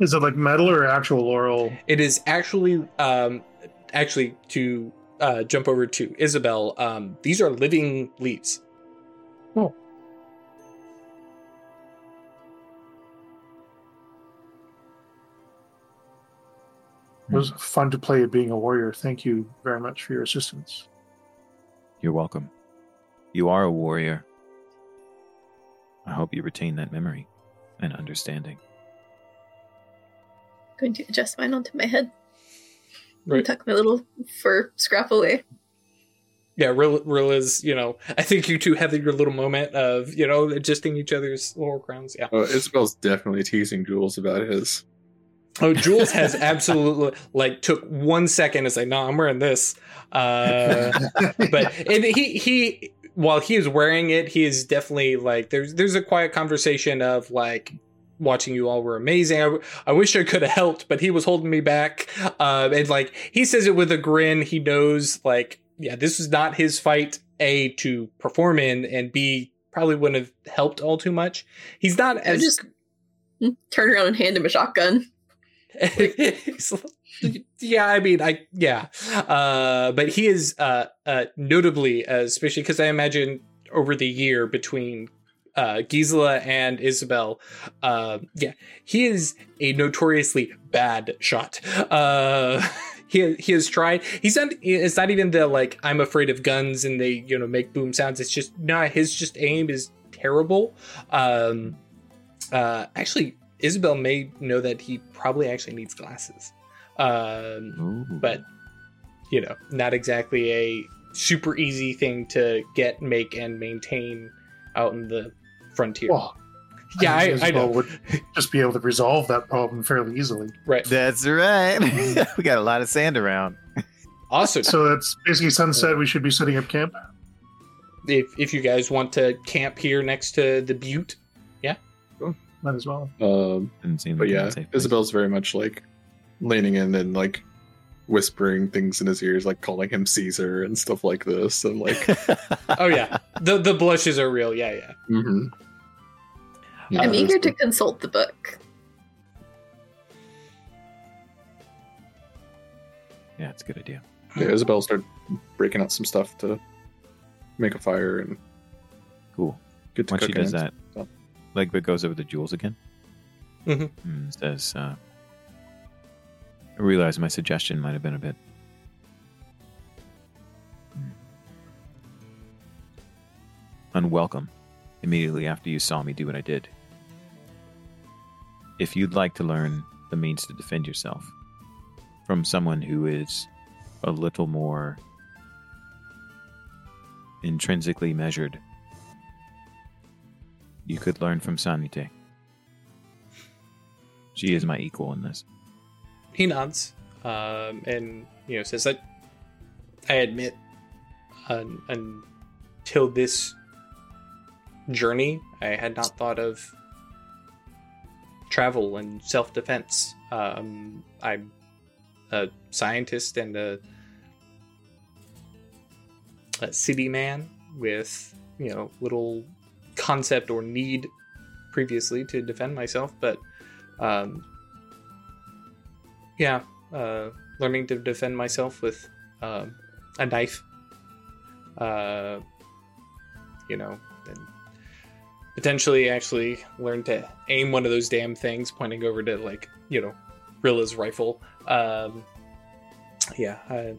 Is it like metal or actual laurel? It is actually um actually to uh jump over to Isabel, um these are living leaves. It was fun to play at being a warrior. Thank you very much for your assistance. You're welcome. You are a warrior. I hope you retain that memory and understanding. I'm Going to adjust mine onto my head. Right. And tuck my little fur scrap away. Yeah, Rill, is. you know, I think you two have your little moment of, you know, adjusting each other's laurel crowns. Yeah. Oh, Isabel's definitely teasing Jules about his. Oh, Jules has absolutely like took one second to say, "No, I'm wearing this." Uh, but and he he while he is wearing it, he is definitely like there's there's a quiet conversation of like watching you all were amazing. I, I wish I could have helped, but he was holding me back. Uh, and like he says it with a grin. He knows like yeah, this is not his fight. A to perform in, and B probably wouldn't have helped all too much. He's not I as just turn around and hand him a shotgun. Yeah, I mean, I yeah, uh, but he is uh, uh, notably, uh, especially because I imagine over the year between uh, Gisela and Isabel, uh, yeah, he is a notoriously bad shot. Uh, he he has tried. He's not. It's not even the like I'm afraid of guns and they you know make boom sounds. It's just no. his just aim is terrible. Um, uh, actually, Isabel may know that he probably actually needs glasses. Um, but you know, not exactly a super easy thing to get, make, and maintain out in the frontier. Well, yeah, I, think I Isabel know. Would just be able to resolve that problem fairly easily. Right. That's right. we got a lot of sand around. Awesome. So that's basically sunset. We should be setting up camp. if if you guys want to camp here next to the butte, Might as well. Um, Didn't seem but like yeah, safe. Isabel's very much like leaning in and like whispering things in his ears, like calling him Caesar and stuff like this, and like, oh yeah, the the blushes are real. Yeah, yeah. mm-hmm. Yeah, I'm eager to consult the book. yeah, it's a good idea. Yeah, Isabel started breaking out some stuff to make a fire and Cool. Good. to Once she does and that, stuff. Legba goes over to Jules again. mm-hmm. And says, uh, I realize my suggestion might have been a bit. hmm, unwelcome immediately after you saw me do what I did. If you'd like to learn the means to defend yourself from someone who is a little more intrinsically measured, you could learn from Sanite. She is my equal in this. He nods, um, and you know says that I admit, un, until this journey, I had not thought of travel and self defense. Um, I'm a scientist and a, a city man with you know little concept or need previously to defend myself, but um, yeah, uh, learning to defend myself with um, a knife. Uh, you know, and potentially actually learn to aim one of those damn things, pointing over to like you know, Rilla's rifle. Um, yeah, I,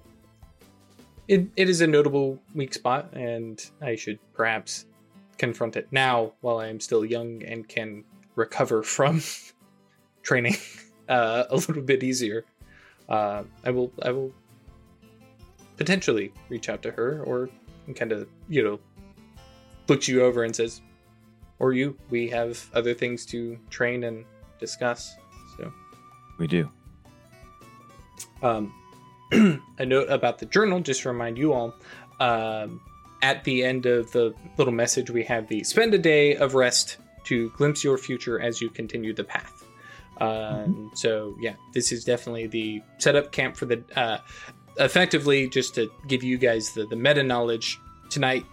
it it is a notable weak spot, and I should perhaps confront it now while I am still young and can recover from training uh, a little bit easier. Uh, I will I will potentially reach out to her or kind of you know looks you over and says, "Or you, we have other things to train and discuss." So We do. um, a note about the journal, just to remind you all. Um, at the end of the little message, we have the spend a day of rest to glimpse your future as you continue the path. Um, So, yeah, this is definitely the setup camp for the. Uh, effectively, just to give you guys the, the meta knowledge tonight,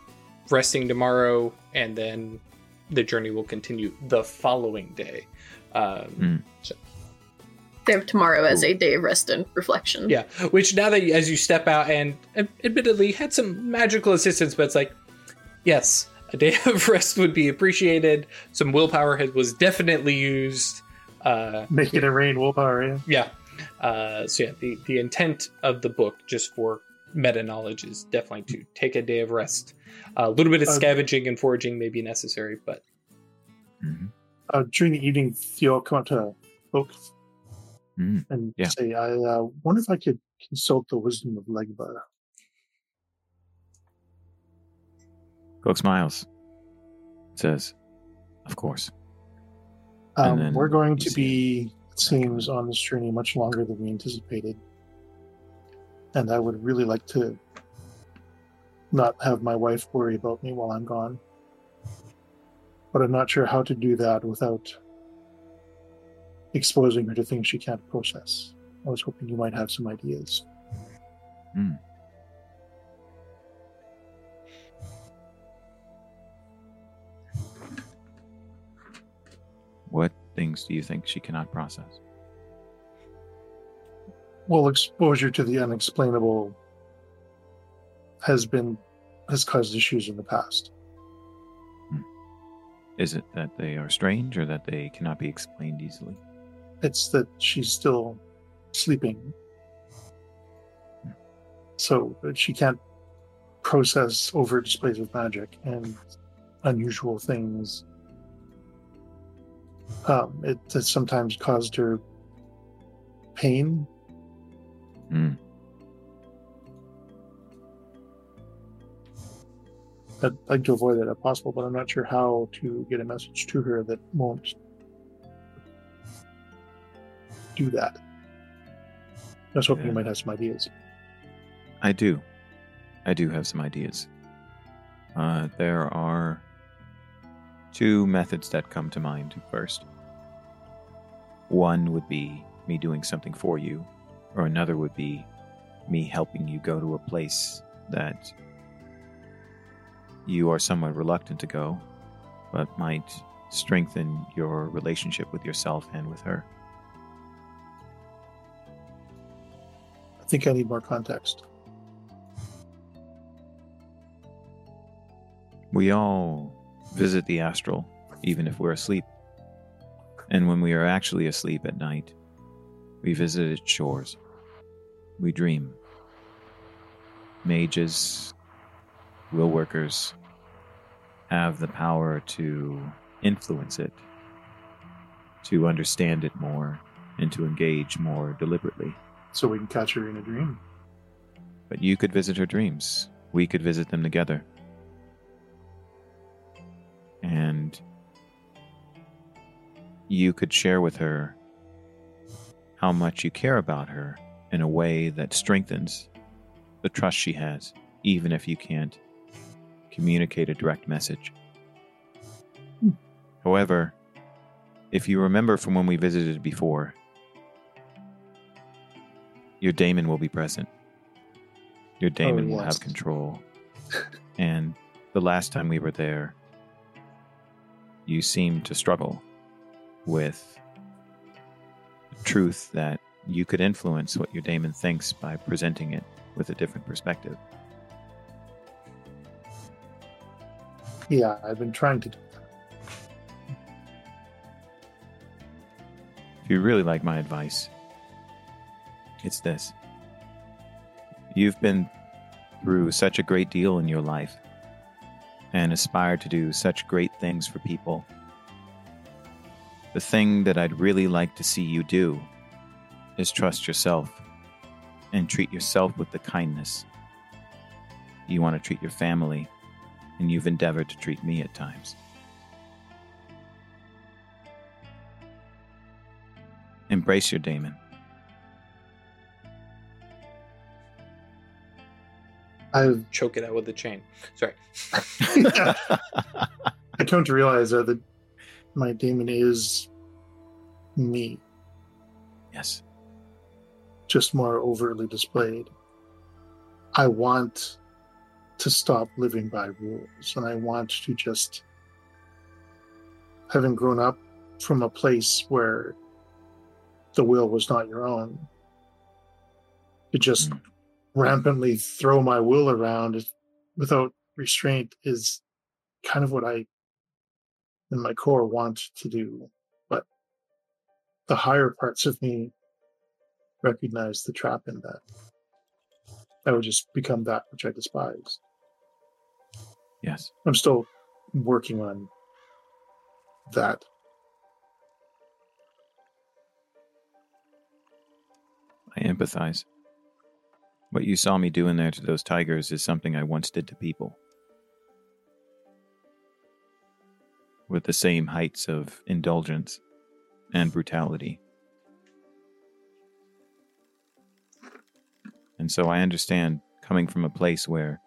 resting tomorrow, and then the journey will continue the following day. Um, They have tomorrow as a day of rest and reflection. Yeah, which now that you, as you step out and ad- admittedly had some magical assistance, but it's like, yes, a day of rest would be appreciated. Some willpower has, was definitely used. Uh, Make it a rain willpower, yeah. yeah. Uh, so yeah, the the intent of the book, just for meta knowledge, is definitely to take a day of rest. a little bit of Uh, scavenging and foraging may be necessary, but Mhm. Uh, during the evening, Theo come up to Oak Mm. and Yeah. say, I uh, wonder if I could consult the wisdom of Legba. Cloak smiles. Says, "Of course." Um, we're going to be, it seems, on this journey much longer than we anticipated. And I would really like to not have my wife worry about me while I'm gone. But I'm not sure how to do that without exposing her to things she can't process. I was hoping you might have some ideas. Hmm. What things do you think she cannot process? Well, exposure to the unexplainable has been has caused issues in the past. Hmm. Is it that they are strange or that they cannot be explained easily? It's that she's still sleeping. So she can't process overt displays of magic and unusual things. Um, it has sometimes caused her pain. Mm. I'd like to avoid that if possible, but I'm not sure how to get a message to her that won't do that. I was hoping Yeah. you might have some ideas. I do. I do have some ideas. Uh, there are two methods that come to mind first. One would be me doing something for you, or another would be me helping you go to a place that you are somewhat reluctant to go, but might strengthen your relationship with yourself and with her. I think I need more context. We all visit the astral, even if we're asleep. And when we are actually asleep at night, we visit its shores. We dream. Mages, will workers have the power to influence it, to understand it more, and to engage more deliberately. So we can catch her in a dream. But you could visit her dreams. We could visit them together. And you could share with her how much you care about her in a way that strengthens the trust she has, even if you can't communicate a direct message. Hmm. However, if you remember from when we visited before, your daemon will be present. Your oh, daemon will have control. and the last time we were there, you seemed to struggle with the truth that you could influence what your daemon thinks by presenting it with a different perspective. Yeah, I've been trying to do that. If you really like my advice, it's this. You've been through such a great deal in your life and aspire to do such great things for people. The thing that I'd really like to see you do is trust yourself and treat yourself with the kindness you want to treat your family, and you've endeavored to treat me at times. Embrace your daemon. I've Choke it out with a chain. Sorry. I come to realize uh, that my demon is me, yes. just more overtly displayed. I want to stop living by rules, and I want to just, having grown up from a place where the will was not your own, to just Mm. Rampantly throw my will around without restraint is kind of what I, in my core, want to do. But the higher parts of me recognize the trap in that. I would just become that which I despise. Yes. I'm still working on that. I empathize. What you saw me doing there to those tigers is something I once did to people. With the same heights of indulgence and brutality. And so I understand coming from a place where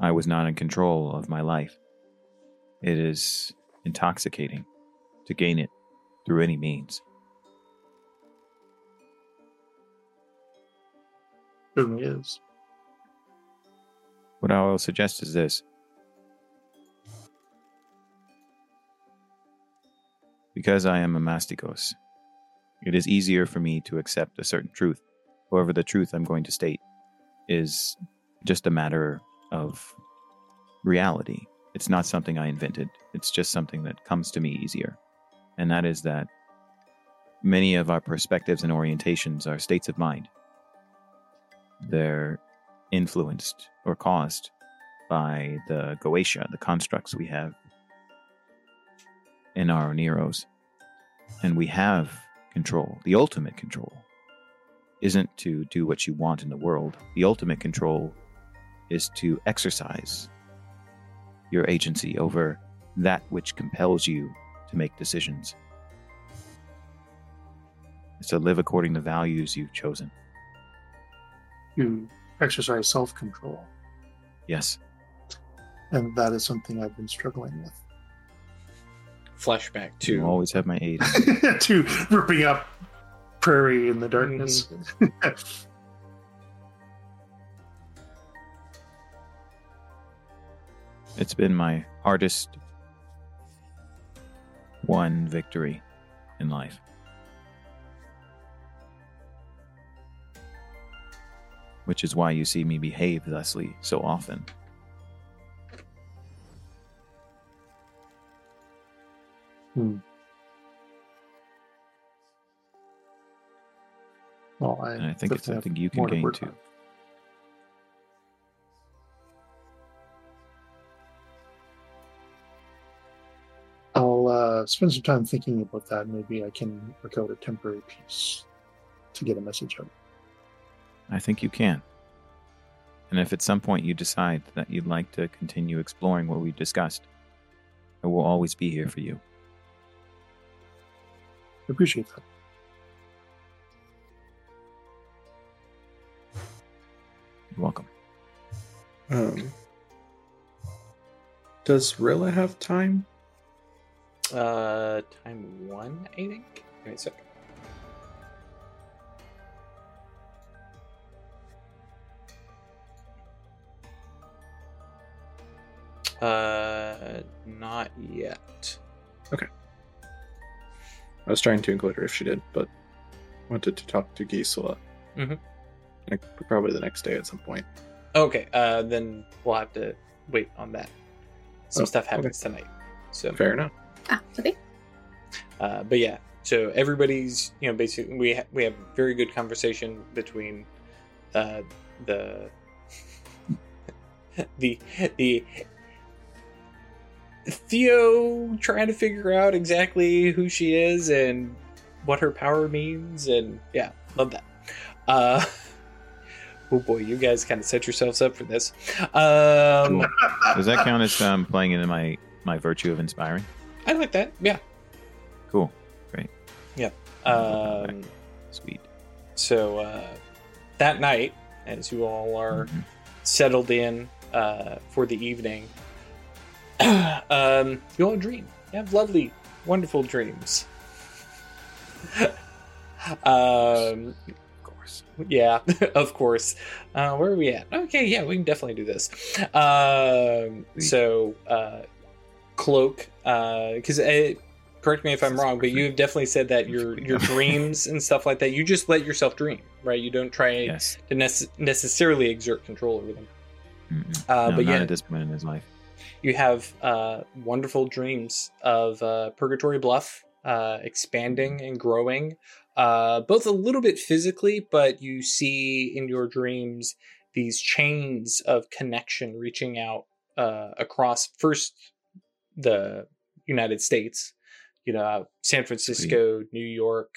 I was not in control of my life. It is intoxicating to gain it through any means. Certainly is. What I will suggest is this. Because I am a Mastigos, it is easier for me to accept a certain truth. However, the truth I'm going to state is just a matter of reality. It's not something I invented, it's just something that comes to me easier. And that is that many of our perspectives and orientations are states of mind. They're influenced or caused by the Goetia, the constructs we have in our Neros. And we have control. The ultimate control isn't to do what you want in the world, the ultimate control is to exercise your agency over that which compels you to make decisions. It's to live according to values you've chosen. To exercise self control. Yes. And that is something I've been struggling with. Flashback You to always have my aid. to ripping up prairie in the darkness. Mhm. It's been my hardest won victory in life. Which is why you see me behave thusly so often. Hmm. Well, I, And I think it's something you can gain too. I'll uh, spend some time thinking about that. Maybe I can work out a temporary piece to get a message out. I think you can. And if at some point you decide that you'd like to continue exploring what we've discussed, I will always be here for you. I appreciate that. You're welcome. Um, does Rilla have time? uh time one, I think. Give me a sec. Uh, not yet. Okay. I was trying to include her if she did, but wanted to talk to Gisela. Mhm. Like, probably the next day at some point. Okay, uh, then we'll have to wait on that. some Oh, stuff happens tonight. So Fair enough. Ah, okay. Uh, but yeah, so everybody's you know basically we ha- we have very good conversation between uh, the the the Theo trying to figure out exactly who she is and what her power means and yeah, love that. Uh, oh boy, you guys kind of set yourselves up for this. Um, Does that count as um, playing into my my virtue of inspiring? I like that. Yeah. Cool. Great. Yeah. Um, Sweet. So uh, that night, as you all are Mhm. settled in uh, for the evening, um, you all dream. You have lovely, wonderful dreams. um, Of course. yeah, of course. Uh, where are we at? Okay, yeah, we can definitely do this. Um, so, uh, cloak, because uh, correct me if I'm wrong, but you have definitely said that your your dreams and stuff like that, you just let yourself dream, right? You don't try Yes. to nece- necessarily exert control over them. Uh, no, but not yeah, at this point in his life. You have uh, wonderful dreams of uh, Purgatory Bluff uh, expanding and growing, uh, both a little bit physically, but you see in your dreams these chains of connection reaching out uh, across first the United States, you know, San Francisco, New York,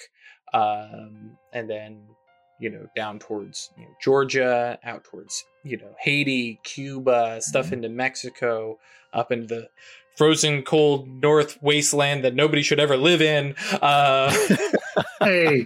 um, and then you know down towards you know, Georgia, out towards you know Haiti, Cuba, stuff Mhm. into Mexico, up into the frozen cold north wasteland that nobody should ever live in. Uh, Hey,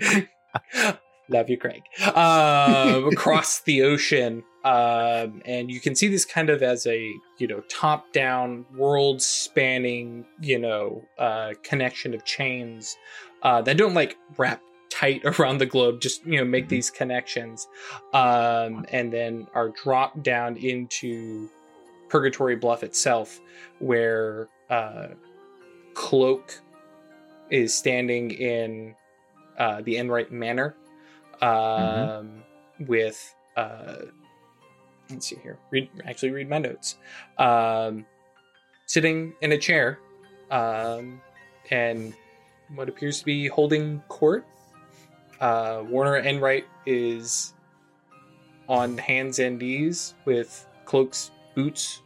love you, Craig. Um, across the ocean, um, and you can see this kind of as a you know top down, world spanning you know uh, connection of chains uh, that don't like wrap tight around the globe. Just you know make these connections, um, and then are dropped down into Purgatory Bluff itself, where uh, Cloak is standing in uh, the Enright Manor um, with uh, let's see here. Read actually read my notes. Um, sitting in a chair, um, and what appears to be holding court. Uh, Warner Enright is on hands and knees with Cloak's boots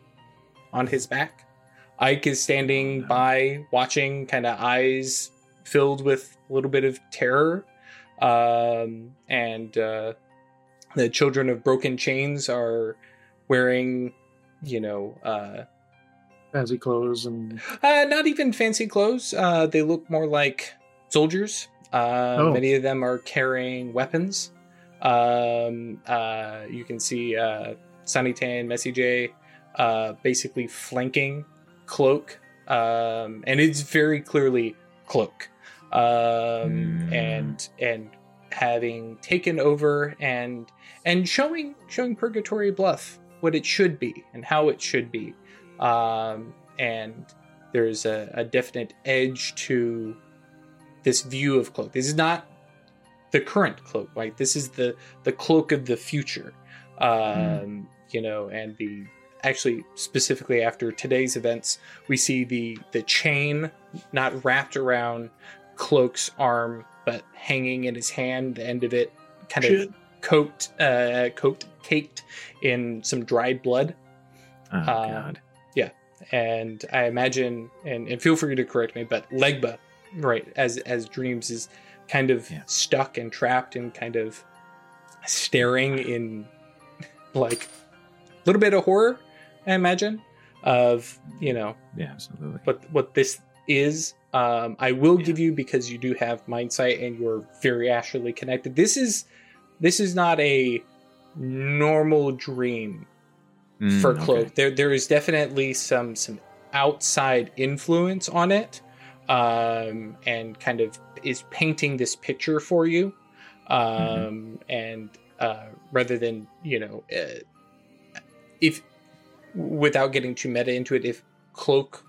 on his back. Ike is standing by, watching, kind of eyes filled with a little bit of terror. Um, and uh, the children of broken chains are wearing, you know, uh, fancy clothes and uh, not even fancy clothes. Uh, they look more like soldiers. Uh, Oh. Many of them are carrying weapons. Um, uh, you can see uh, Sunny Tan, Messy J, uh, basically flanking Cloak, um, and it's very clearly Cloak, um, Mm. and and having taken over and and showing showing Purgatory Bluff what it should be and how it should be, um, and there's a, a definite edge to this view of cloak. This is not the current cloak, right? This is the the cloak of the future, um, you know, and the actually specifically after today's events, we see the the chain not wrapped around cloak's arm, but hanging in his hand. The end of it kind Shit. of coated, uh, coated, caked in some dried blood Oh, Um, God. Yeah, and I imagine, and, and feel free to correct me, but Legba, right, as as Dreams is kind of Yeah. stuck and trapped and kind of staring in like a little bit of horror, I imagine, of you know Yeah, absolutely. what what this is. Um, I will Yeah. give you because you do have mind sight and you're very astrally connected. This is this is not a normal dream Mm, for okay. cloak there there is definitely some some outside influence on it um and kind of is painting this picture for you um Mm-hmm. and uh rather than you know uh, if without getting too meta into it if cloak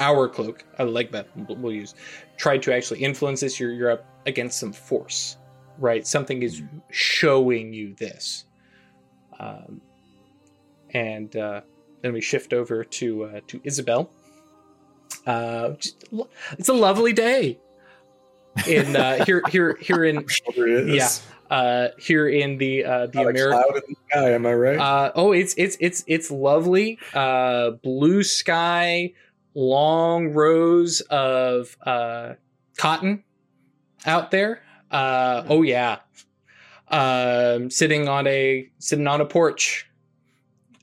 our cloak a like that we'll use tried to actually influence this you're you're up against some force right something is showing you this um and uh, then we shift over to uh, to Isabel. Uh, just it's a lovely day in uh, here here here in Sure. Yeah. uh, here in the uh, the American. cloud in the sky, am I right? Uh, oh, it's it's it's it's lovely. Uh, blue sky, long rows of uh, cotton out there. Uh, oh yeah, um, sitting on a sitting on a porch.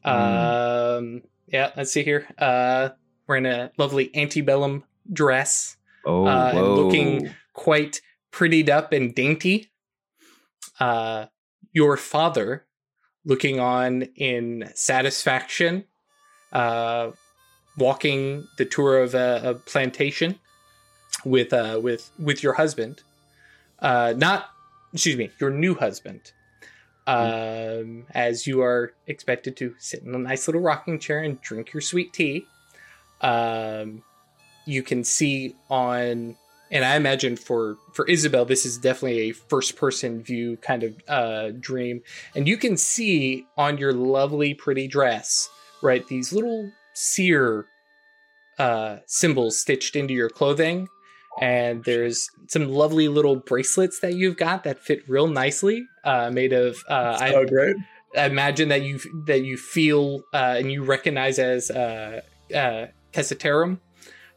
Um, yeah, let's see here. Uh, wearing a lovely antebellum dress Oh, Uh, and looking- quite prettied up and dainty. Uh, your father looking on in satisfaction, uh, walking the tour of a, a plantation with uh, with with your husband, uh, not excuse me, your new husband. Um, as you are expected to sit in a nice little rocking chair and drink your sweet tea. Um, you can see on and I imagine for for Isabel, this is definitely a first person view kind of uh, dream, and you can see on your lovely, pretty dress, right, these little seer uh, symbols stitched into your clothing, and there's some lovely little bracelets that you've got that fit real nicely, uh, made of. Uh, I, oh, great. I imagine that you that you feel uh, and you recognize as uh, uh, Tessitarum.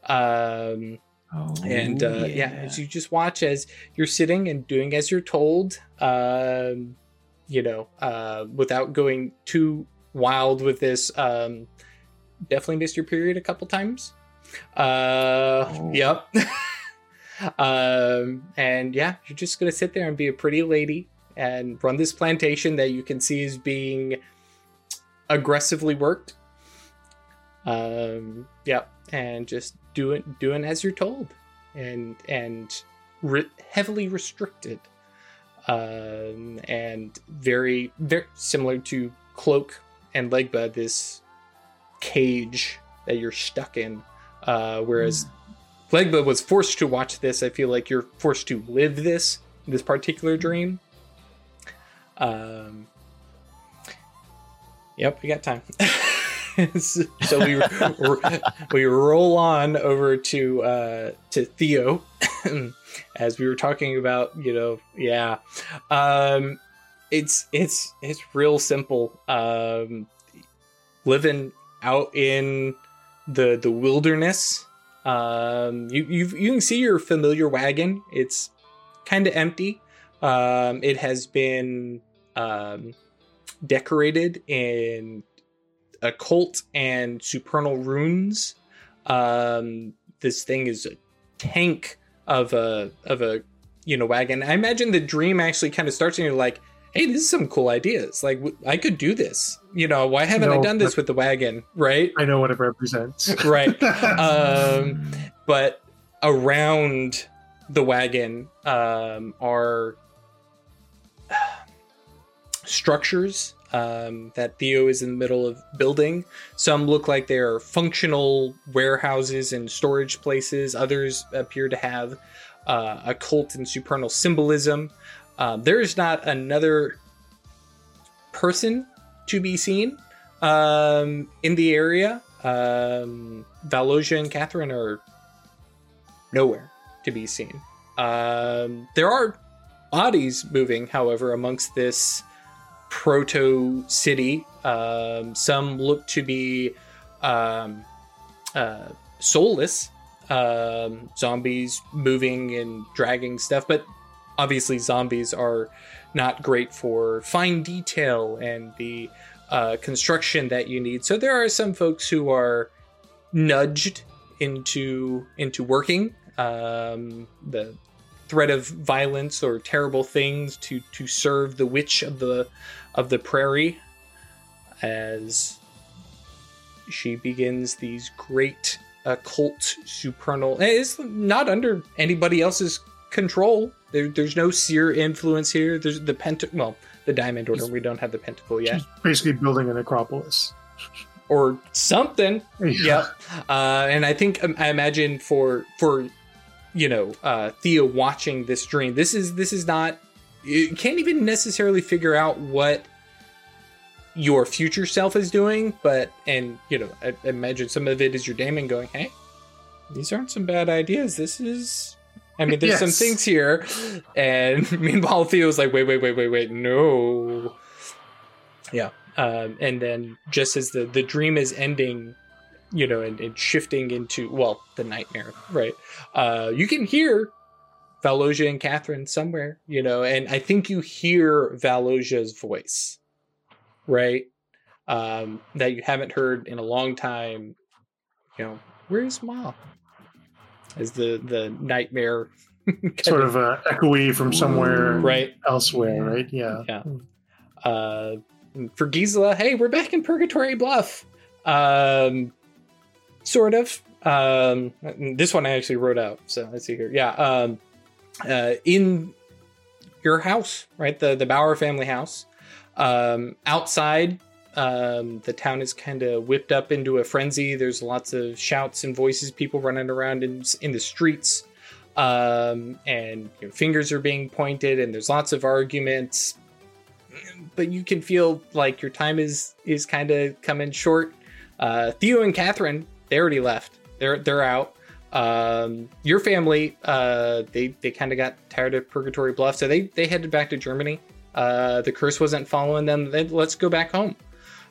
Um, Oh, and uh, yeah. as you just watch as you're sitting and doing as you're told um, you know uh, without going too wild with this um, definitely missed your period a couple times uh, Oh. yep um, and yeah you're just gonna sit there and be a pretty lady and run this plantation that you can see is being aggressively worked um, yep and just doing doing as you're told and and re- heavily restricted. Um, and very very similar to cloak and legba this cage that you're stuck in uh, whereas legba was forced to watch this. I feel like you're forced to live this this particular dream. Um yep we got time so we we roll on over to uh to Theo as we were talking about, you know, yeah. Um it's it's it's real simple. Um living out in the the wilderness. Um you you you can see your familiar wagon. It's kind of empty. Um it has been um decorated in occult and supernal runes. Um, this thing is a tank of a of a you know wagon. I imagine the dream actually kind of starts and you're like, hey, this is some cool ideas. Like w- I could do this. You know, why haven't I done this with the wagon? Right, I know what it represents. right. Um, but around the wagon um, are structures um, that Theo is in the middle of building. Some look like they are functional warehouses and storage places. Others appear to have uh, occult and supernal symbolism. Um, there is not another person to be seen um, in the area. Um, Valosia and Catherine are nowhere to be seen. Um, there are bodies moving, however, amongst this proto city. Um, some look to be um, uh, soulless um, zombies moving and dragging stuff, but obviously, zombies are not great for fine detail and the uh, construction that you need. So there are some folks who are nudged into into working um, the threat of violence or terrible things to to serve the witch of the of the prairie as she begins these great occult supernal it's not under anybody else's control. There, there's no seer influence here. There's the pent well the diamond order. We don't have the pentacle yet. Basically building an acropolis. or something. Yep. Uh, and i think um, i imagine for for you know uh, theo watching this dream this is this is not you can't even necessarily figure out what your future self is doing, but and you know, I imagine some of it is your daemon going, "Hey, these aren't some bad ideas. This is." I mean, there's some things here, and meanwhile, Theo's like, "Wait, wait, wait, wait, wait, no." Yeah, um, and then just as the the dream is ending, you know, and, and shifting into well, the nightmare, right? Uh, you can hear Valoja and Catherine somewhere, you know, and I think you hear Valoja's voice, right? Um, that you haven't heard in a long time. You know, where's mom? As the the nightmare Sort of uh, echoey from somewhere right. elsewhere, right? Yeah. Yeah. Uh, for Gisela, hey, we're back in Purgatory Bluff. Um, sort of. Um, this one I actually wrote out. So let's see here. Yeah. Um, uh, in your house, right? The the Bauer family house. Um, outside, um, the town is kind of whipped up into a frenzy. There's lots of shouts and voices, people running around in in the streets, um, and you know, fingers are being pointed, and there's lots of arguments. But you can feel like your time is is kind of coming short. Uh, Theo and Catherine, they already left. They're they're out. Um, your family, uh, they they kind of got tired of Purgatory Bluff, so they they headed back to Germany. Uh, the curse wasn't following them. Then let's go back home.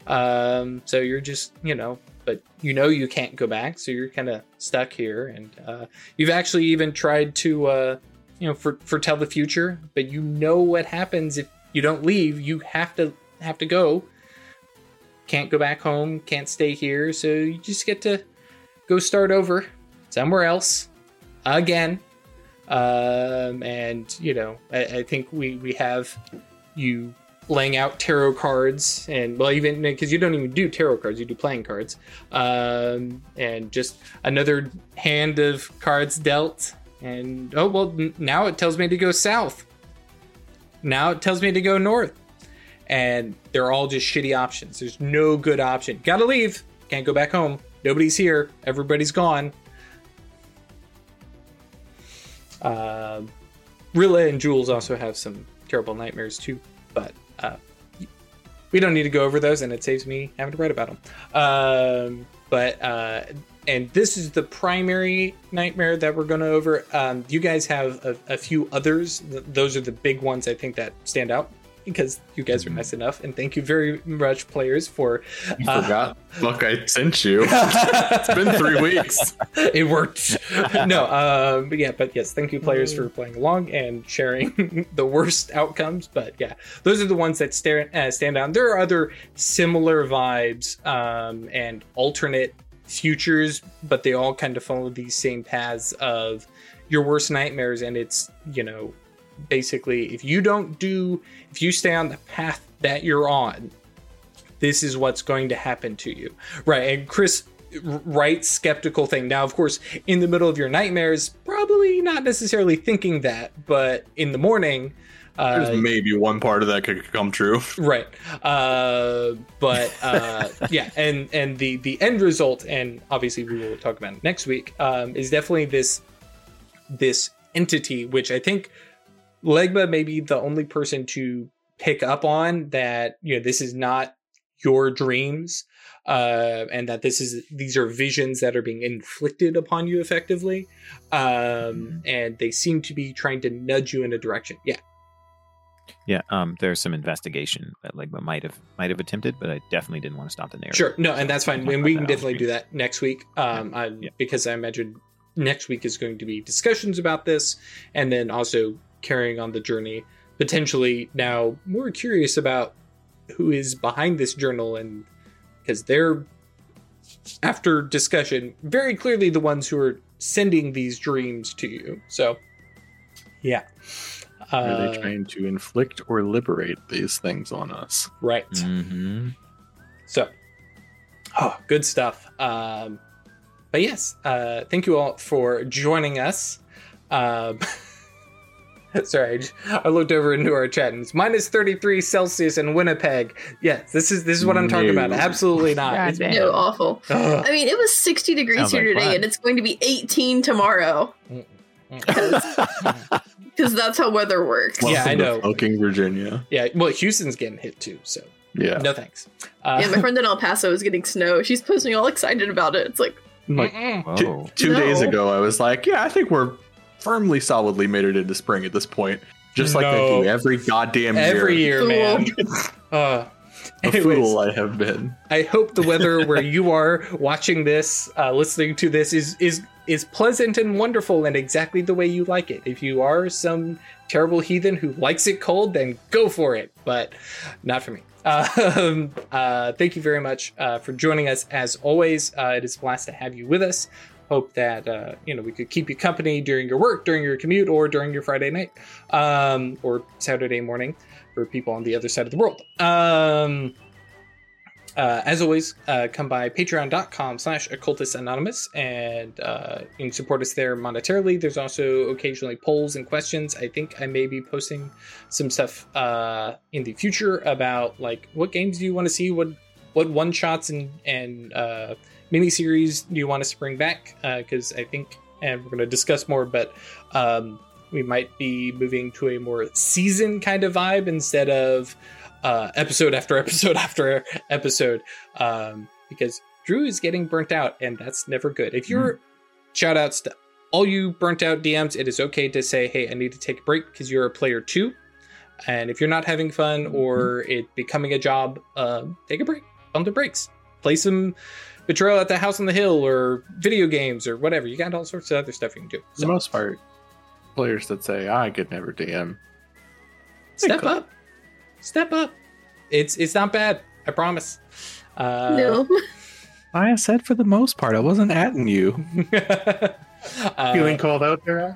Um, so you're just you know, but you know you can't go back, so you're kind of stuck here. And uh, you've actually even tried to uh, you know for foretell the future, but you know what happens if you don't leave. You have to have to go. Can't go back home. Can't stay here. So you just get to go start over somewhere else again. Um, and you know, I, I think we we have you laying out tarot cards and well even because you don't even do tarot cards you do playing cards um and just another hand of cards dealt and oh well now it tells me to go south now it tells me to go north and they're all just shitty options. There's no good option. Gotta leave. Can't go back home. Nobody's here. Everybody's gone. Um Rilla and Jules also have some terrible nightmares too, but uh, we don't need to go over those, and it saves me having to write about them. Um, but uh, and this is the primary nightmare that we're going to over. Um, you guys have a, a few others. Th- those are the big ones I think that stand out because you guys are nice enough, and thank you very much, players, for You Uh, forgot. Look, I sent you. it's been three weeks. it worked. no, um, but yeah, but yes, thank you, players, for playing along and sharing the worst outcomes. But yeah, those are the ones that stare, uh, stand out. There are other similar vibes um, and alternate futures, but they all kind of follow these same paths of your worst nightmares, and it's you know basically if you don't do if you stay on the path that you're on this is what's going to happen to you right and chris r- writes skeptical thing now of course in the middle of your nightmares probably not necessarily thinking that but in the morning uh, There's maybe one part of that could come true. right uh but uh yeah and and the the end result and obviously we will talk about it next week um is definitely this this entity which i think legba may be the only person to pick up on that you know this is not your dreams uh and that this is these are visions that are being inflicted upon you effectively um and they seem to be trying to nudge you in a direction yeah Yeah, um, there's some investigation that Legba might have might have attempted, but I definitely didn't want to stop the narrative. Sure. No, and that's fine. And we can definitely do that next week. Um, I, Yeah. because I imagine next week is going to be discussions about this, and then also carrying on the journey. Potentially now more curious about who is behind this journal, and because they're after discussion very clearly the ones who are sending these dreams to you. So, yeah. Are Uh, they trying to inflict or liberate these things on us? right. hmm So, oh, good stuff. Um, but yes, uh, thank you all for joining us. Um, sorry, I j- I looked over into our chat and it's minus thirty three Celsius in Winnipeg. Yes, this is this is what I'm talking about. Absolutely not. God It's- damn. No, awful. Ugh. I mean, it was 60 degrees Sounds here like today, fun. and it's going to be 18 tomorrow because that's how weather works. Yeah, I Welcome to know. Fucking Virginia. yeah, well, Houston's getting hit too. So Yeah. No thanks. Uh, yeah, my friend in El Paso is getting snow. She's posting all excited about it. It's like, Like two, Whoa. two days ago, I was like, yeah, I think we're firmly, solidly made it into spring at this point. Just like they do every goddamn year. every year, Fool. man. Uh, A fool I have been. I hope the weather where you are watching this, uh, listening to this, is is is pleasant and wonderful and exactly the way you like it. If you are some terrible heathen who likes it cold, then go for it. But not for me. Um, uh, thank you very much uh, for joining us. As always, uh, it is a blast to have you with us. Hope that uh, you know we could keep you company during your work, during your commute, or during your Friday night um, or Saturday morning for people on the other side of the world. Um, uh, as always, uh, come by patreon.com slash occultist anonymous and uh, you can support us there monetarily. There's also occasionally polls and questions. I think I may be posting some stuff uh, in the future about like what games do you want to see, what what one shots and and uh, miniseries do you want us to bring back? Because I think, and we're going to discuss more, but um, we might be moving to a more season kind of vibe instead of uh, episode after episode after episode um, because Drew is getting burnt out, and that's never good. If you're shout outs to all you burnt out DMs, it is okay to say, Hey, I need to take a break because you're a player too. And if you're not having fun or it becoming a job, um, take a break. Bump the breaks. Play some Betrayal at the House on the Hill or video games or whatever. You got all sorts of other stuff you can do. For the most part, players that say, I could never DM. step up step up it's it's not bad i promise uh no. I said for the most part, I wasn't atting you. uh, Feeling called out there?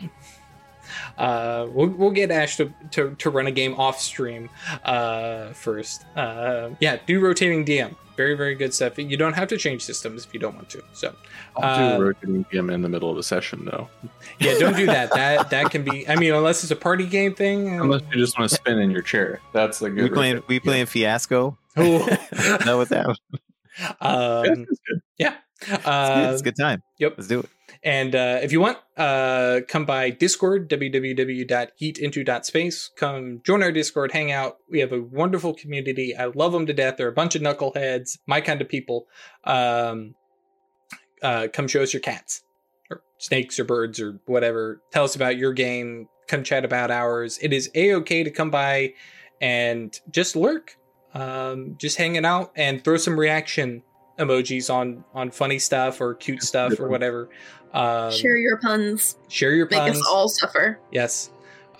Ash? uh we'll, we'll get ash to, to to run a game off stream uh first uh yeah do rotating dm very very good stuff you don't have to change systems if you don't want to so I'll Uh, do rotating DM in the middle of a session, though. yeah don't do that that that can be i mean unless it's a party game thing Unless you just want to spin in your chair. That's the good We playing rotation. we playing Fiasco. Oh. no, what's that? um That's good. yeah It's, good. uh, it's a good time. yep. Let's do it. And uh, if you want, uh, come by Discord, www.eatinto.space. Come join our Discord, hang out. We have a wonderful community. I love them to death. They're a bunch of knuckleheads, my kind of people. Um, uh, come show us your cats, or snakes, or birds, or whatever. Tell us about your game. Come chat about ours. It is a okay to come by and just lurk, um, just hanging out and throw some reaction emojis on on funny stuff or cute stuff or whatever. Um, Share your puns. share your Make puns. us all suffer. Yes.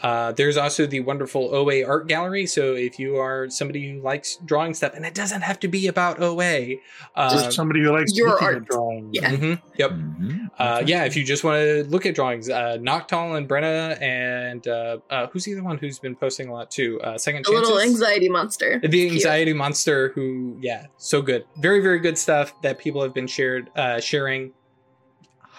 Uh, there's also the wonderful OA art gallery. So if you are somebody who likes drawing stuff, and it doesn't have to be about OA, uh, Just somebody who likes your looking at art. drawing. Yeah. mhm, yep. Mhm. Uh, yeah, if you just want to look at drawings, uh, Noctal and Brenna, and uh, uh, who's the other one who's been posting a lot too? Uh, Second A little anxiety monster. the Cute. anxiety monster who yeah so good very very good stuff that people have been shared uh sharing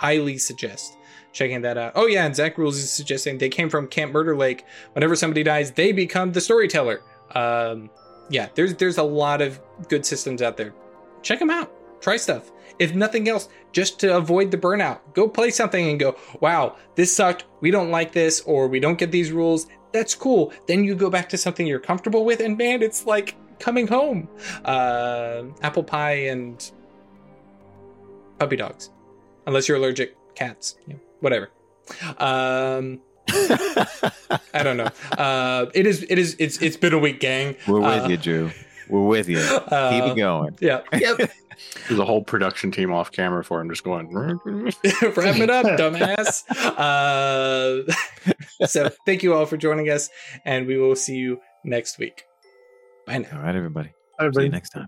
highly suggest checking that out. Oh yeah and zach rules is suggesting they came from camp murder lake. Whenever somebody dies they become the storyteller. Um yeah there's there's a lot of good systems out there. Check them out. Try stuff. If nothing else just to avoid the burnout go play something and go wow this sucked. We don't like this or we don't get these rules. That's cool. Then you go back to something you're comfortable with and man it's like coming home. Uh, apple pie and puppy dogs unless you're allergic cats yeah, whatever um i don't know uh it is it is it's it's been a week gang We're with Uh, you, Drew. We're with you. Keep uh, it going. yeah Yep. There's a whole production team off camera for him just going. wrap it up dumbass uh so thank you all for joining us and we will see you next week bye now All right, everybody. See Everybody. you next time.